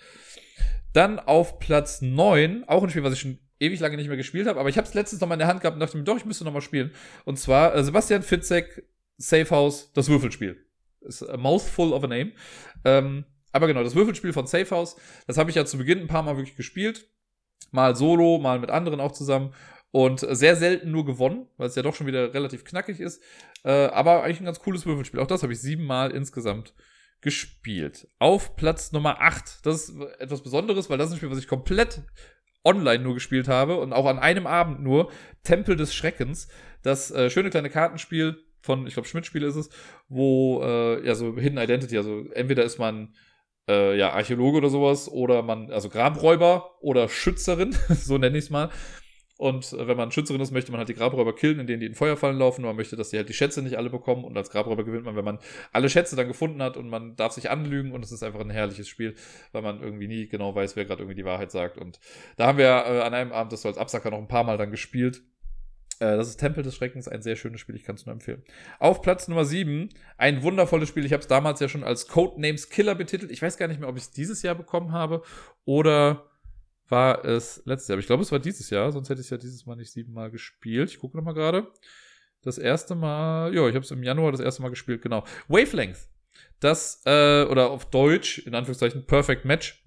Dann auf Platz 9, auch ein Spiel, was ich schon ewig lange nicht mehr gespielt habe, aber ich habe es letztens noch mal in der Hand gehabt und dachte mir, doch, ich müsste noch mal spielen. Und zwar äh, Sebastian Fitzek Safe House, das Würfelspiel. Ist a mouthful of a name. Ähm, aber genau, das Würfelspiel von Safe House, das habe ich ja zu Beginn ein paar Mal wirklich gespielt. Mal solo, mal mit anderen auch zusammen. Und sehr selten nur gewonnen, weil es ja doch schon wieder relativ knackig ist. Äh, aber eigentlich ein ganz cooles Würfelspiel. Auch das habe ich siebenmal insgesamt gespielt. Auf Platz Nummer 8. Das ist etwas Besonderes, weil das ist ein Spiel, was ich komplett online nur gespielt habe und auch an einem Abend nur. Tempel des Schreckens. Das äh, schöne kleine Kartenspiel von, ich glaube, Schmidt-Spiel ist es, wo, äh, ja, so Hidden Identity, also entweder ist man äh, ja, Archäologe oder sowas, oder man, also Grabräuber oder Schützerin, so nenne ich es mal. Und äh, wenn man Schützerin ist, möchte man halt die Grabräuber killen, indem die in Feuerfallen laufen. Man möchte, dass die halt die Schätze nicht alle bekommen. Und als Grabräuber gewinnt man, wenn man alle Schätze dann gefunden hat und man darf sich anlügen. Und es ist einfach ein herrliches Spiel, weil man irgendwie nie genau weiß, wer gerade irgendwie die Wahrheit sagt. Und da haben wir äh, an einem Abend das so als Absacker noch ein paar Mal dann gespielt. Äh, das ist Tempel des Schreckens, ein sehr schönes Spiel, ich kann es nur empfehlen. Auf Platz Nummer 7, ein wundervolles Spiel. Ich habe es damals ja schon als Codenames Killer betitelt. Ich weiß gar nicht mehr, ob ich es dieses Jahr bekommen habe oder war es letztes Jahr. Aber ich glaube, es war dieses Jahr, sonst hätte ich es ja dieses Mal nicht siebenmal gespielt. Ich gucke nochmal gerade. Das erste Mal, ja, ich habe es im Januar das erste Mal gespielt, genau. Wavelength. Das, äh, oder auf Deutsch, in Anführungszeichen, Perfect Match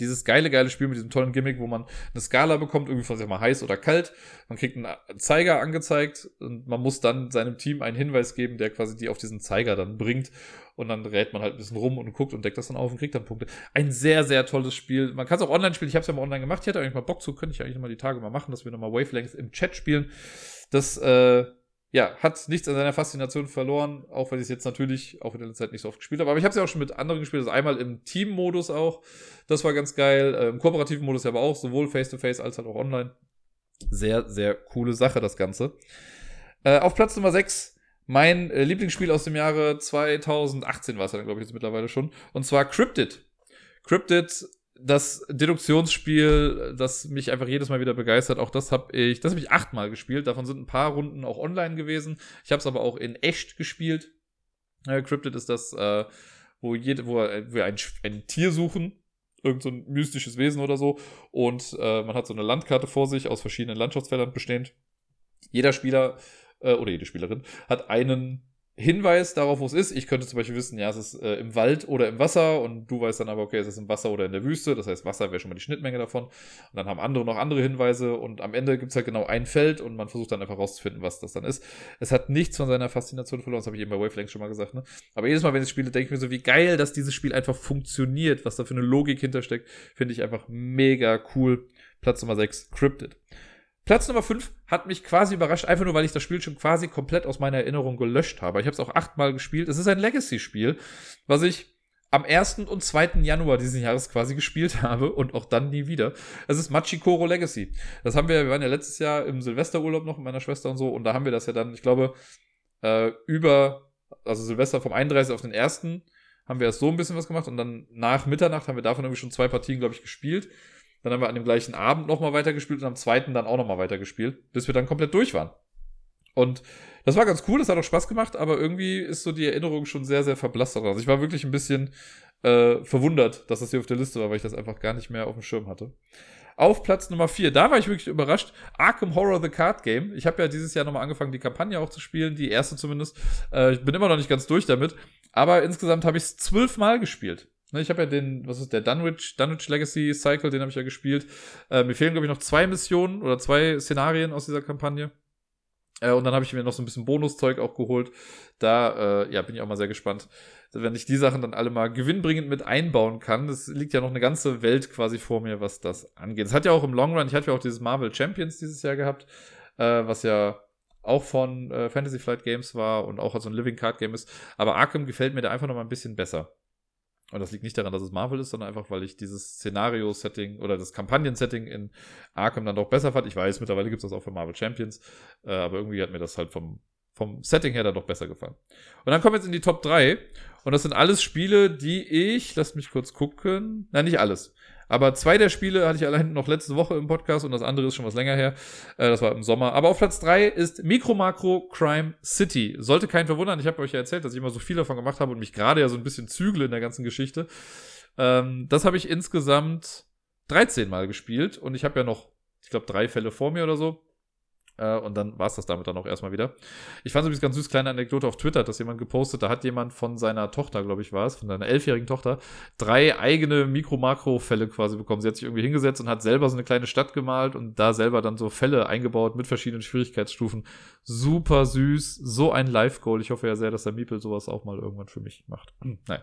dieses geile, geile Spiel mit diesem tollen Gimmick, wo man eine Skala bekommt, irgendwie von, sag mal, heiß oder kalt. Man kriegt einen Zeiger angezeigt und man muss dann seinem Team einen Hinweis geben, der quasi die auf diesen Zeiger dann bringt. Und dann rät man halt ein bisschen rum und guckt und deckt das dann auf und kriegt dann Punkte. Ein sehr, sehr tolles Spiel. Man kann es auch online spielen. Ich habe es ja mal online gemacht. Ich hätte eigentlich mal Bock zu, könnte ich eigentlich mal die Tage mal machen, dass wir nochmal Wavelengths im Chat spielen. Das, äh, ja, hat nichts an seiner Faszination verloren, auch wenn ich es jetzt natürlich auch in der Zeit nicht so oft gespielt habe. Aber ich habe es ja auch schon mit anderen gespielt, also einmal im Team-Modus auch. Das war ganz geil. Äh, Im kooperativen Modus aber auch, sowohl Face-to-Face -face als halt auch online. Sehr, sehr coole Sache, das Ganze. Äh, auf Platz Nummer 6, mein äh, Lieblingsspiel aus dem Jahre 2018 war es ja, glaube ich, jetzt mittlerweile schon. Und zwar Cryptid. Cryptid das Deduktionsspiel, das mich einfach jedes Mal wieder begeistert, auch das habe ich, das habe ich achtmal gespielt. Davon sind ein paar Runden auch online gewesen. Ich habe es aber auch in echt gespielt. Äh, Cryptid ist das, äh, wo, jede, wo wir ein, ein Tier suchen, irgend so ein mystisches Wesen oder so. Und äh, man hat so eine Landkarte vor sich aus verschiedenen Landschaftsfeldern bestehend. Jeder Spieler äh, oder jede Spielerin hat einen Hinweis darauf, wo es ist. Ich könnte zum Beispiel wissen, ja, es ist äh, im Wald oder im Wasser und du weißt dann aber, okay, es ist im Wasser oder in der Wüste. Das heißt, Wasser wäre schon mal die Schnittmenge davon. Und dann haben andere noch andere Hinweise und am Ende gibt es halt genau ein Feld und man versucht dann einfach rauszufinden, was das dann ist. Es hat nichts von seiner Faszination verloren, das habe ich eben bei Wavelength schon mal gesagt. Ne? Aber jedes Mal, wenn ich spiele, denke ich mir so, wie geil, dass dieses Spiel einfach funktioniert, was da für eine Logik hintersteckt, finde ich einfach mega cool. Platz Nummer 6, Cryptid. Platz Nummer 5 hat mich quasi überrascht, einfach nur, weil ich das Spiel schon quasi komplett aus meiner Erinnerung gelöscht habe. Ich habe es auch achtmal gespielt. Es ist ein Legacy-Spiel, was ich am 1. und 2. Januar dieses Jahres quasi gespielt habe und auch dann nie wieder. Es ist Machikoro Legacy. Das haben wir, wir waren ja letztes Jahr im Silvesterurlaub noch mit meiner Schwester und so und da haben wir das ja dann, ich glaube, äh, über, also Silvester vom 31. auf den 1. haben wir erst so ein bisschen was gemacht und dann nach Mitternacht haben wir davon irgendwie schon zwei Partien, glaube ich, gespielt. Dann haben wir an dem gleichen Abend nochmal weitergespielt und am zweiten dann auch nochmal weitergespielt, bis wir dann komplett durch waren. Und das war ganz cool, das hat auch Spaß gemacht, aber irgendwie ist so die Erinnerung schon sehr, sehr verblasst. Also ich war wirklich ein bisschen äh, verwundert, dass das hier auf der Liste war, weil ich das einfach gar nicht mehr auf dem Schirm hatte. Auf Platz Nummer 4, da war ich wirklich überrascht. Arkham Horror The Card Game. Ich habe ja dieses Jahr nochmal angefangen, die Kampagne auch zu spielen, die erste zumindest. Äh, ich bin immer noch nicht ganz durch damit, aber insgesamt habe ich es zwölfmal gespielt. Ne, ich habe ja den, was ist der, Dunwich, Dunwich Legacy Cycle, den habe ich ja gespielt. Äh, mir fehlen, glaube ich, noch zwei Missionen oder zwei Szenarien aus dieser Kampagne. Äh, und dann habe ich mir noch so ein bisschen Bonuszeug auch geholt. Da äh, ja, bin ich auch mal sehr gespannt, wenn ich die Sachen dann alle mal gewinnbringend mit einbauen kann. Es liegt ja noch eine ganze Welt quasi vor mir, was das angeht. Es hat ja auch im Long Run, ich hatte ja auch dieses Marvel Champions dieses Jahr gehabt, äh, was ja auch von äh, Fantasy Flight Games war und auch so ein Living Card Game ist. Aber Arkham gefällt mir da einfach noch mal ein bisschen besser. Und das liegt nicht daran, dass es Marvel ist, sondern einfach, weil ich dieses Szenario-Setting oder das Kampagnen-Setting in Arkham dann doch besser fand. Ich weiß, mittlerweile gibt es das auch für Marvel Champions, äh, aber irgendwie hat mir das halt vom, vom Setting her dann doch besser gefallen. Und dann kommen wir jetzt in die Top 3. Und das sind alles Spiele, die ich, lass mich kurz gucken. Nein, nicht alles. Aber zwei der Spiele hatte ich allein noch letzte Woche im Podcast und das andere ist schon was länger her. Äh, das war im Sommer. Aber auf Platz drei ist Micro Macro Crime City. Sollte keinen verwundern. Ich habe euch ja erzählt, dass ich immer so viel davon gemacht habe und mich gerade ja so ein bisschen zügle in der ganzen Geschichte. Ähm, das habe ich insgesamt 13 Mal gespielt und ich habe ja noch, ich glaube, drei Fälle vor mir oder so. Äh, und dann war es das damit dann auch erstmal wieder. Ich fand es übrigens ganz süß, kleine Anekdote auf Twitter, dass jemand gepostet, da hat jemand von seiner Tochter, glaube ich, war es, von seiner elfjährigen Tochter, drei eigene Mikro-Makro-Fälle quasi bekommen. Sie hat sich irgendwie hingesetzt und hat selber so eine kleine Stadt gemalt und da selber dann so Fälle eingebaut mit verschiedenen Schwierigkeitsstufen. Super süß, so ein Live-Goal. Ich hoffe ja sehr, dass der Miepel sowas auch mal irgendwann für mich macht. Hm, nein.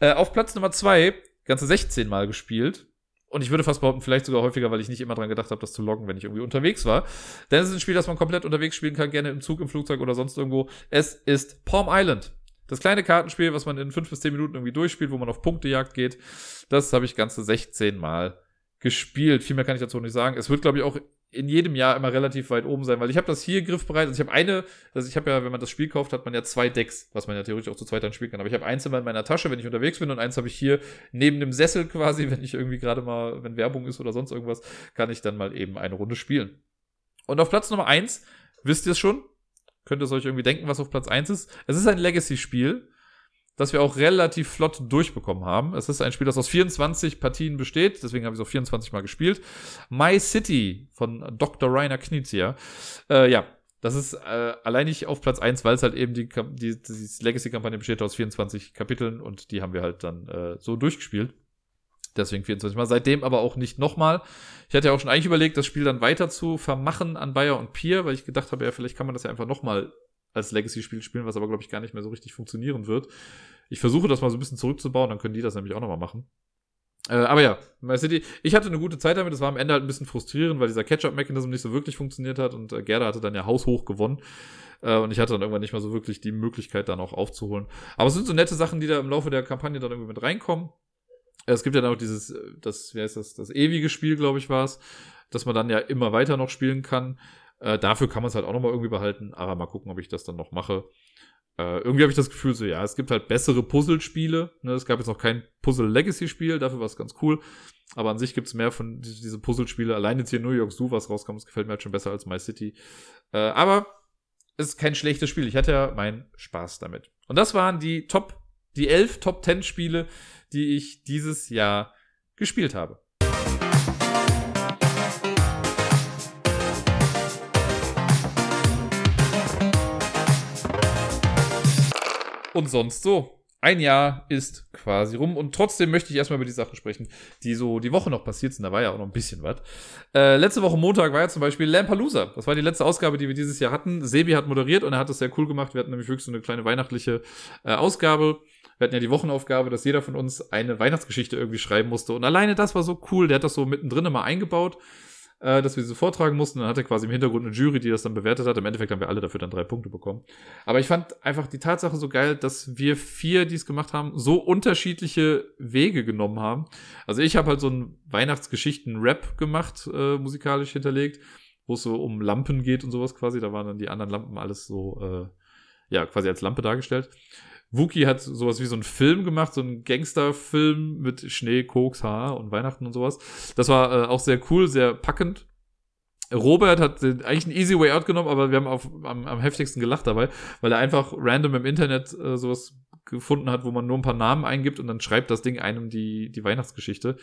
Äh, auf Platz Nummer zwei, ganze 16 Mal gespielt und ich würde fast behaupten, vielleicht sogar häufiger, weil ich nicht immer dran gedacht habe, das zu loggen, wenn ich irgendwie unterwegs war. Denn es ist ein Spiel, das man komplett unterwegs spielen kann, gerne im Zug, im Flugzeug oder sonst irgendwo. Es ist Palm Island. Das kleine Kartenspiel, was man in fünf bis zehn Minuten irgendwie durchspielt, wo man auf Punktejagd geht. Das habe ich ganze 16 Mal gespielt. Viel mehr kann ich dazu nicht sagen. Es wird, glaube ich, auch in jedem Jahr immer relativ weit oben sein, weil ich habe das hier griffbereit. Also ich habe eine, also ich habe ja, wenn man das Spiel kauft, hat man ja zwei Decks, was man ja theoretisch auch zu zweit dann spielen kann. Aber ich habe eins immer in meiner Tasche, wenn ich unterwegs bin, und eins habe ich hier neben dem Sessel quasi, wenn ich irgendwie gerade mal, wenn Werbung ist oder sonst irgendwas, kann ich dann mal eben eine Runde spielen. Und auf Platz Nummer eins wisst ihr es schon, könnt ihr es euch irgendwie denken, was auf Platz eins ist. Es ist ein Legacy-Spiel das wir auch relativ flott durchbekommen haben. Es ist ein Spiel, das aus 24 Partien besteht, deswegen habe ich es auch 24 Mal gespielt. My City von Dr. Rainer Knizia. Äh, ja, das ist äh, allein nicht auf Platz 1, weil es halt eben die, die, die Legacy-Kampagne besteht aus 24 Kapiteln und die haben wir halt dann äh, so durchgespielt. Deswegen 24 Mal. Seitdem aber auch nicht nochmal. Ich hatte ja auch schon eigentlich überlegt, das Spiel dann weiter zu vermachen an Bayer und Pier, weil ich gedacht habe, ja, vielleicht kann man das ja einfach nochmal als Legacy-Spiel spielen, was aber, glaube ich, gar nicht mehr so richtig funktionieren wird. Ich versuche das mal so ein bisschen zurückzubauen, dann können die das nämlich auch nochmal machen. Äh, aber ja, My City, ich hatte eine gute Zeit damit, es war am Ende halt ein bisschen frustrierend, weil dieser Catch-up-Mechanism nicht so wirklich funktioniert hat und äh, Gerda hatte dann ja haushoch gewonnen. Äh, und ich hatte dann irgendwann nicht mehr so wirklich die Möglichkeit, dann auch aufzuholen. Aber es sind so nette Sachen, die da im Laufe der Kampagne dann irgendwie mit reinkommen. Es gibt ja dann auch dieses, äh, das, wie heißt das, das ewige Spiel, glaube ich, war es, dass man dann ja immer weiter noch spielen kann. Äh, dafür kann man es halt auch nochmal irgendwie behalten, aber mal gucken, ob ich das dann noch mache. Äh, irgendwie habe ich das Gefühl, so ja, es gibt halt bessere Puzzlespiele. Ne? Es gab jetzt noch kein Puzzle-Legacy-Spiel, dafür war es ganz cool. Aber an sich gibt es mehr von diese Puzzlespiele. Allein jetzt hier New York Zoo, was rauskommt, das gefällt mir halt schon besser als My City. Äh, aber es ist kein schlechtes Spiel. Ich hatte ja meinen Spaß damit. Und das waren die Top, die elf Top 10 Spiele, die ich dieses Jahr gespielt habe. Und sonst so. Ein Jahr ist quasi rum und trotzdem möchte ich erstmal über die Sachen sprechen, die so die Woche noch passiert sind. Da war ja auch noch ein bisschen was. Äh, letzte Woche Montag war ja zum Beispiel Lampalooza. Das war die letzte Ausgabe, die wir dieses Jahr hatten. Sebi hat moderiert und er hat das sehr cool gemacht. Wir hatten nämlich wirklich so eine kleine weihnachtliche äh, Ausgabe. Wir hatten ja die Wochenaufgabe, dass jeder von uns eine Weihnachtsgeschichte irgendwie schreiben musste. Und alleine das war so cool. Der hat das so mittendrin mal eingebaut äh, dass wir sie vortragen mussten. Dann hatte quasi im Hintergrund eine Jury, die das dann bewertet hat. Im Endeffekt haben wir alle dafür dann drei Punkte bekommen. Aber ich fand einfach die Tatsache so geil, dass wir vier, die es gemacht haben, so unterschiedliche Wege genommen haben. Also ich habe halt so einen Weihnachtsgeschichten-Rap gemacht, äh, musikalisch hinterlegt, wo es so um Lampen geht und sowas quasi. Da waren dann die anderen Lampen alles so, äh, ja, quasi als Lampe dargestellt. Wookie hat sowas wie so einen Film gemacht, so einen Gangsterfilm mit Schnee, Koks, Haar und Weihnachten und sowas. Das war äh, auch sehr cool, sehr packend. Robert hat eigentlich einen easy way out genommen, aber wir haben auf, am, am heftigsten gelacht dabei, weil er einfach random im Internet äh, sowas gefunden hat, wo man nur ein paar Namen eingibt und dann schreibt das Ding einem die, die Weihnachtsgeschichte.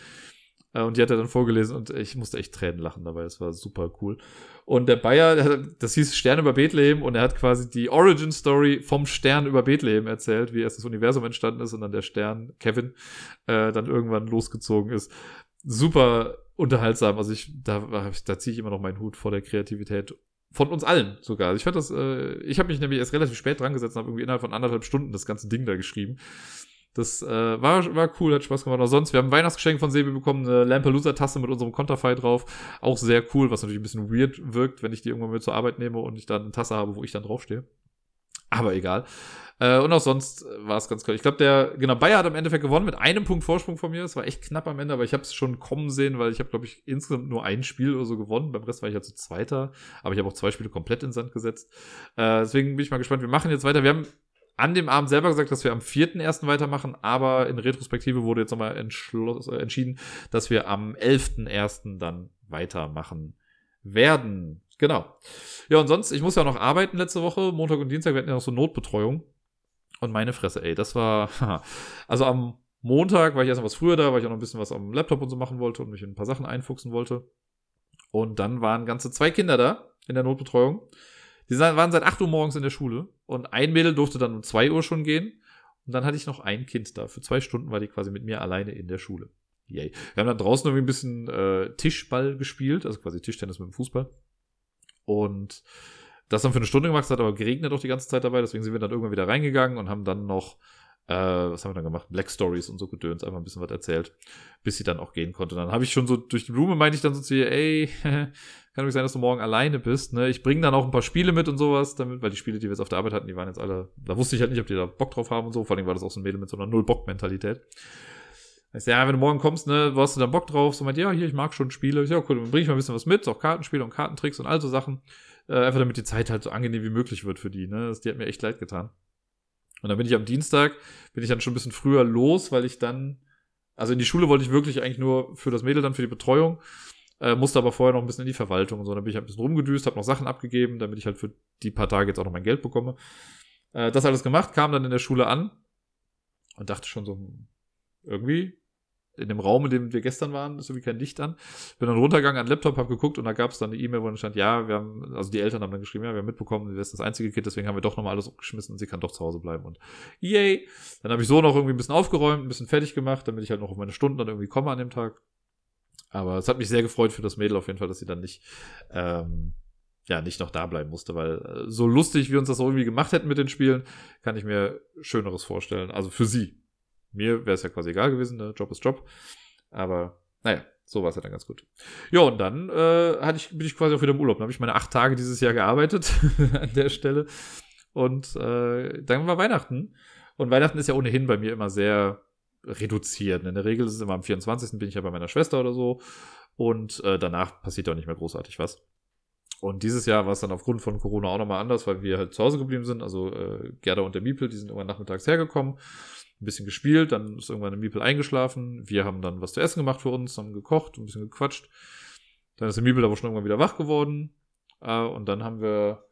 Äh, und die hat er dann vorgelesen und ich musste echt Tränen lachen dabei. Das war super cool. Und der Bayer, das hieß Stern über Bethlehem und er hat quasi die Origin Story vom Stern über Bethlehem erzählt, wie erst das Universum entstanden ist und dann der Stern, Kevin, äh, dann irgendwann losgezogen ist. Super unterhaltsam. Also ich, da, da ziehe ich immer noch meinen Hut vor der Kreativität von uns allen sogar. Ich fand das, äh, ich habe mich nämlich erst relativ spät dran gesetzt und habe irgendwie innerhalb von anderthalb Stunden das ganze Ding da geschrieben. Das äh, war, war cool, hat Spaß gemacht. Auch sonst, wir haben ein Weihnachtsgeschenk von Sebi bekommen, eine Lampalooza-Tasse mit unserem Konterfei drauf. Auch sehr cool, was natürlich ein bisschen weird wirkt, wenn ich die irgendwann mit zur Arbeit nehme und ich dann eine Tasse habe, wo ich dann draufstehe. Aber egal. Äh, und auch sonst war es ganz cool. Ich glaube, der, genau, Bayer hat am Endeffekt gewonnen mit einem Punkt Vorsprung von mir. Es war echt knapp am Ende, aber ich habe es schon kommen sehen, weil ich habe, glaube ich, insgesamt nur ein Spiel oder so gewonnen. Beim Rest war ich zu Zweiter, aber ich habe auch zwei Spiele komplett in Sand gesetzt. Äh, deswegen bin ich mal gespannt. Wir machen jetzt weiter. Wir haben an dem Abend selber gesagt, dass wir am 4.1. weitermachen, aber in Retrospektive wurde jetzt nochmal äh, entschieden, dass wir am 11.1. dann weitermachen werden. Genau. Ja, und sonst, ich muss ja noch arbeiten letzte Woche, Montag und Dienstag, hatten ja noch so Notbetreuung. Und meine Fresse, ey, das war, also am Montag war ich erst mal was früher da, weil ich auch noch ein bisschen was am Laptop und so machen wollte und mich in ein paar Sachen einfuchsen wollte. Und dann waren ganze zwei Kinder da in der Notbetreuung. Die waren seit 8 Uhr morgens in der Schule und ein Mädel durfte dann um 2 Uhr schon gehen. Und dann hatte ich noch ein Kind da. Für zwei Stunden war die quasi mit mir alleine in der Schule. Yay. Wir haben dann draußen irgendwie ein bisschen äh, Tischball gespielt, also quasi Tischtennis mit dem Fußball. Und das haben wir für eine Stunde gemacht, es hat aber geregnet auch die ganze Zeit dabei, deswegen sind wir dann irgendwann wieder reingegangen und haben dann noch äh, was haben wir dann gemacht? Black Stories und so Gedöns, einfach ein bisschen was erzählt, bis sie dann auch gehen konnte. Und dann habe ich schon so durch die Blume meinte ich dann so zu ihr, ey, kann nicht sein, dass du morgen alleine bist. Ne? Ich bringe dann auch ein paar Spiele mit und sowas, damit, weil die Spiele, die wir jetzt auf der Arbeit hatten, die waren jetzt alle, da wusste ich halt nicht, ob die da Bock drauf haben und so. Vor allem war das auch so ein Mädel mit so einer Null-Bock-Mentalität. Ich sag, ja, wenn du morgen kommst, ne, hast du dann Bock drauf? So meint, ja, hier, ich mag schon Spiele. Ich, ja, cool, dann bring ich mal ein bisschen was mit, auch Kartenspiele und Kartentricks und all so Sachen. Äh, einfach damit die Zeit halt so angenehm wie möglich wird für die, ne. Das, die hat mir echt leid getan. Und dann bin ich am Dienstag, bin ich dann schon ein bisschen früher los, weil ich dann, also in die Schule wollte ich wirklich eigentlich nur für das Mädel dann für die Betreuung, äh, musste aber vorher noch ein bisschen in die Verwaltung und so. Dann bin ich halt ein bisschen rumgedüst, habe noch Sachen abgegeben, damit ich halt für die paar Tage jetzt auch noch mein Geld bekomme. Äh, das alles gemacht, kam dann in der Schule an und dachte schon so, hm, irgendwie in dem Raum, in dem wir gestern waren, ist irgendwie kein Licht an. Bin dann runtergegangen an den Laptop, habe geguckt und da gab es dann eine E-Mail, wo dann stand, ja, wir haben, also die Eltern haben dann geschrieben, ja, wir haben mitbekommen, sie ist das einzige Kind, deswegen haben wir doch nochmal alles umgeschmissen und sie kann doch zu Hause bleiben und yay. Dann habe ich so noch irgendwie ein bisschen aufgeräumt, ein bisschen fertig gemacht, damit ich halt noch auf meine Stunden dann irgendwie komme an dem Tag. Aber es hat mich sehr gefreut für das Mädel auf jeden Fall, dass sie dann nicht, ähm, ja, nicht noch da bleiben musste, weil äh, so lustig wir uns das irgendwie gemacht hätten mit den Spielen, kann ich mir Schöneres vorstellen. Also für sie. Mir wäre es ja quasi egal gewesen, ne? Job ist Job. Aber naja, so war es ja dann ganz gut. Ja, und dann äh, hatte ich, bin ich quasi auch wieder im Urlaub. Dann habe ich meine acht Tage dieses Jahr gearbeitet an der Stelle. Und äh, dann war Weihnachten. Und Weihnachten ist ja ohnehin bei mir immer sehr reduziert. In der Regel ist es immer am 24. bin ich ja bei meiner Schwester oder so. Und äh, danach passiert auch nicht mehr großartig was. Und dieses Jahr war es dann aufgrund von Corona auch nochmal anders, weil wir halt zu Hause geblieben sind. Also äh, Gerda und der Miepel, die sind irgendwann nachmittags hergekommen ein bisschen gespielt, dann ist irgendwann der Miepel eingeschlafen. Wir haben dann was zu essen gemacht für uns, haben gekocht, ein bisschen gequatscht. Dann ist der Miepel aber schon irgendwann wieder wach geworden. Äh, und dann haben wir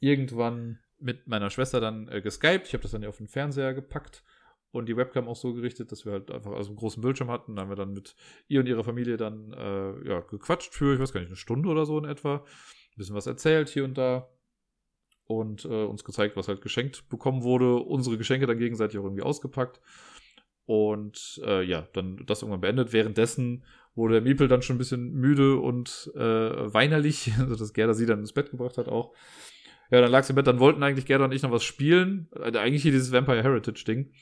irgendwann mit meiner Schwester dann äh, geskypt. Ich habe das dann auf den Fernseher gepackt und die Webcam auch so gerichtet, dass wir halt einfach also einen großen Bildschirm hatten. Dann haben wir dann mit ihr und ihrer Familie dann äh, ja, gequatscht für, ich weiß gar nicht, eine Stunde oder so in etwa. Ein bisschen was erzählt hier und da und äh, uns gezeigt, was halt geschenkt bekommen wurde. Unsere Geschenke dann gegenseitig auch irgendwie ausgepackt. Und äh, ja, dann das irgendwann beendet. Währenddessen wurde der Miepel dann schon ein bisschen müde und äh, weinerlich, also Gerda sie dann ins Bett gebracht hat auch. Ja, dann lag sie im Bett, dann wollten eigentlich Gerda und ich noch was spielen. Also eigentlich hier dieses Vampire Heritage Ding.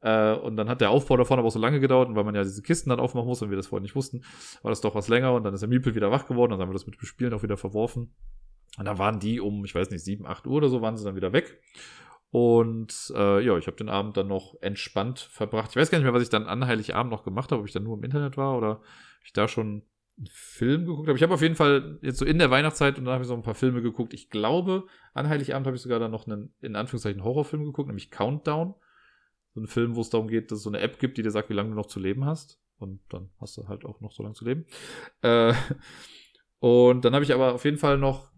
Äh, und dann hat der Aufbau davon aber auch so lange gedauert, und weil man ja diese Kisten dann aufmachen muss und wir das vorher nicht wussten, war das doch was länger und dann ist der Miepel wieder wach geworden, dann haben wir das mit dem Spielen auch wieder verworfen. Und dann waren die um, ich weiß nicht, 7, 8 Uhr oder so, waren sie dann wieder weg. Und äh, ja, ich habe den Abend dann noch entspannt verbracht. Ich weiß gar nicht mehr, was ich dann an Heiligabend noch gemacht habe, ob ich dann nur im Internet war oder ich da schon einen Film geguckt habe. Ich habe auf jeden Fall jetzt so in der Weihnachtszeit und dann habe ich so ein paar Filme geguckt. Ich glaube, an Heiligabend habe ich sogar dann noch einen, in Anführungszeichen, Horrorfilm geguckt, nämlich Countdown. So ein Film, wo es darum geht, dass es so eine App gibt, die dir sagt, wie lange du noch zu leben hast. Und dann hast du halt auch noch so lange zu leben. Äh, und dann habe ich aber auf jeden Fall noch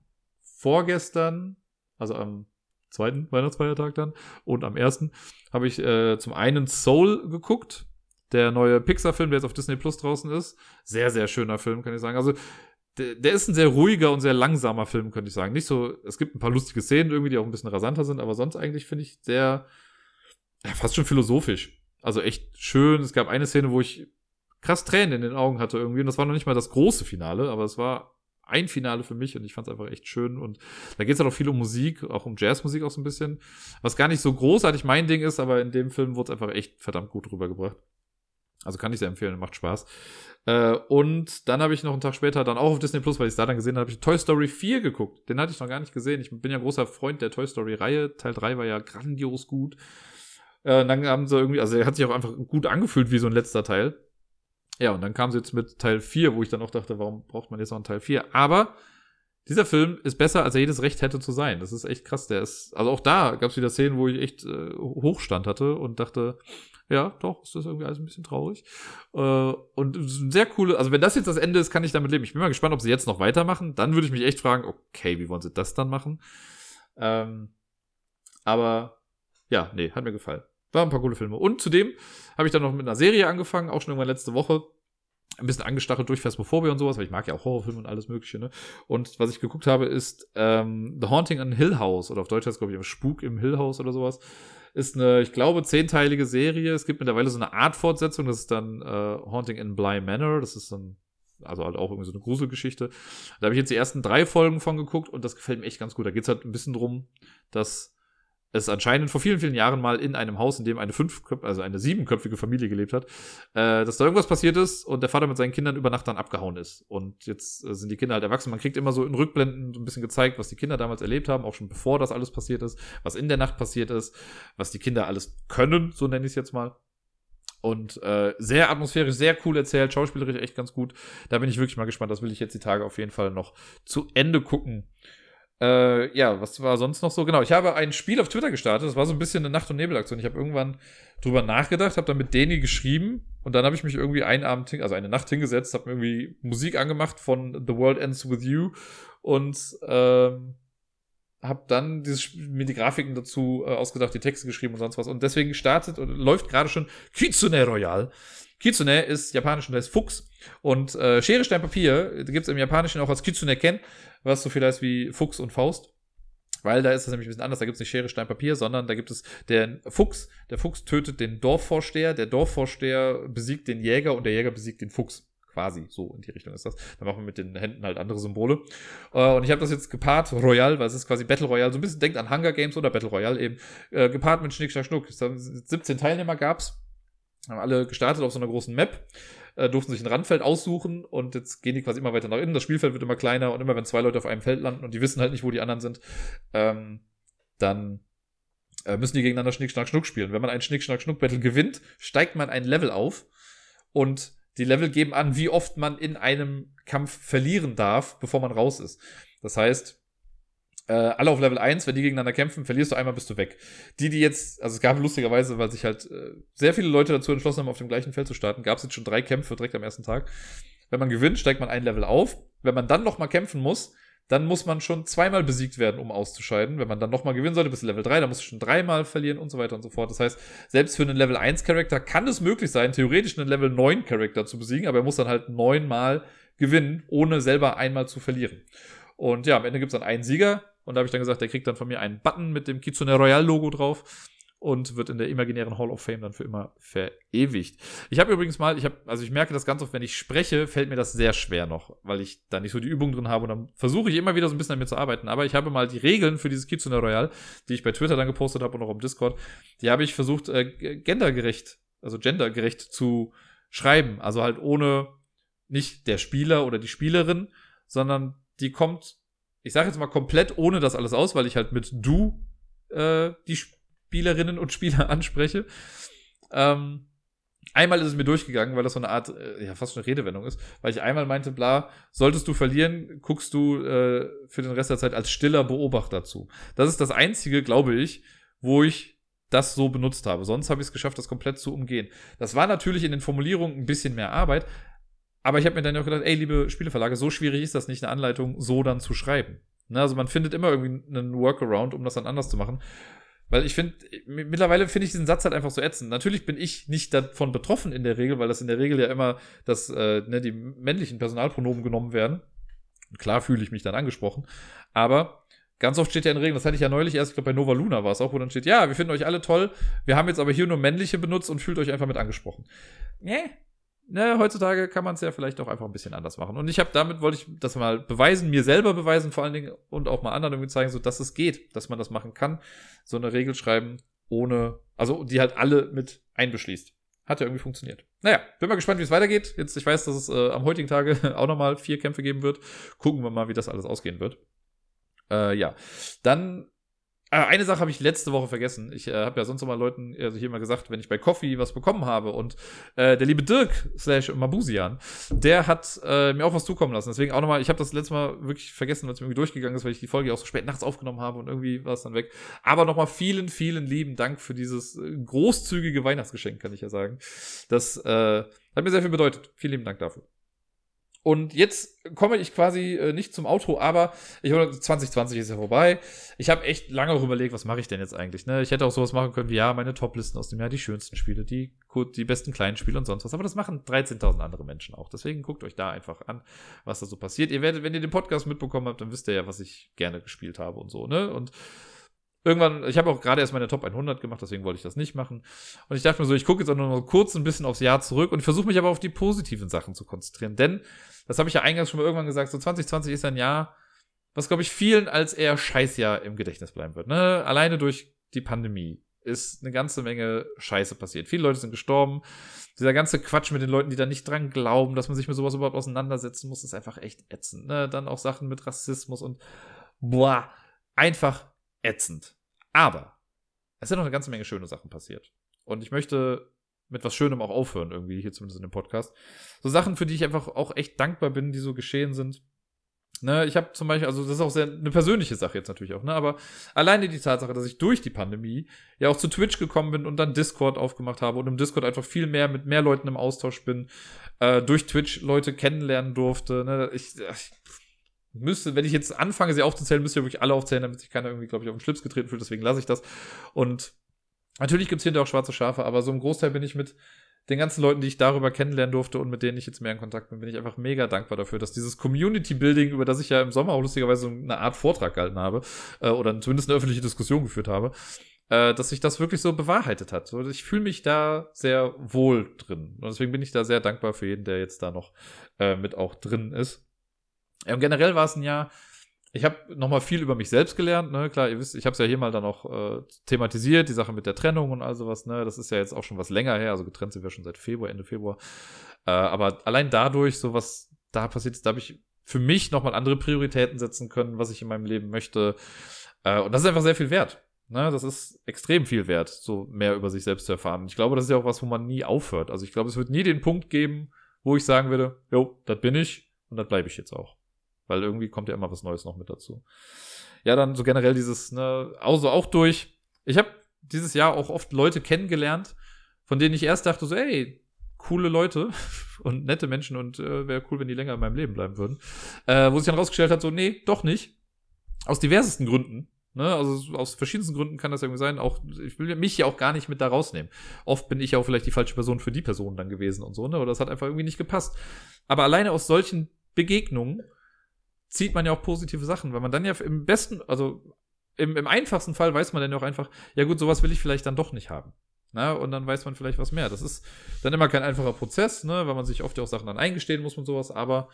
vorgestern, also am zweiten Weihnachtsfeiertag dann und am ersten, habe ich äh, zum einen Soul geguckt, der neue Pixar-Film, der jetzt auf Disney Plus draußen ist. Sehr, sehr schöner Film, kann ich sagen. Also, der, ist ein sehr ruhiger und sehr langsamer Film, könnte ich sagen. Nicht so, es gibt ein paar lustige Szenen irgendwie, die auch ein bisschen rasanter sind, aber sonst eigentlich finde ich sehr, ja, fast schon philosophisch. Also echt schön. Es gab eine Szene, wo ich krass Tränen in den Augen hatte irgendwie. Und das war noch nicht mal das große Finale, aber es war ein Finale für mich und ich fand es einfach echt schön. Und da geht es halt auch viel um Musik, auch um Jazzmusik auch so ein bisschen. Was gar nicht so großartig mein Ding ist, aber in dem Film wurde es einfach echt verdammt gut rübergebracht. Also kann ich sehr empfehlen, macht Spaß. Äh, und dann habe ich noch einen Tag später dann auch auf Disney Plus, weil ich es da dann gesehen habe, ich Toy Story 4 geguckt. Den hatte ich noch gar nicht gesehen. Ich bin ja großer Freund der Toy Story Reihe. Teil 3 war ja grandios gut. Äh, dann haben sie irgendwie, also er hat sich auch einfach gut angefühlt wie so ein letzter Teil. Ja, und dann kam sie jetzt mit Teil 4, wo ich dann auch dachte, warum braucht man jetzt noch einen Teil 4? Aber dieser Film ist besser, als er jedes Recht hätte zu sein. Das ist echt krass. Der ist, also auch da gab es wieder Szenen, wo ich echt äh, Hochstand hatte und dachte, ja, doch, ist das irgendwie alles ein bisschen traurig. Äh, und sehr coole, also wenn das jetzt das Ende ist, kann ich damit leben. Ich bin mal gespannt, ob sie jetzt noch weitermachen. Dann würde ich mich echt fragen, okay, wie wollen sie das dann machen? Ähm, aber ja, nee, hat mir gefallen. Waren ein paar coole Filme. Und zudem habe ich dann noch mit einer Serie angefangen, auch schon irgendwann letzte Woche. ein bisschen angestachelt durch Phasmophobia und sowas, weil ich mag ja auch Horrorfilme und alles mögliche, ne? Und was ich geguckt habe, ist ähm, The Haunting in Hill House, oder auf Deutsch heißt es, glaube ich, Spuk im Hill House oder sowas. Ist eine, ich glaube, zehnteilige Serie. Es gibt mittlerweile so eine Art Fortsetzung, das ist dann äh, Haunting in Bly Manor, das ist dann also halt auch irgendwie so eine Gruselgeschichte. Da habe ich jetzt die ersten drei Folgen von geguckt und das gefällt mir echt ganz gut. Da geht es halt ein bisschen drum, dass es anscheinend vor vielen, vielen Jahren mal in einem Haus, in dem eine fünf, also eine siebenköpfige Familie gelebt hat, äh, dass da irgendwas passiert ist und der Vater mit seinen Kindern über Nacht dann abgehauen ist. Und jetzt äh, sind die Kinder halt erwachsen. Man kriegt immer so in Rückblenden so ein bisschen gezeigt, was die Kinder damals erlebt haben, auch schon bevor das alles passiert ist, was in der Nacht passiert ist, was die Kinder alles können, so nenne ich es jetzt mal. Und äh, sehr atmosphärisch, sehr cool erzählt, schauspielerisch echt ganz gut. Da bin ich wirklich mal gespannt. Das will ich jetzt die Tage auf jeden Fall noch zu Ende gucken. Äh, ja, was war sonst noch so? Genau, ich habe ein Spiel auf Twitter gestartet. Das war so ein bisschen eine Nacht- und Nebelaktion. Ich habe irgendwann drüber nachgedacht, habe dann mit Deni geschrieben und dann habe ich mich irgendwie einen Abend, also eine Nacht hingesetzt, habe irgendwie Musik angemacht von The World Ends With You und ähm, habe dann dieses, mir die Grafiken dazu äh, ausgedacht, die Texte geschrieben und sonst was. Und deswegen startet und läuft gerade schon Kitsune Royal. Kitsune ist japanisch und heißt Fuchs. Und äh, Schere, Stein, Papier gibt es im Japanischen auch als Kitsune Ken, was so viel heißt wie Fuchs und Faust. Weil da ist das nämlich ein bisschen anders. Da gibt es nicht Schere, Stein, Papier, sondern da gibt es den Fuchs. Der Fuchs tötet den Dorfvorsteher. Der Dorfvorsteher besiegt den Jäger und der Jäger besiegt den Fuchs. Quasi, so in die Richtung ist das. Dann machen wir mit den Händen halt andere Symbole. Äh, und ich habe das jetzt gepaart, Royal, weil es ist quasi Battle Royale. So ein bisschen denkt an Hunger Games oder Battle Royale eben. Äh, gepaart mit Schnick, Schnack, Schnuck. 17 Teilnehmer gab's. Haben alle gestartet auf so einer großen Map äh, durften sich ein Randfeld aussuchen und jetzt gehen die quasi immer weiter nach innen. Das Spielfeld wird immer kleiner und immer wenn zwei Leute auf einem Feld landen und die wissen halt nicht, wo die anderen sind, ähm, dann äh, müssen die gegeneinander Schnick, Schnack, Schnuck spielen. Wenn man ein Schnick, Schnack, Schnuck Battle gewinnt, steigt man ein Level auf und die Level geben an, wie oft man in einem Kampf verlieren darf, bevor man raus ist. Das heißt, äh, alle auf Level 1, wenn die gegeneinander kämpfen, verlierst du einmal, bist du weg. Die, die jetzt, also es gab lustigerweise, weil sich halt äh, sehr viele Leute dazu entschlossen haben, auf dem gleichen Feld zu starten, gab es jetzt schon drei Kämpfe direkt am ersten Tag. Wenn man gewinnt, steigt man ein Level auf. Wenn man dann nochmal kämpfen muss, dann muss man schon zweimal besiegt werden, um auszuscheiden. Wenn man dann nochmal gewinnen sollte, bis Level 3, dann muss du schon dreimal verlieren und so weiter und so fort. Das heißt, selbst für einen Level 1 Charakter kann es möglich sein, theoretisch einen Level 9 Charakter zu besiegen, aber er muss dann halt neunmal gewinnen, ohne selber einmal zu verlieren. Und ja, am Ende gibt es dann einen Sieger, und da habe ich dann gesagt, der kriegt dann von mir einen Button mit dem Kitsune Royal Logo drauf und wird in der imaginären Hall of Fame dann für immer verewigt. Ich habe übrigens mal, ich habe, also ich merke das ganz oft, wenn ich spreche, fällt mir das sehr schwer noch, weil ich da nicht so die Übung drin habe und dann versuche ich immer wieder so ein bisschen damit zu arbeiten. Aber ich habe mal die Regeln für dieses Kitsune Royal, die ich bei Twitter dann gepostet habe und auch im Discord, die habe ich versucht, äh, gendergerecht, also gendergerecht zu schreiben. Also halt ohne nicht der Spieler oder die Spielerin, sondern die kommt ich sage jetzt mal komplett ohne das alles aus, weil ich halt mit du äh, die Spielerinnen und Spieler anspreche. Ähm, einmal ist es mir durchgegangen, weil das so eine Art, äh, ja, fast eine Redewendung ist, weil ich einmal meinte, bla, solltest du verlieren, guckst du äh, für den Rest der Zeit als stiller Beobachter zu. Das ist das Einzige, glaube ich, wo ich das so benutzt habe. Sonst habe ich es geschafft, das komplett zu umgehen. Das war natürlich in den Formulierungen ein bisschen mehr Arbeit, aber ich habe mir dann auch gedacht, ey, liebe Spieleverlage, so schwierig ist das nicht, eine Anleitung so dann zu schreiben. Ne, also man findet immer irgendwie einen Workaround, um das dann anders zu machen. Weil ich finde, mittlerweile finde ich diesen Satz halt einfach so ätzend. Natürlich bin ich nicht davon betroffen in der Regel, weil das in der Regel ja immer, dass äh, ne, die männlichen Personalpronomen genommen werden. Klar fühle ich mich dann angesprochen. Aber ganz oft steht ja in Regeln, das hatte ich ja neulich erst, ich glaube bei Nova Luna war es auch, wo dann steht, ja, wir finden euch alle toll, wir haben jetzt aber hier nur männliche benutzt und fühlt euch einfach mit angesprochen. Nee, ne, heutzutage kann man es ja vielleicht auch einfach ein bisschen anders machen. Und ich habe damit, wollte ich das mal beweisen, mir selber beweisen vor allen Dingen und auch mal anderen irgendwie zeigen, so dass es geht, dass man das machen kann. So eine Regel schreiben ohne, also die halt alle mit einbeschließt. Hat ja irgendwie funktioniert. Naja, bin mal gespannt, wie es weitergeht. Jetzt, ich weiß, dass es äh, am heutigen Tage auch nochmal vier Kämpfe geben wird. Gucken wir mal, wie das alles ausgehen wird. Äh, ja, dann eine Sache habe ich letzte Woche vergessen. Ich äh, habe ja sonst immer Leuten also hier mal gesagt, wenn ich bei Coffee was bekommen habe und äh, der liebe Dirk slash Mabusian, der hat äh, mir auch was zukommen lassen. Deswegen auch nochmal, ich habe das letzte Mal wirklich vergessen, weil es mir irgendwie durchgegangen ist, weil ich die Folge auch so spät nachts aufgenommen habe und irgendwie war es dann weg. Aber nochmal vielen, vielen lieben Dank für dieses äh, großzügige Weihnachtsgeschenk, kann ich ja sagen. Das äh, hat mir sehr viel bedeutet. Vielen lieben Dank dafür. Und jetzt komme ich quasi äh, nicht zum Auto, aber ich 2020 ist ja vorbei. Ich habe echt lange überlegt, was mache ich denn jetzt eigentlich? Ne? Ich hätte auch sowas machen können wie ja, meine Toplisten aus dem Jahr, die schönsten Spiele, die die besten kleinen Spiele und sonst was. Aber das machen 13.000 andere Menschen auch. Deswegen guckt euch da einfach an, was da so passiert. Ihr werdet, wenn ihr den Podcast mitbekommen habt, dann wisst ihr ja, was ich gerne gespielt habe und so. Ne? Und irgendwann, ich habe auch gerade erst meine Top 100 gemacht, deswegen wollte ich das nicht machen. Und ich dachte mir so, ich gucke jetzt auch nur noch kurz ein bisschen aufs Jahr zurück und versuche mich aber auf die positiven Sachen zu konzentrieren. Denn, das habe ich ja eingangs schon mal irgendwann gesagt, so 2020 ist ein Jahr, was glaube ich vielen als eher Scheißjahr im Gedächtnis bleiben wird. Ne? Alleine durch die Pandemie ist eine ganze Menge Scheiße passiert. Viele Leute sind gestorben. Dieser ganze Quatsch mit den Leuten, die da nicht dran glauben, dass man sich mit sowas überhaupt auseinandersetzen muss, ist einfach echt ätzend. Ne? Dann auch Sachen mit Rassismus und boah, einfach ätzend. Aber es sind noch eine ganze Menge schöne Sachen passiert. Und ich möchte mit was Schönem auch aufhören, irgendwie, hier zumindest in dem Podcast. So Sachen, für die ich einfach auch echt dankbar bin, die so geschehen sind. Ne, ich habe zum Beispiel, also das ist auch sehr eine persönliche Sache jetzt natürlich auch, ne, aber alleine die Tatsache, dass ich durch die Pandemie ja auch zu Twitch gekommen bin und dann Discord aufgemacht habe und im Discord einfach viel mehr mit mehr Leuten im Austausch bin, äh, durch Twitch Leute kennenlernen durfte, ne, ich, ich müsste, wenn ich jetzt anfange, sie aufzuzählen, müsste ich wirklich alle aufzählen, damit sich keiner irgendwie, glaube ich, auf den Schlips getreten fühlt. Deswegen lasse ich das. Und natürlich gibt es hier auch schwarze Schafe, aber so im Großteil bin ich mit den ganzen Leuten, die ich darüber kennenlernen durfte und mit denen ich jetzt mehr in Kontakt bin, bin ich einfach mega dankbar dafür, dass dieses Community Building, über das ich ja im Sommer auch lustigerweise eine Art Vortrag gehalten habe, äh, oder zumindest eine öffentliche Diskussion geführt habe, äh, dass sich das wirklich so bewahrheitet hat. So, ich fühle mich da sehr wohl drin. Und deswegen bin ich da sehr dankbar für jeden, der jetzt da noch äh, mit auch drin ist. Ja, und generell war es ein Jahr, ich habe nochmal viel über mich selbst gelernt, ne? Klar, ihr wisst, ich habe es ja hier mal dann auch äh, thematisiert, die Sache mit der Trennung und all sowas, ne? Das ist ja jetzt auch schon was länger her, also getrennt sind wir schon seit Februar, Ende Februar. Äh, aber allein dadurch, so was da passiert ist, da habe ich für mich nochmal andere Prioritäten setzen können, was ich in meinem Leben möchte. Äh, und das ist einfach sehr viel wert. Ne? Das ist extrem viel wert, so mehr über sich selbst zu erfahren. Ich glaube, das ist ja auch was, wo man nie aufhört. Also ich glaube, es wird nie den Punkt geben, wo ich sagen würde, jo, das bin ich und das bleibe ich jetzt auch. Weil irgendwie kommt ja immer was Neues noch mit dazu. Ja, dann so generell dieses, ne, also auch durch. Ich habe dieses Jahr auch oft Leute kennengelernt, von denen ich erst dachte so, ey, coole Leute und nette Menschen und äh, wäre cool, wenn die länger in meinem Leben bleiben würden. Äh, wo sich dann rausgestellt hat, so, nee, doch nicht. Aus diversesten Gründen. Ne, also aus verschiedensten Gründen kann das irgendwie sein. Auch ich will mich ja auch gar nicht mit da rausnehmen. Oft bin ich ja auch vielleicht die falsche Person für die Person dann gewesen und so, ne? Oder das hat einfach irgendwie nicht gepasst. Aber alleine aus solchen Begegnungen zieht man ja auch positive Sachen, weil man dann ja im besten, also im, im einfachsten Fall weiß man dann ja auch einfach, ja gut, sowas will ich vielleicht dann doch nicht haben. Na, und dann weiß man vielleicht was mehr. Das ist dann immer kein einfacher Prozess, ne, weil man sich oft ja auch Sachen dann eingestehen muss und sowas, aber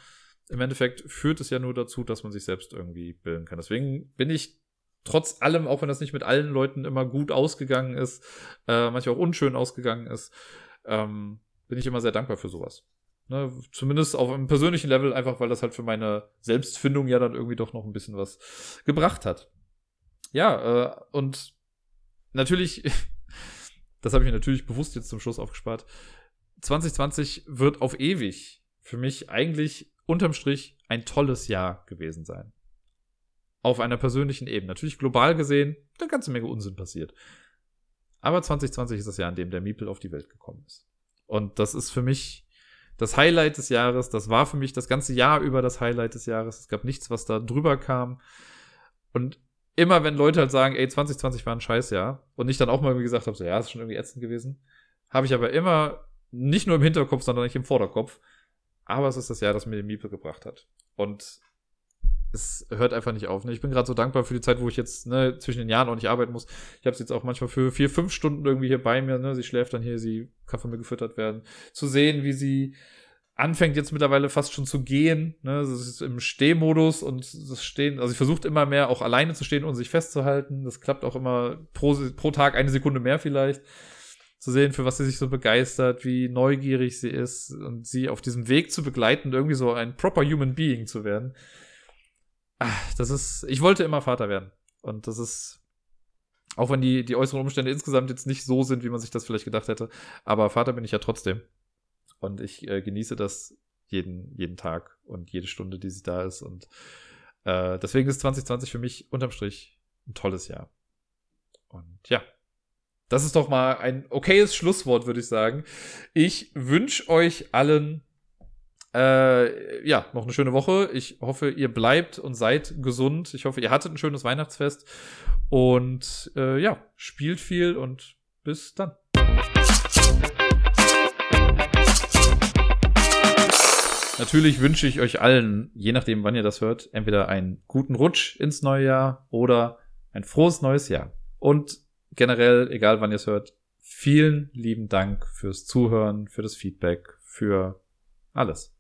im Endeffekt führt es ja nur dazu, dass man sich selbst irgendwie bilden kann. Deswegen bin ich trotz allem, auch wenn das nicht mit allen Leuten immer gut ausgegangen ist, äh, manchmal auch unschön ausgegangen ist, ähm, bin ich immer sehr dankbar für sowas. Ne, zumindest auf einem persönlichen Level, einfach weil das halt für meine Selbstfindung ja dann irgendwie doch noch ein bisschen was gebracht hat. Ja, äh, und natürlich, das habe ich mir natürlich bewusst jetzt zum Schluss aufgespart. 2020 wird auf ewig für mich eigentlich unterm Strich ein tolles Jahr gewesen sein. Auf einer persönlichen Ebene. Natürlich global gesehen, eine ganze Menge Unsinn passiert. Aber 2020 ist das Jahr, in dem der Miepel auf die Welt gekommen ist. Und das ist für mich das Highlight des Jahres. Das war für mich das ganze Jahr über das Highlight des Jahres. Es gab nichts, was da drüber kam. Und immer, wenn Leute halt sagen, ey, 2020 war ein Scheißjahr und ich dann auch mal gesagt habe, so, ja, ist schon irgendwie ätzend gewesen, habe ich aber immer nicht nur im Hinterkopf, sondern nicht im Vorderkopf. Aber es ist das Jahr, das mir den Miepel gebracht hat. Und es hört einfach nicht auf. Ne? Ich bin gerade so dankbar für die Zeit, wo ich jetzt ne, zwischen den Jahren auch nicht arbeiten muss. Ich habe sie jetzt auch manchmal für vier, fünf Stunden irgendwie hier bei mir. Ne? Sie schläft dann hier, sie kann von mir gefüttert werden. Zu sehen, wie sie anfängt jetzt mittlerweile fast schon zu gehen. Ne? Das ist im Stehmodus und das Stehen, also sie versucht immer mehr auch alleine zu stehen und sich festzuhalten. Das klappt auch immer pro, pro Tag eine Sekunde mehr vielleicht. Zu sehen, für was sie sich so begeistert, wie neugierig sie ist und sie auf diesem Weg zu begleiten, irgendwie so ein proper Human Being zu werden ach, das ist, ich wollte immer Vater werden. Und das ist, auch wenn die, die äußeren Umstände insgesamt jetzt nicht so sind, wie man sich das vielleicht gedacht hätte, aber Vater bin ich ja trotzdem. Und ich äh, genieße das jeden, jeden Tag und jede Stunde, die sie da ist. Und äh, deswegen ist 2020 für mich unterm Strich ein tolles Jahr. Und ja, das ist doch mal ein okayes Schlusswort, würde ich sagen. Ich wünsche euch allen Äh, ja, noch eine schöne Woche. Ich hoffe, ihr bleibt und seid gesund. Ich hoffe, ihr hattet ein schönes Weihnachtsfest. Und äh, ja, spielt viel und bis dann. Natürlich wünsche ich euch allen, je nachdem, wann ihr das hört, entweder einen guten Rutsch ins neue Jahr oder ein frohes neues Jahr. Und generell, egal wann ihr es hört, vielen lieben Dank fürs Zuhören, für das Feedback, für alles.